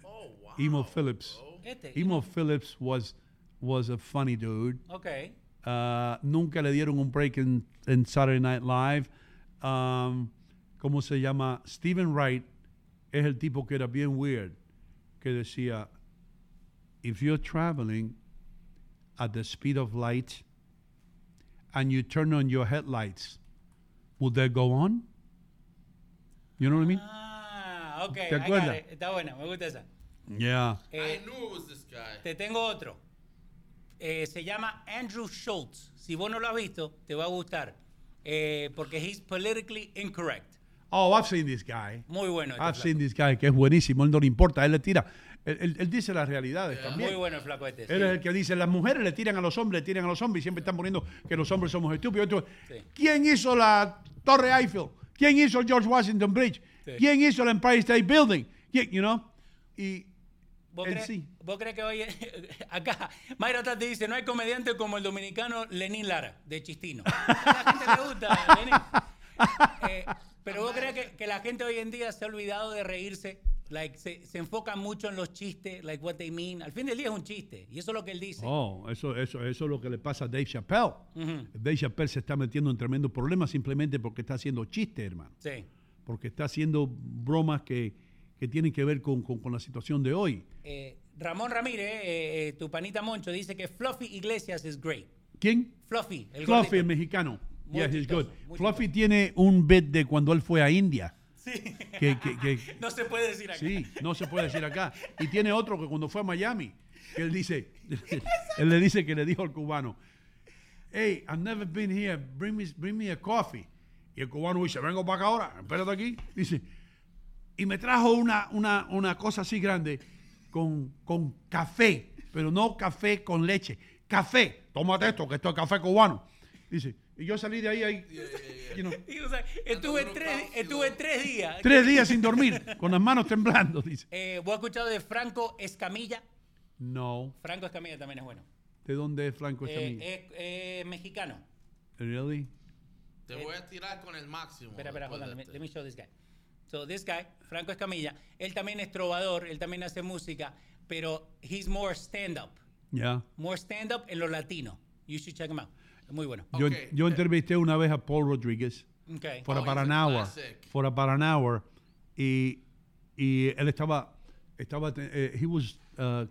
Emo Phillips. Este. Emo Phillips was, was a funny dude. Ok. Uh, nunca le dieron un break en, en Saturday Night Live. Um, ¿Cómo se llama? Stephen Wright es el tipo que era bien weird, que decía, if you're traveling at the speed of light and you turn on your headlights, will they go on? You know what I mean? Ah, ok. ¿Te I got acuerdas? it. Está buena, me gusta esa. Yeah. Eh, I knew it was this guy. Te tengo otro. Eh, se llama Andrew Schultz. Si vos no lo has visto, te va a gustar. Eh, porque he's politically incorrect. Oh, I've seen this guy. Muy bueno. este I've seen this guy, que es buenísimo. Él no le importa, él le tira. Él, él- él dice las realidades también. Muy bueno el flaco este. Él sí. es el que dice, las mujeres le tiran a los hombres, le tiran a los hombres y siempre están poniendo que los hombres somos estúpidos. Sí. ¿Quién hizo la Torre Eiffel? ¿Quién hizo el George Washington Bridge? Sí. ¿Quién hizo el Empire State Building? ¿Quién, you know? Y ¿Vos, él crees, sí. vos crees que hoy acá Mayra Tati dice no hay comediante como el dominicano Lenín Lara de Chistino? A la gente le gusta Lenín. Eh, pero vos crees que, que la gente hoy en día se ha olvidado de reírse, like se, se enfoca mucho en los chistes, like what they mean. Al fin del día es un chiste y eso es lo que él dice. Oh, eso, eso, eso es lo que le pasa a Dave Chappelle. Ujú. Dave Chappelle se está metiendo en tremendo problema simplemente porque está haciendo chistes, hermano. Sí. Porque está haciendo bromas que, que tienen que ver con, con- con la situación de hoy. Eh, Ramón Ramírez, eh, eh, tu panita Moncho, dice que Fluffy Iglesias es great. ¿Quién? Fluffy, el Fluffy, gordito. el mexicano. Muy Yeah, he's chistoso, good. Fluffy tiene un bit de cuando él fue a India. Sí. Que, que- que- no se puede decir acá. sí, no se puede decir acá. Y tiene otro que cuando fue a Miami, que él dice, él le dice que le dijo al cubano, hey, I've never been here, bring me, bring me a coffee. Y el cubano dice, vengo para acá ahora, espérate aquí. Dice, y me trajo una, una, una cosa así grande con, con café, pero no café con leche, café, tómate esto, que esto es café cubano. Dice, y yo salí de ahí, ahí you know, Y, o sea, estuve, tres, estuve tres días. tres días sin dormir, con las manos temblando, dice. Eh, ¿Vos has escuchado de Franco Escamilla? No, Franco Escamilla también es bueno. ¿de dónde es Franco Eh, Escamilla? es eh, mexicano. Really? Te voy a tirar con el máximo. Espera, espera, hold on, let me, Acuérdate. let me show this guy. So this guy, Franco Escamilla, él también es trovador, él también hace música, pero he's more stand up, Yeah. more stand up en lo latino. You should check him out. Muy bueno. Yo, yo entrevisté una vez a Paul Rodríguez Okay. for Oh, about he's an a hour, classic. for about an hour, y, y él estaba, estaba, eh, he was uh,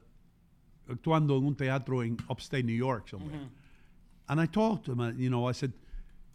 actuando en un teatro en upstate New York somewhere. Mhm. And I talked to him, uh, you know, I said,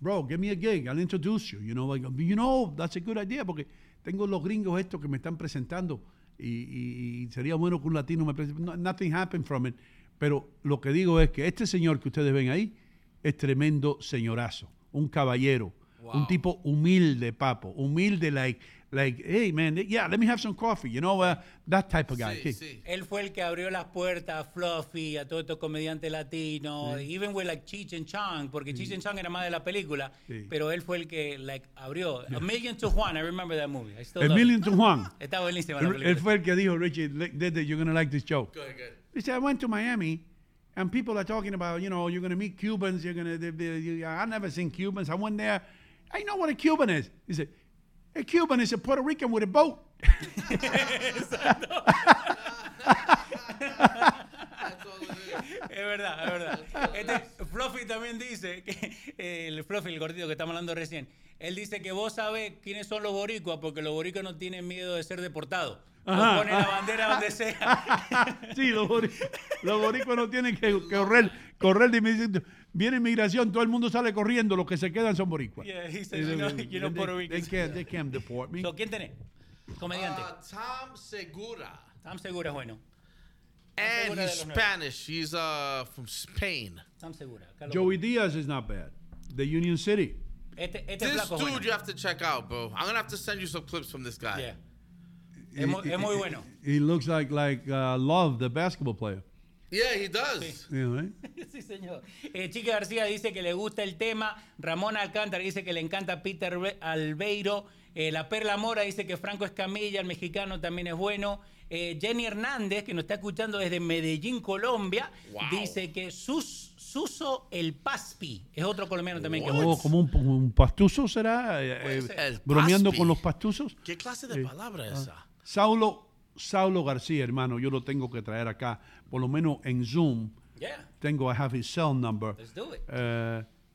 bro, give me a gig, I'll introduce you, you know, like, you know, that's a good idea, porque tengo los gringos estos que me están presentando y, y- y sería bueno que un latino me presente. No- nothing happened from it, pero lo que digo es que este señor que ustedes ven ahí es tremendo señorazo, un caballero, un tipo humilde, papo, humilde, like, like, hey man, yeah, let me have some coffee, you know, uh, that type of guy. ¿Qué? Él fue el que abrió las puertas a Fluffy, a todos estos comediantes latinos, Sí. even with like Cheech and Chong, porque Cheech and Chong era más de la película, Sí. pero él fue el que like abrió. A Million to Juan, I remember that movie. I still A love it. Million to Juan. Está buenísima la Él, película. él fue el que dijo, Richie, you're going to like this show. Good, good. He said, I went to Miami and people are talking about, you know, you're going to meet Cubans. You're going to, I've never seen Cubans. I went there. I know what a Cuban is. He said, a Cuban is a Puerto Rican with a boat. Es verdad, es verdad. Este, Fluffy también dice, que, el Fluffy, el gordito que estamos hablando recién, él dice que vos sabés quiénes son los boricuas porque los boricuas no tienen miedo de ser deportados. Ajá, ponen la bandera donde sea. sí, los, bori- los boricuas no tienen que, que correr, correr de inmigración. Viene inmigración, todo el mundo sale corriendo, los que se quedan son boricuas. Yeah, he said, you know, you know They- Puerto they, Ricans. can't, they can't deport me. So, ¿Quién tenés? Comediante. Uh, Tom Segura. Tom Segura es bueno. And he's. Spanish. He's uh, from Spain. Tom Segura. Joey Diaz is not bad. The Union City. Este, este This flaco es dude bueno. you have to check out, bro. I'm gonna have to send you some clips from this guy. Yeah. Es muy, es muy bueno. He looks like like uh, Love, the basketball player. Yeah, he does. You know, right? Sí, señor. Eh, Chica García dice que le gusta el tema. Ramón Alcántara dice que le encanta Peter Be- Albeiro. Eh, la Perla Mora dice que Franco Escamilla, el mexicano, también es bueno. Eh, Jenny Hernández, que nos está escuchando desde Medellín, Colombia, dice que Sus, Suso el Paspi es otro colombiano también que es Oh, como un, un pastuso será, eh, eh, bromeando paspi. con los pastuzos. ¿Qué clase de Eh, palabra es ah. esa? Saulo, Saulo García, hermano, yo lo tengo que traer acá, por lo menos en Zoom. Yeah. Tengo, I have his cell number. Let's do it.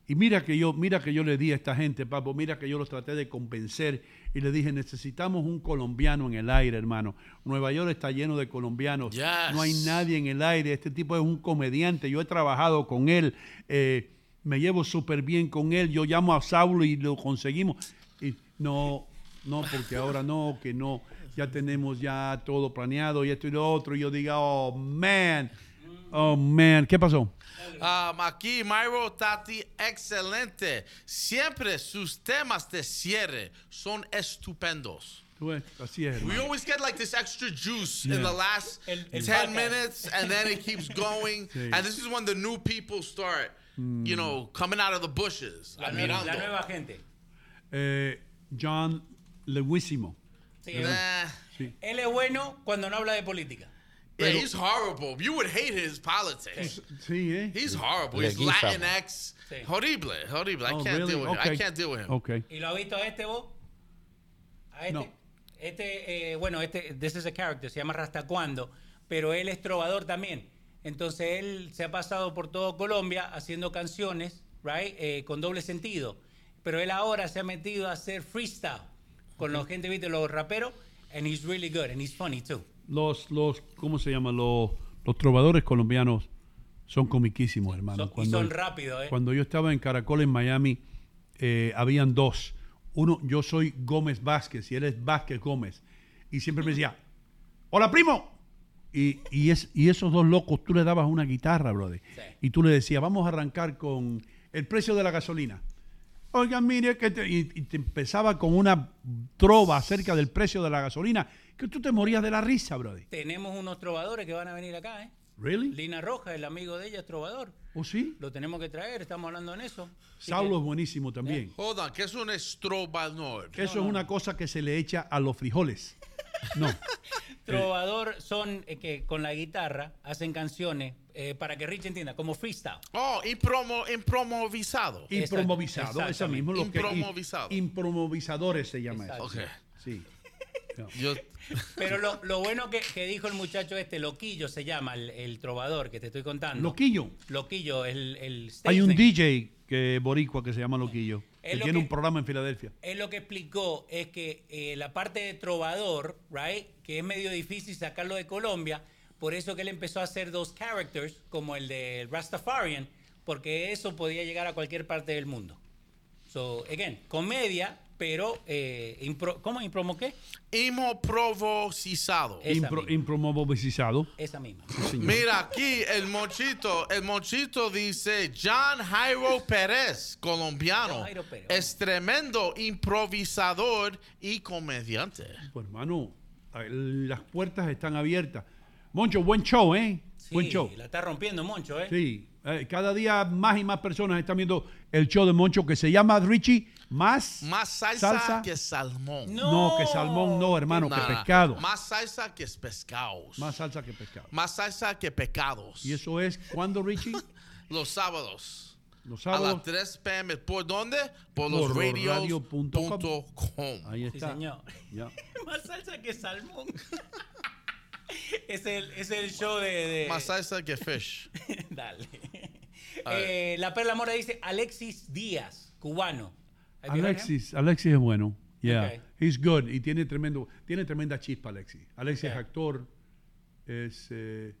Y mira que yo, mira que yo le di a esta gente, papo, mira que yo los traté de convencer y le dije, necesitamos un colombiano en el aire, hermano. Nueva York está lleno de colombianos. Yes. No hay nadie en el aire. Este tipo es un comediante. Yo he trabajado con él. eh, me llevo súper bien con él. Yo llamo a Saulo y lo conseguimos. Y no, no, porque ahora no, que no. Ya tenemos ya todo planeado y esto y lo otro. Y yo diga, oh, man. Oh, man. ¿Qué pasó? Um, aquí, Myro Tati, excelente. Siempre sus temas de cierre son estupendos. Así es, We always get like this extra juice Yeah. in the last El- el 10 podcast. minutes and then it keeps going. Sí. And this is when the new people start, you know, coming out of the bushes. La, nueva, la nueva gente. Eh, John Lewisimo. Sí, Nah. Sí. Él es bueno cuando no habla de política. Yeah, he's horrible. You would hate his politics. Sí, ¿eh? He's horrible. Le He's. Latinx. Sí. Horrible, horrible. I Oh, can't really? deal with him. I Okay. can't deal with him. Ok. ¿Y lo ha visto a este vos? A este. No. Este, eh, bueno, este, this is a character, se llama Rastacuando, pero él es trovador también. Entonces él se ha pasado por todo Colombia haciendo canciones, right, eh, con doble sentido. Pero él ahora se ha metido a hacer freestyle con la gente, viste, los raperos, and he's really good and he's funny too. Los, los, ¿cómo se llama? Los, los trovadores colombianos son comiquísimos, hermano. Son- y son rápidos, ¿eh? Cuando yo estaba en Caracol en Miami, eh, habían dos. Uno, yo soy Gómez Vázquez y él es Vázquez Gómez. Y siempre me decía, hola primo. Y, y, es, y esos dos locos, tú le dabas una guitarra, brother. Y tú le decías, vamos a arrancar con el precio de la gasolina. Oigan, mire, que te- y, y te empezaba con una trova acerca del precio de la gasolina, que tú te morías de la risa, brother. Tenemos unos trovadores que van a venir acá, ¿eh? ¿Really? Lina Roja, el amigo de ella, es trovador. ¿O sí? Lo tenemos que traer, estamos hablando en eso. Saulo que- es buenísimo también. Hold on, ¿qué es un strobador? Eso es una cosa que se le echa a los frijoles. No. Trovador son eh, que con la guitarra hacen canciones eh, para que Rich entienda, como freestyle. Oh, impromo, improvisado. Improvisado, eso mismo. Lo que, Improvisado. improvisadores se llama eso. Ok. Sí. Yo, Pero lo, lo bueno que, que dijo el muchacho este, Loquillo se llama, el, el trovador que te estoy contando. Loquillo. Loquillo, el, el Hay un. DJ que boricua que se llama Loquillo, Es que lo tiene que- un programa en Filadelfia. Él lo que explicó es que eh, la parte de trovador, right, que es medio difícil sacarlo de Colombia, por eso que él empezó a hacer dos characters, como el de Rastafarian, porque eso podía llegar a cualquier parte del mundo. So, again, comedia, pero eh, impro- ¿cómo impromo qué? Improvisado. Esa Impro. Esa misma. Mira aquí el mochito, el mochito dice John Jairo Pérez, colombiano, John Jairo Pérez, es tremendo improvisador y comediante. Pues hermano, las puertas están abiertas. Moncho, buen show, ¿eh? buen Sí, show. la está rompiendo Moncho, ¿eh? Sí, eh, cada día más y más personas están viendo el show de Moncho que se llama Richie Más Más salsa, que salmón. No, que salmón no, hermano, que pescado. Más salsa que pescados. Más salsa que pescado. Más salsa que pecados. ¿Y eso es cuándo, Richie? Los sábados. Los A las sábados. 3 pm. ¿Por dónde? Por, Por los radios radio.com. punto com. Ahí Sí, está. señor. Más salsa que salmón. es, el, es el show de... de- Más salsa que fish. Dale. Eh, la Perla Mora dice Alexis Díaz, cubano. Alexis, Alexis es bueno. Yeah, Okay. he's good y tiene tremendo, tiene tremenda chispa Alexis. Alexis Okay. es actor, es eh,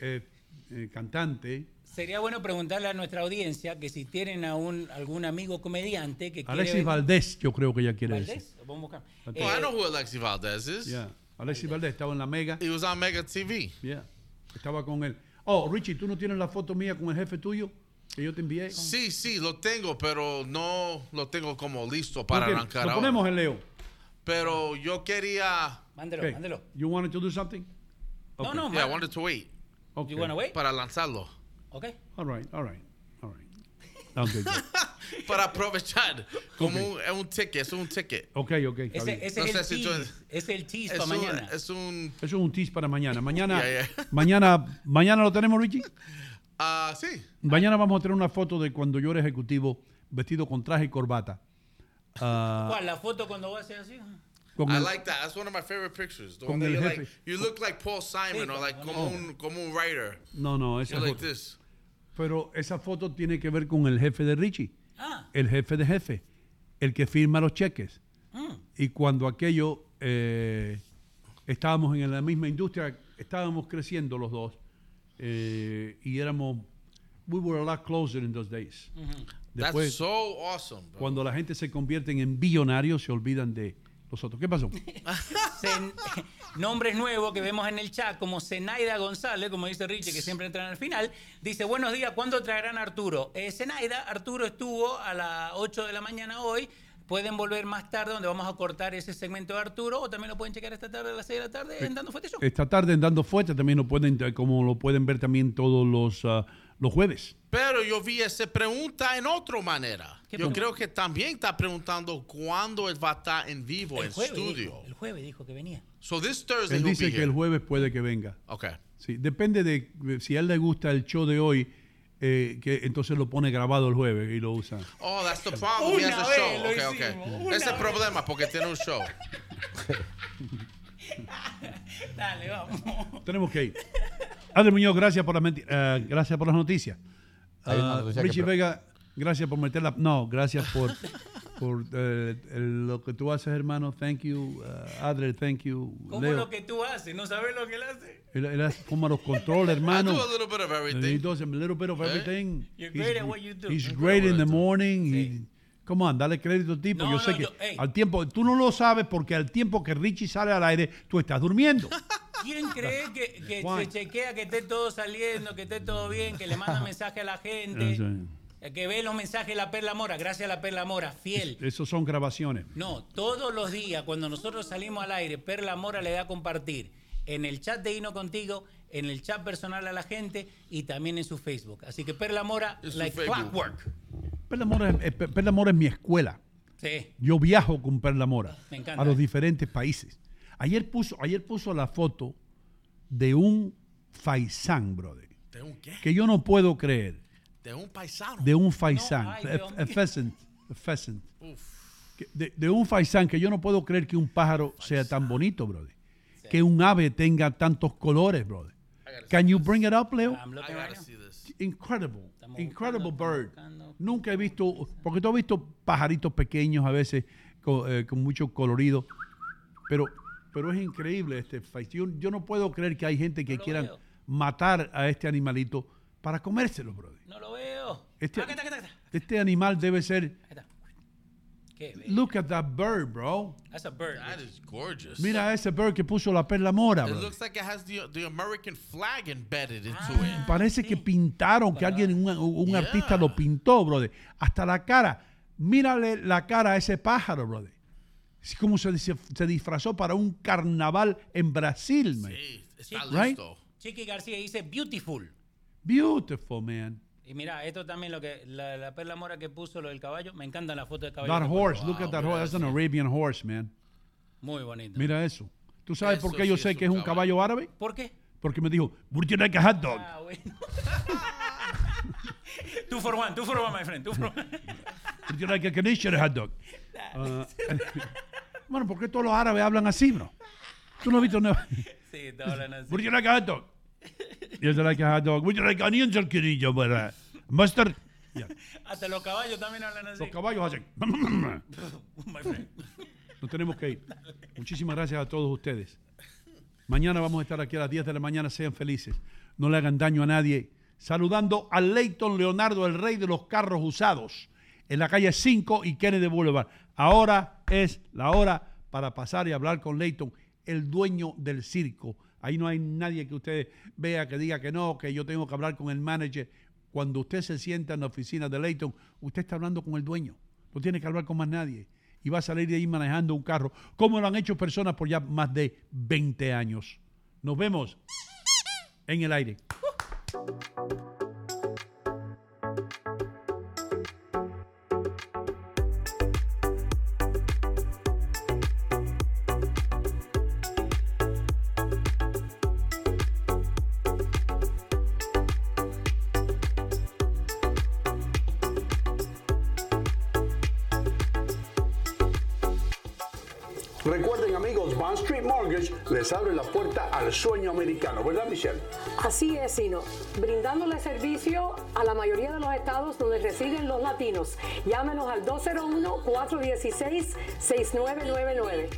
eh, eh, cantante. Sería bueno preguntarle a nuestra audiencia que si tienen a un, algún amigo comediante que quiere... Alexis venir- Valdés, yo creo que ella quiere ¿Valdés? decir. Vamos a buscar. Valdés. Oh, I Eh, know who Alexi Valdez is. Yeah. Alexis Valdés estaba en la Mega. He was on Mega TV. Yeah. Estaba con él. Oh, Richie, ¿tú no tienes la foto mía con el jefe tuyo que yo te envié? Sí, sí, lo tengo, pero no lo tengo como listo para Ok, arrancar Lo ahora. ponemos en Leo. Pero yo quería... Mándelo, Okay. mándelo. You wanted to do something? No, Okay. no, Yeah, I wanted to wait. Okay. You wanna wait? Para lanzarlo. Ok. All right, all right, all right. Okay, good. Para aprovechar. Como un, es un ticket, es un ticket. ok, ok. Ese, bien. ese No es, el si es el tease Es para un, mañana. es un... Eso es un tease para mañana. Mañana, Yeah, yeah. mañana, mañana lo tenemos, Richie. Ah, sí. Mañana vamos a tener una foto de cuando yo era ejecutivo vestido con traje y corbata. Ah, ¿Cuál? ¿La foto cuando vos haces así? con I el- like that. That's one of my favorite pictures. The Con one that el you're jefe. like, you look like Paul Simon Sí, or like como- como un, como un writer. no, no, esa You're like foto. this. Pero esa foto tiene que ver con el jefe de Richie. Ah. El jefe de jefe. El que firma los cheques. Mm. Y cuando aquello eh, estábamos en la misma industria, estábamos creciendo los dos. eh, y éramos. We were a lot closer in those days. That's Después, so awesome, bro. cuando la gente se convierte en billonarios, se olvidan de ¿Qué pasó? Nombres nuevos que vemos en el chat, como Zenaida González, como dice Richie, que siempre entran al final. Dice, buenos días, ¿cuándo traerán a Arturo? Eh, Zenaida, Arturo estuvo a las 8 de la mañana hoy. Pueden volver más tarde, donde vamos a cortar ese segmento de Arturo, o también lo pueden checar esta tarde a las 6 de la tarde en Dando Fuerte Show. Esta tarde en Dando Fuerte también lo pueden, como lo pueden ver también todos los, ah, los jueves. Pero yo vi esa pregunta en otra manera. ¿Qué Yo pregunta? creo que también está preguntando cuándo él va a estar en vivo El en jueves, estudio. dijo, el jueves dijo que venía. So this Thursday Él dice que here. el jueves puede que venga. Okay. Sí, depende de si a él le gusta el show de hoy, eh, que entonces lo pone grabado el jueves y lo usa. Oh, that's the problem. He Una has a vez show. lo Okay, okay. hicimos, Ese es el problema porque tiene un show. Dale, vamos. Tenemos que ir. Andrés Muñoz, gracias por, la menti- eh, gracias por las noticias. Ah, noticia que Richie pre- Vega, gracias por meterla. No, gracias por, por eh, el- lo que tú haces, hermano. Thank you. Uh, Adler, thank you. ¿Cómo Leo. lo que tú haces? ¿No sabes lo que él hace? Él, él hace como los controles, hermano. I do a little bit of He everything. does a little bit of Eh? everything. You're He's great at gr- what you do. He's great in at the morning. He, ¿Cómo on, dale crédito al tipo. No, yo sé no, que yo- al tiempo, tú no lo sabes porque al tiempo que Richie sale al aire, tú estás durmiendo. ¿Quién cree que, se chequea que esté todo saliendo, que esté todo bien, que le manda mensaje a la gente, eh, que ve los mensajes de la Perla Mora, gracias a la Perla Mora, fiel? Esos son grabaciones. No, todos los días cuando nosotros salimos al aire, Perla Mora le da a compartir en el chat de Hino Contigo, en el chat personal a la gente y también en su Facebook. Así que Perla Mora, En su like Facebook. clockwork. Perla Mora es, eh, Perla Mora es mi escuela. Sí. Yo viajo con Perla Mora Me encanta. a los diferentes países. Ayer puso, ayer puso la foto de un faisán, brother. ¿De un qué? Que yo no puedo creer. De un paisano. De un faisán. ay, a- pheasant, a pheasant. Que- De, de un faisán que yo no puedo creer que un pájaro sea tan bonito, brother. Que un ave tenga tantos colores, brother. Can you bring it up, Leo? I'm looking right now. Incredible, incredible bird. Nunca he visto, porque tú has visto pajaritos pequeños a veces eh, con, mucho colorido, pero, pero es increíble este. Yo, yo no puedo creer que hay gente que quieran matar a este animalito para comérselo, brother. No lo veo. Este, Acá está, acá está, acá este animal debe ser. Look at that bird, bro. That's a bird. That is gorgeous. Mira ese bird que puso la perla mora, It bro. looks like it has the, the American flag embedded into Ah. it. Parece que pintaron, que alguien, un, un artista lo pintó, brother. Hasta la cara. Mírale la cara a ese pájaro, brother. Es como se, dice- se disfrazó para un carnaval en Brasil, man. Está Right? listo. Chiqui García dice beautiful. Beautiful, man. Y mira, esto también lo que la, la perla mora que puso lo del caballo, me encanta la foto del caballo. That horse, look at that horse. That's an Arabian horse, man. Muy bonito. Mira eso. ¿Tú sabes por qué yo sí sé es que es un caballo árabe? ¿Por qué? Porque me dijo, would you like a hot dog? Ah, bueno. two for one, two for one, my friend, two for one. Would you like a Canadian hot dog? Ah, bueno, ¿por qué todos los árabes hablan así, bro? ¿Tú no has visto nada? Sí, hablan así. Would you like a hot dog? Yes, I like a hot dog. Would you like onions or querillo, but, mustard? Yeah. Hasta los caballos también hablan así. Los caballos hacen. My friend. Nos tenemos que ir. Muchísimas gracias a todos ustedes. Mañana vamos a estar aquí a las 10 de la mañana. Sean felices. No le hagan daño a nadie. Saludando a Leighton Leonardo, el rey de los carros usados, en la calle 5 y Kennedy Boulevard. Ahora es la hora para pasar y hablar con Leighton, el dueño del circo. Ahí no hay nadie que usted vea que diga que no, que yo tengo que hablar con el manager. Cuando usted se sienta en la oficina de Leighton, usted está hablando con el dueño. No tiene que hablar con más nadie. Y va a salir de ahí manejando un carro, como lo han hecho personas por ya más de 20 años. Nos vemos en el aire. Les abre la puerta al sueño americano, ¿verdad Michelle? Así es, Sino, brindándole servicio a la mayoría de los estados donde residen los latinos. Llámenos al 201-416-6999.